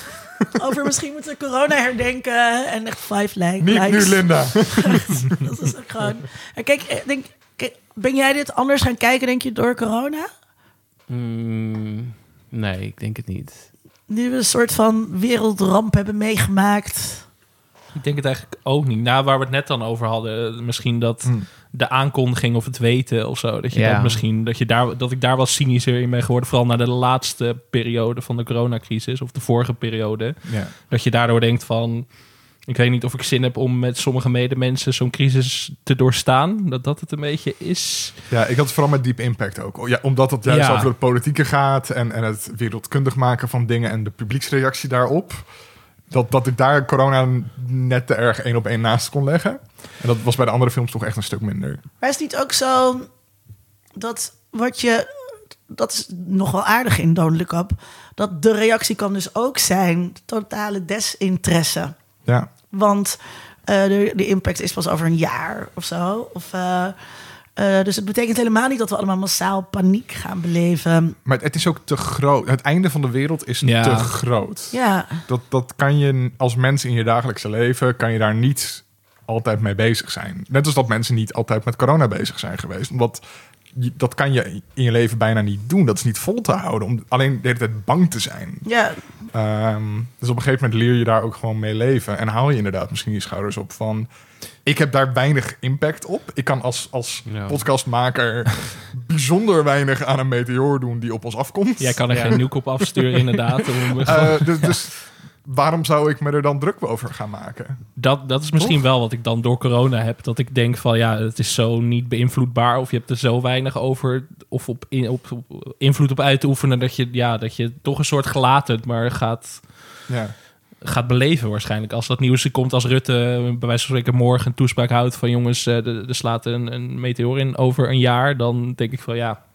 over misschien moeten we corona herdenken en echt five li- niet likes. nu, Linda. Dat is ook gewoon... En kijk, eh, denk, kijk, ben jij dit anders gaan kijken, denk je, door corona? Mm, nee, ik denk het niet. Nu we een soort van wereldramp hebben meegemaakt. Ik denk het eigenlijk ook niet. Nou, waar we het net dan over hadden, misschien dat Hmm. de aankondiging of het weten of zo. Dat je Ja. dat misschien, dat, je daar, dat ik daar wel cynischer in ben geworden. Vooral na de laatste periode van de coronacrisis of de vorige periode. Ja. Dat je daardoor denkt van... Ik weet niet of ik zin heb om met sommige medemensen zo'n crisis te doorstaan. Dat dat het een beetje is. ja, ik had het vooral met Deep Impact ook. Ja, omdat het juist Ja. over het politieke gaat... En, en het wereldkundig maken van dingen... en de publieksreactie daarop... Dat, dat ik daar corona net te erg één op één naast kon leggen. En dat was bij de andere films toch echt een stuk minder. Maar is het niet ook zo dat wat je... Dat is nog wel aardig in Don't Look Up. Dat de reactie kan dus ook zijn totale desinteresse. Ja, Want eh, de, de impact is pas over een jaar of zo. Of, eh, eh, dus het betekent helemaal niet dat we allemaal massaal paniek gaan beleven. maar het is ook te groot. Het einde van de wereld is Ja. te groot. Ja, Dat, dat kan je als mens in je dagelijkse leven... kan je daar niet altijd mee bezig zijn. Net als dat mensen niet altijd met corona bezig zijn geweest. Omdat je- dat kan je in je leven bijna niet doen. Dat is niet vol te houden. Om alleen de hele tijd bang te zijn. ja, Ehm, dus op een gegeven moment leer je daar ook gewoon mee leven. En haal je inderdaad misschien je schouders op van... Ik heb daar weinig impact op. Ik kan als, als Ja. podcastmaker bijzonder weinig aan een meteoor doen die op ons afkomt. Jij kan er Ja. geen nuke op afsturen inderdaad. Om, Eh, dus, dus waarom zou ik me er dan druk over gaan maken? dat, dat is misschien Toch? wel wat ik dan door corona heb. Dat ik denk van ja, het is zo niet beïnvloedbaar. Of je hebt er zo weinig over. Of op, in, op, op invloed op uit te oefenen. Dat je, ja, dat je toch een soort gelaten maar gaat, Ja. Gaat beleven waarschijnlijk. Als dat nieuws er komt als Rutte bij wijze van spreken morgen een toespraak houdt. Van jongens, eh, er slaat een, een meteoor in over een jaar. Dan denk ik van ja...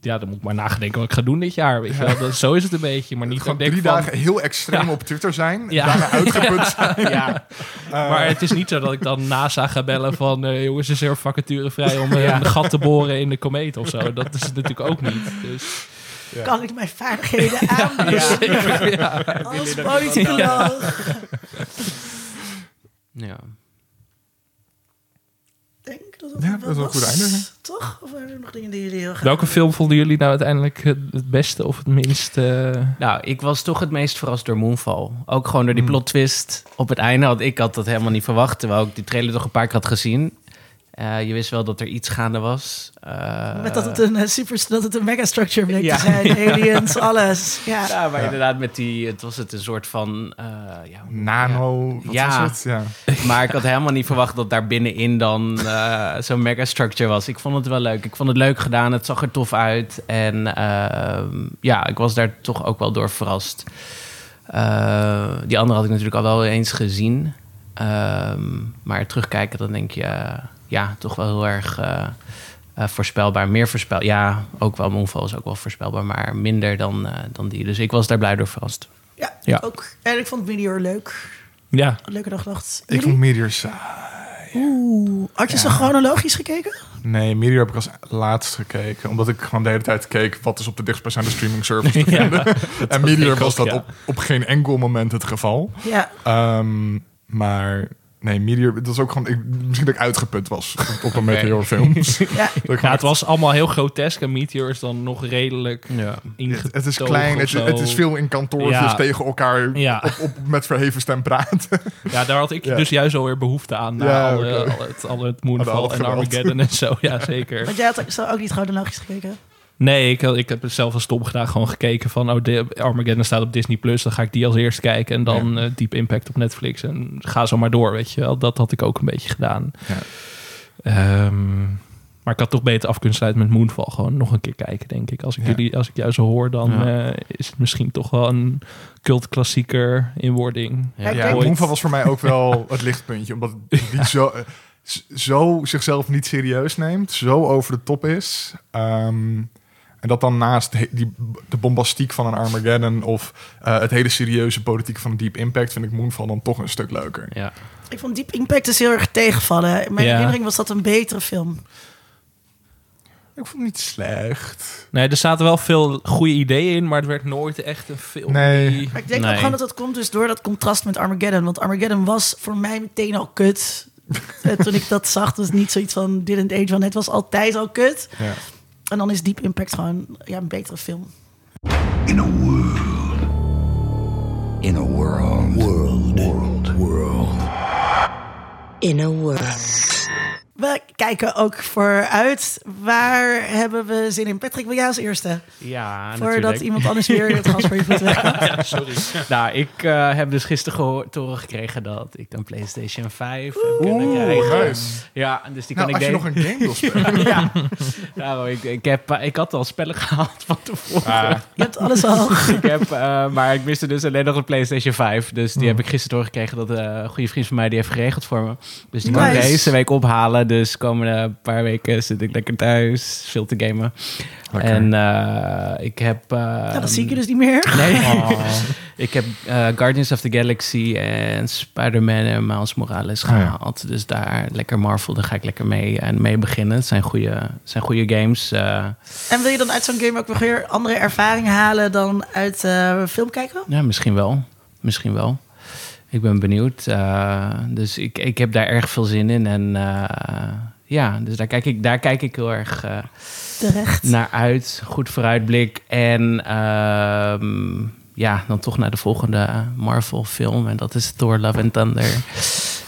Ja, dan moet ik maar nagedenken wat ik ga doen dit jaar. Weet je wel. Dat, zo is het een beetje. Maar niet Gewoon drie van- dagen heel extreem Ja. op Twitter zijn. Ja. Daarna uitgeput zijn. Ja, Eh, maar het is niet zo dat ik dan NASA ga bellen van... eh, jongens, is er vacature vrij om eh, een gat te boren in de komeet of zo. Dat is het natuurlijk ook niet. Dus. Kan ik mijn vaardigheden aanbieden ja. als politicoloog? Ja. Ik denk dat het Ja, dat is wel een goed einde, hè? Toch? Of waren er nog dingen die jullie heel graag... Welke film vonden jullie nou uiteindelijk het het beste of het minst... eh, Nou, ik was toch het meest verrast door Moonfall. Ook gewoon door die Hmm. plot twist op het einde. Want ik had dat helemaal niet verwacht. Terwijl ik die trailer toch een paar keer had gezien. Eh, je wist wel dat er iets gaande was. Eh, Met dat het een eh, super, dat het een megastructure bleek Ja. te zijn, aliens, alles. Ja. Ja, maar Ja. inderdaad met die... Het was het een soort van... eh, ja, Nano, wat Ja. was het? Ja. Maar ik had helemaal niet verwacht dat daar binnenin dan eh, zo'n megastructure was. Ik vond het wel leuk. Ik vond het leuk gedaan. Het zag er tof uit. En ehm, ja, ik was daar toch ook wel door verrast. Eh, die andere had ik natuurlijk al wel eens gezien. Ehm, maar terugkijken, dan denk je... ja, toch wel heel erg eh, eh, voorspelbaar. Meer voorspel. Ja, ook wel Moonfall is ook wel voorspelbaar. Maar minder dan, eh, dan die. Dus ik was daar blij door verrast. Ja, Ja. ook. En ik vond Meteor leuk. Ja, Leuke dag gedacht. Ik vond Meteor saai. Oeh. Had je Ja. zo chronologisch gekeken? Nee, Meteor heb ik als laatst gekeken. Omdat ik gewoon de hele tijd keek wat is op de dichtstbijzijnde streaming service te Ja, vinden. en Meteor was dat ja. op, op geen enkel moment het geval. Ja. Ehm, maar nee, Meteor, dat is ook gewoon... Ik, misschien dat ik uitgeput was op de Meteor films. Dat ik ja. gewoon ja, het was allemaal heel grotesk en Meteor is dan nog redelijk Ja. het, het is klein, het, is veel in kantoortjes Ja. tegen elkaar Ja. op, op, met verheven stem praten. Ja, daar had ik Ja. dus juist alweer behoefte aan. Na alle, al het, al het Al Moonfall en geweld. Armageddon en zo. Ja, zeker. Want jij had zo ook niet chronologisch gekeken. Nee, ik, ik heb het zelf als stom gedaan. Gewoon gekeken van... Oh, de, Armageddon staat op Disney+. Plus. Dan ga ik die als eerst kijken. En dan eh, Deep Impact op Netflix. En ga zo maar door, weet je wel. Dat had ik ook een beetje gedaan. Ja. Ehm, maar ik had toch beter af kunnen sluiten met Moonfall. Gewoon nog een keer kijken, denk ik. Als ik, Ja. jullie, als ik jou zo hoor, dan Ja. eh, is het misschien toch wel een cultklassieker in wording. Ja, Ja, Moonfall was voor mij ook wel het lichtpuntje. Omdat die zo, eh, zo zichzelf niet serieus neemt. Zo over de top is. Ehm, en dat dan naast de, die, de bombastiek van een Armageddon... of eh, het hele serieuze politiek van Deep Impact... vind ik Moonfall dan toch een stuk leuker. Ja. Ik vond Deep Impact dus heel erg tegenvallen. In mijn Ja. herinnering was dat een betere film. Ik vond het niet slecht. Nee, er zaten wel veel goede ideeën in, maar het werd nooit echt een film. Nee. die- Maar ik denk Nee. ook gewoon dat dat komt dus door dat contrast met Armageddon. Want Armageddon was voor mij meteen al kut. Eh, Toen ik dat zag, was het niet zoiets van didn't age van het was altijd al kut. Ja. En dan is Deep Impact gewoon ja, een betere film. In a world. In a world. World. World. World. In a world. We kijken ook vooruit. Waar hebben we zin in? Patrick, wil jij als eerste? Ja, Voordat natuurlijk. iemand anders weer het gas voor je voet weggaat. Ja, sorry. Nou, ik eh, heb dus gisteren gehoord, horen gekregen dat ik een PlayStation 5 heb kunnen Oeh, krijgen. nice. Ja, dus die kan Nou, ik als je nog een game wil spelen. ja. Nou, ik, ik, heb, eh, ik had al spellen gehaald van tevoren. Ah, Je hebt alles al. ik heb, eh, maar ik miste dus alleen nog een PlayStation 5. Dus die heb ik gisteren doorgekregen dat eh, een goede vriend van mij die heeft geregeld voor me. Dus die kan ik deze week ophalen. Dus komende paar weken zit ik lekker thuis, veel te gamen. Lekker. En eh, ik heb... eh, Ja, dat zie ik je dus niet meer. Nee. ik heb eh, Guardians of the Galaxy en Spider-Man en Miles Morales Oh ja. gehaald. Dus daar lekker Marvel, daar ga ik lekker mee, en mee beginnen. Het zijn goede, zijn goede games. eh. En wil je dan uit zo'n game ook weer andere ervaring halen dan uit eh, film kijken? ja, misschien wel. Misschien wel. Ik ben benieuwd. Eh, dus ik, ik heb daar erg veel zin in. En eh, ja, dus daar kijk ik, daar kijk ik heel erg eh, Terecht. naar uit. Goed vooruitblik. En ehm, ja, dan toch naar de volgende Marvel film. En dat is Thor Love and Thunder.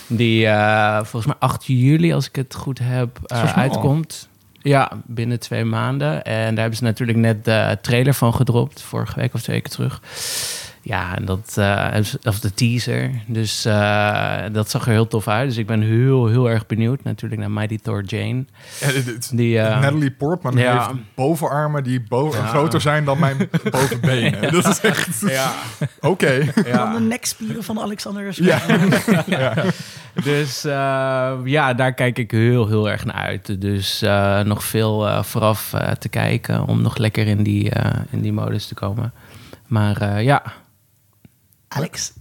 Die eh, volgens mij 8 juli, als ik het goed heb, eh, uitkomt. Ja, binnen twee maanden. En daar hebben ze natuurlijk net de trailer van gedropt. Vorige week of twee weken terug. Ja, en dat, eh, of de teaser. Dus eh, dat zag er heel tof uit. Dus ik ben heel, heel erg benieuwd natuurlijk naar Mighty Thor Jane. Ja, dit- dit- Die, eh, Natalie Portman ja. heeft bovenarmen die bo- Ja. groter zijn dan mijn bovenbenen. Dat is echt... ja, Oké. Van de nekspieren van Alexander. Ja. ja. Dus eh, ja, daar kijk ik heel, heel erg naar uit. Dus eh, nog veel eh, vooraf te kijken om nog lekker in die, eh, in die modus te komen. Maar eh, ja, Alex.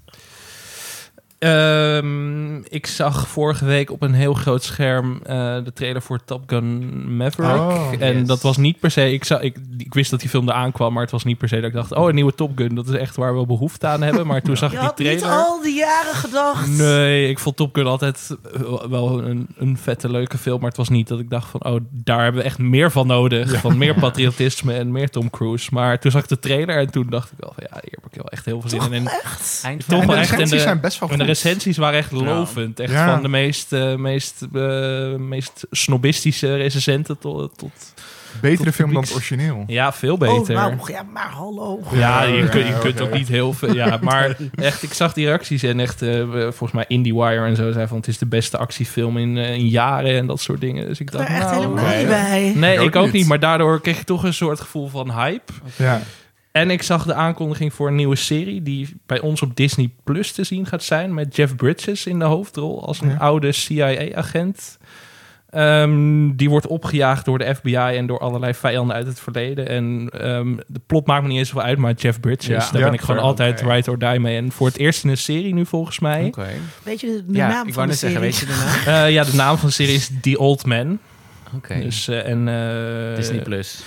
Ehm, ik zag vorige week op een heel groot scherm eh, de trailer voor Top Gun Maverick. Oh, en yes. dat was niet per se. Ik, zag, ik, ik wist dat die film eraan kwam, maar het was niet per se dat ik dacht: oh, een nieuwe Top Gun. Dat is echt waar we behoefte aan hebben. Maar toen zag Je ik die had niet trailer. al die jaren gedacht. Nee, ik vond Top Gun altijd eh, wel een, een vette, leuke film. Maar het was niet dat ik dacht van, oh, daar hebben we echt meer van nodig. Van meer patriotisme en meer Tom Cruise. Maar toen zag ik de trailer en toen dacht ik wel van, ja, hier heb ik wel echt heel veel zin in. En Echt? eind En wel de echt. En recensies zijn best wel goed. Recensies waren echt lovend. Echt Ja. van de meest, eh, meest, eh, meest snobistische recensenten tot, tot... Betere tot film dan het origineel. Ja, veel Oh, beter. nou, ja, maar hallo. Ja, je, Ja, kunt, je kunt ook niet heel veel. Ja, maar echt, ik zag die reacties en echt, eh, volgens mij IndieWire en zo zei van het is de beste actiefilm in, in jaren en dat soort dingen. Dus ik Ik ben dacht, er echt nou, helemaal niet bij. Nee, Ik ik ook ook, niet. niet. Maar daardoor kreeg ik toch een soort gevoel van hype. Ja. En ik zag de aankondiging voor een nieuwe serie die bij ons op Disney Plus te zien gaat zijn met Jeff Bridges in de hoofdrol als een Ja. oude CIA-agent. Ehm, die wordt opgejaagd door de FBI en door allerlei vijanden uit het verleden. En ehm, de plot maakt me niet eens zoveel uit, maar Jeff Bridges, Ja. daar Ja, ben ik gewoon altijd ride or die mee. En voor het eerst in een serie nu volgens mij. Oké. Weet je de, de Ja, naam ik van wou de net zeggen, serie? weet je de naam? Eh, ja, de naam van de serie is The Old Man. Oké. Dus, eh, en, eh, Disney Plus.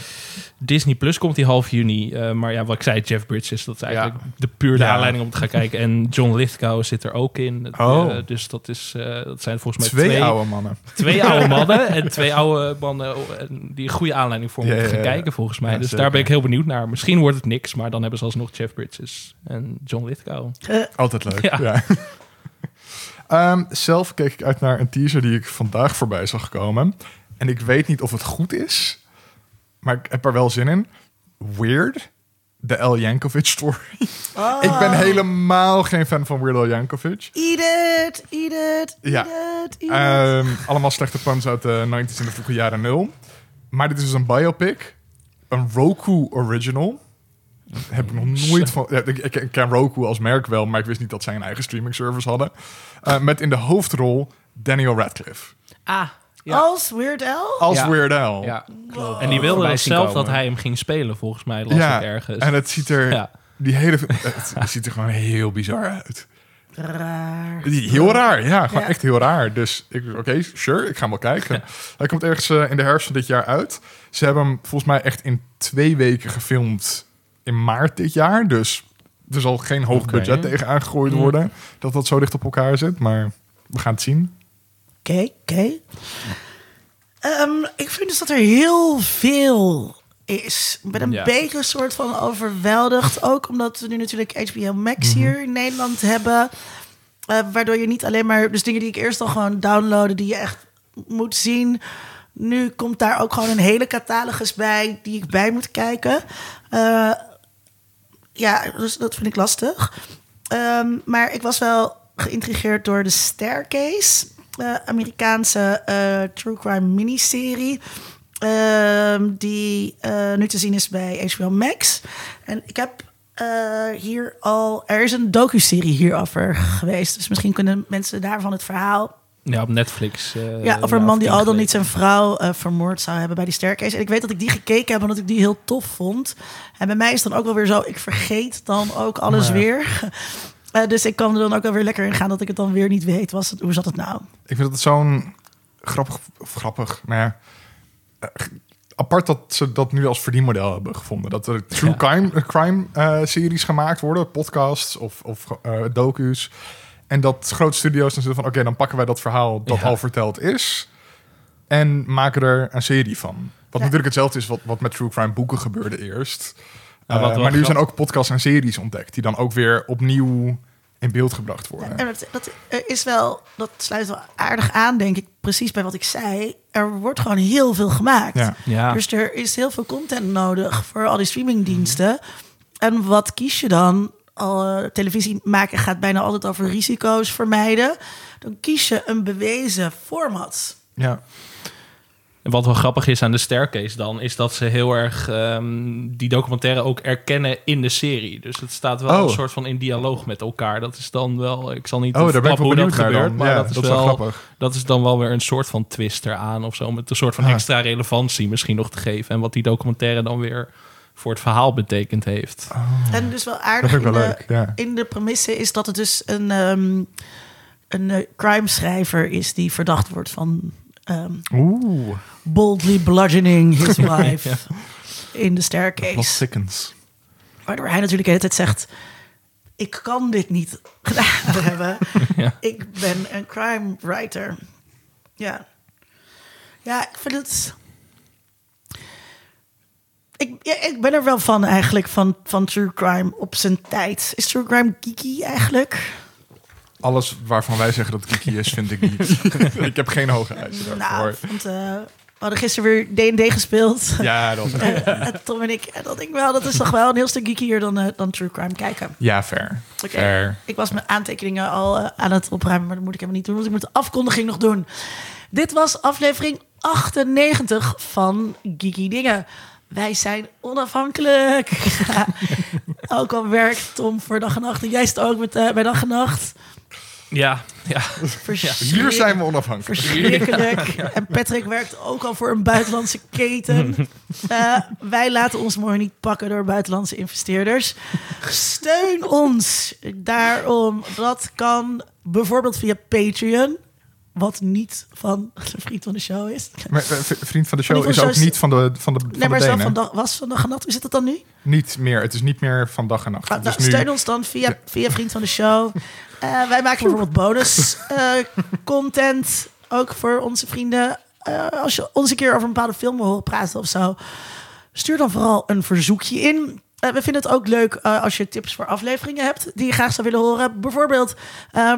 Disney Plus komt die half juni. Eh, maar ja, wat ik zei, Jeff Bridges, dat is eigenlijk de puur de Ja. aanleiding om te gaan kijken. En John Lithgow zit er ook in. Oh. eh, dus dat, is, eh, dat zijn volgens mij Twee, twee, oude mannen. twee oude mannen. En twee oude mannen oh, die een goede aanleiding voor om Ja, te gaan kijken volgens mij. Dus zeker. daar ben ik heel benieuwd naar. Misschien wordt het niks, maar dan hebben ze alsnog Jeff Bridges en John Lithgow. Altijd leuk. Ja. Ja. Ehm, zelf keek ik uit naar een teaser die ik vandaag voorbij zag komen. En ik weet niet of het goed is, maar ik heb er wel zin in. Weird. De El Yankovic story. oh. Ik ben helemaal geen fan van Weird Al Yankovic. Eat it, eat it, Ja. eat it, eat it. Ehm, allemaal slechte puns uit de 90s en de vroege jaren nul. Maar dit is dus een biopic. Een Roku original. Heb ik nog nooit van. Ja, ik, ik- ik ken Roku als merk wel, maar ik wist niet dat zij een eigen streaming service hadden. Eh, met in de hoofdrol Daniel Radcliffe. Ah, ja. Als Weird Al? Als Ja. Weird Al. Ja. En die wilde dus zelf komen. dat hij hem ging spelen, volgens mij. Las Ja, ik ergens. en het ziet er. Ja. Die hele. Het, het ziet er gewoon heel bizar uit. Raar. Heel raar, ja. Gewoon Ja. echt heel raar. Dus ik, oké, sure, ik ga hem wel kijken. Hij komt ergens eh, in de herfst van dit jaar uit. Ze hebben hem volgens mij echt in twee weken gefilmd in maart dit jaar. Dus er zal geen hoog budget tegen aangegooid worden. Dat dat zo dicht op elkaar zit. Maar we gaan het zien. Oké, oké. Ehm, ik vind dus dat er heel veel is. Ik ben een Ja. beetje een soort van overweldigd. Ook omdat we nu natuurlijk HBO Max hier in Nederland hebben. Eh, waardoor je niet alleen maar... Dus dingen die ik eerst al gewoon downloaden... die je echt moet zien. Nu komt daar ook gewoon een hele catalogus bij... die ik bij moet kijken. Eh, ja, dus dat vind ik lastig. Ehm, maar ik was wel geïntrigeerd door de Staircase, eh, Amerikaanse eh, true crime miniserie. ehm, die eh, nu te zien is bij HBO Max. En ik heb hier al. Er is een docu-serie hierover geweest. Dus misschien kunnen mensen daarvan het verhaal Ja, op Netflix. ja, over een man die al dan niet zijn vrouw vermoord zou hebben bij die staircase. En ik weet dat ik die gekeken heb omdat ik die heel tof vond. En bij mij is dan ook wel weer zo, ik vergeet dan ook alles Ja. weer. Eh, dus ik kan er dan ook wel weer lekker in gaan dat ik het dan weer niet weet. Was het, hoe zat het nou? Ik vind het zo'n grappig, of grappig, nou ja, eh, apart dat ze dat nu als verdienmodel hebben gevonden. Dat er true Ja. crime, crime eh, series gemaakt worden, podcasts of, of eh, docu's. En dat grote studio's dan zitten van, oké, dan pakken wij dat verhaal dat Ja. al verteld is en maken er een serie van. Wat Ja. natuurlijk hetzelfde is wat, wat met true crime boeken gebeurde eerst. Eh, maar nu grap- zijn ook podcasts en series ontdekt die dan ook weer opnieuw in beeld gebracht worden. En dat, dat eh, is wel, dat sluit wel aardig aan, denk ik, precies bij wat ik zei. Er wordt gewoon heel veel gemaakt. Ja. Ja. Dus er is heel veel content nodig voor al die streamingdiensten. En wat kies je dan? Al, eh, televisie maken gaat bijna altijd over risico's vermijden. Dan kies je een bewezen format. Ja. Wat wel grappig is aan de Staircase dan, is dat ze heel erg ehm, die documentaire ook erkennen in de serie. Dus het staat wel Oh. een soort van in dialoog met elkaar. Dat is dan wel, ik zal niet Oh, daar ben ik verklappen wel hoe dat gebeurt, dan. maar Ja, dat, is dat wel grappig. dat is dan wel weer een soort van twist eraan of zo, met een soort van Ah. extra relevantie misschien nog te geven. En wat die documentaire dan weer voor het verhaal betekend heeft. En dus wel aardig in de, leuk, ja. in de premisse is dat het dus een, ehm een eh, crime schrijver is die verdacht wordt van ehm, Oeh, boldly bludgeoning his wife Ja. in de plot staircase. thickens. Waardoor hij natuurlijk de hele tijd zegt... ik kan dit niet gedaan hebben. Ja. Ik ben een crime writer. Ja. Ja, ik vind het... Ik, ja, ik ben er wel van eigenlijk, van, van true crime op zijn tijd. Is true crime geeky eigenlijk? Alles waarvan wij zeggen dat het geeky is, vind ik niet. ik heb geen hoge eisen Nou, daarvoor. want eh, we hadden gisteren weer D&D gespeeld. Ja, dat was Eh, Tom en ik, en dat denk ik wel, dat is toch wel een heel stuk geekier dan, eh, dan true crime kijken. Ja, fair. Oké. Fair. Ik was mijn aantekeningen al eh, aan het opruimen, maar dat moet ik helemaal niet doen, want ik moet de afkondiging nog doen. Dit was aflevering 98 van Geeky Dingen. Wij zijn onafhankelijk. ook al werkt Tom voor dag en nacht. En jij zit ook met, eh, bij dag en nacht. Ja, ja. Hier zijn we onafhankelijk. Verschrikkelijk. En Patrick werkt ook al voor een buitenlandse keten. Eh, wij laten ons mooi niet pakken door buitenlandse investeerders. Steun ons daarom. Dat kan bijvoorbeeld via Patreon. Wat niet van de vriend van de show is. Maar, eh, vriend van de show is ook niet van de van de van Nee, maar de van dag, was van dag en nacht. Hoe zit het dan nu? Niet meer. Het is niet meer van dag en nacht. Nou, is nou, nu- Steun ons dan via, via vriend van de show. Eh, wij maken bijvoorbeeld bonus eh, content. Ook voor onze vrienden. Eh, als je ons een keer over een bepaalde film wil horen praten of zo. Stuur dan vooral een verzoekje in. We vinden het ook leuk als je tips voor afleveringen hebt die je graag zou willen horen. Bijvoorbeeld,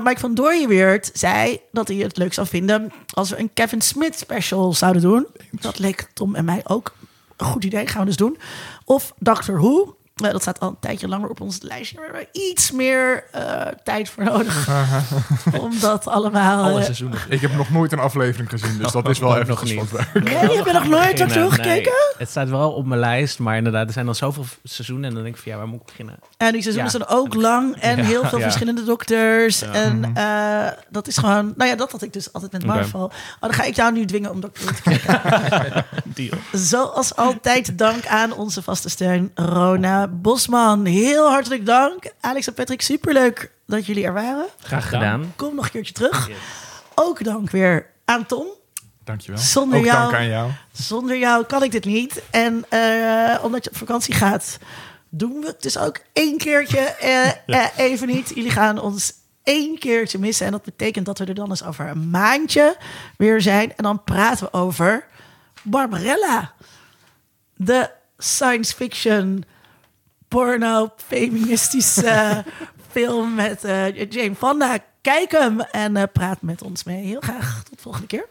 Mike van Dooyeweert zei dat hij het leuk zou vinden als we een Kevin Smith special zouden doen. Dat leek Tom en mij ook een goed idee. Gaan we dus doen. Of Doctor Who. Eh, dat staat al een tijdje langer op ons lijstje. Maar we hebben iets meer eh, tijd voor nodig. om dat allemaal... Alle eh, seizoenen. Ik heb nog nooit een aflevering gezien, dus dat is wel Ook even nog niet. werk. nee, heb je nog nooit Doctor Who Nee, gekeken? het staat wel op mijn lijst, maar inderdaad, er zijn al zoveel seizoenen. En dan denk ik van, ja, waar moet ik beginnen? En die seizoenen Ja. zijn ook lang en Ja, heel veel ja. verschillende dokters. Ja. En eh, dat is gewoon... Nou ja, dat had ik dus altijd met. Marvel. Oh, dan ga ik jou nu dwingen om Who te kijken. Deal. Zoals altijd dank aan onze vaste steun Bosman. Heel hartelijk dank. Alex en Patrick, superleuk dat jullie er waren. Graag gedaan. Kom nog een keertje terug. Ook dank weer aan Tom. Dankjewel. Zonder ook jou- dank aan jou. Zonder jou kan ik dit niet. En eh, omdat je op vakantie gaat, doen we het dus ook één keertje eh, eh, even niet. Jullie gaan ons één keertje missen. En dat betekent dat we er dan eens over een maandje weer zijn. En dan praten we over Barbarella. De science fiction porno feministische film met eh, Jane Fonda. Kijk hem en eh, praat met ons mee. Heel graag tot de volgende keer.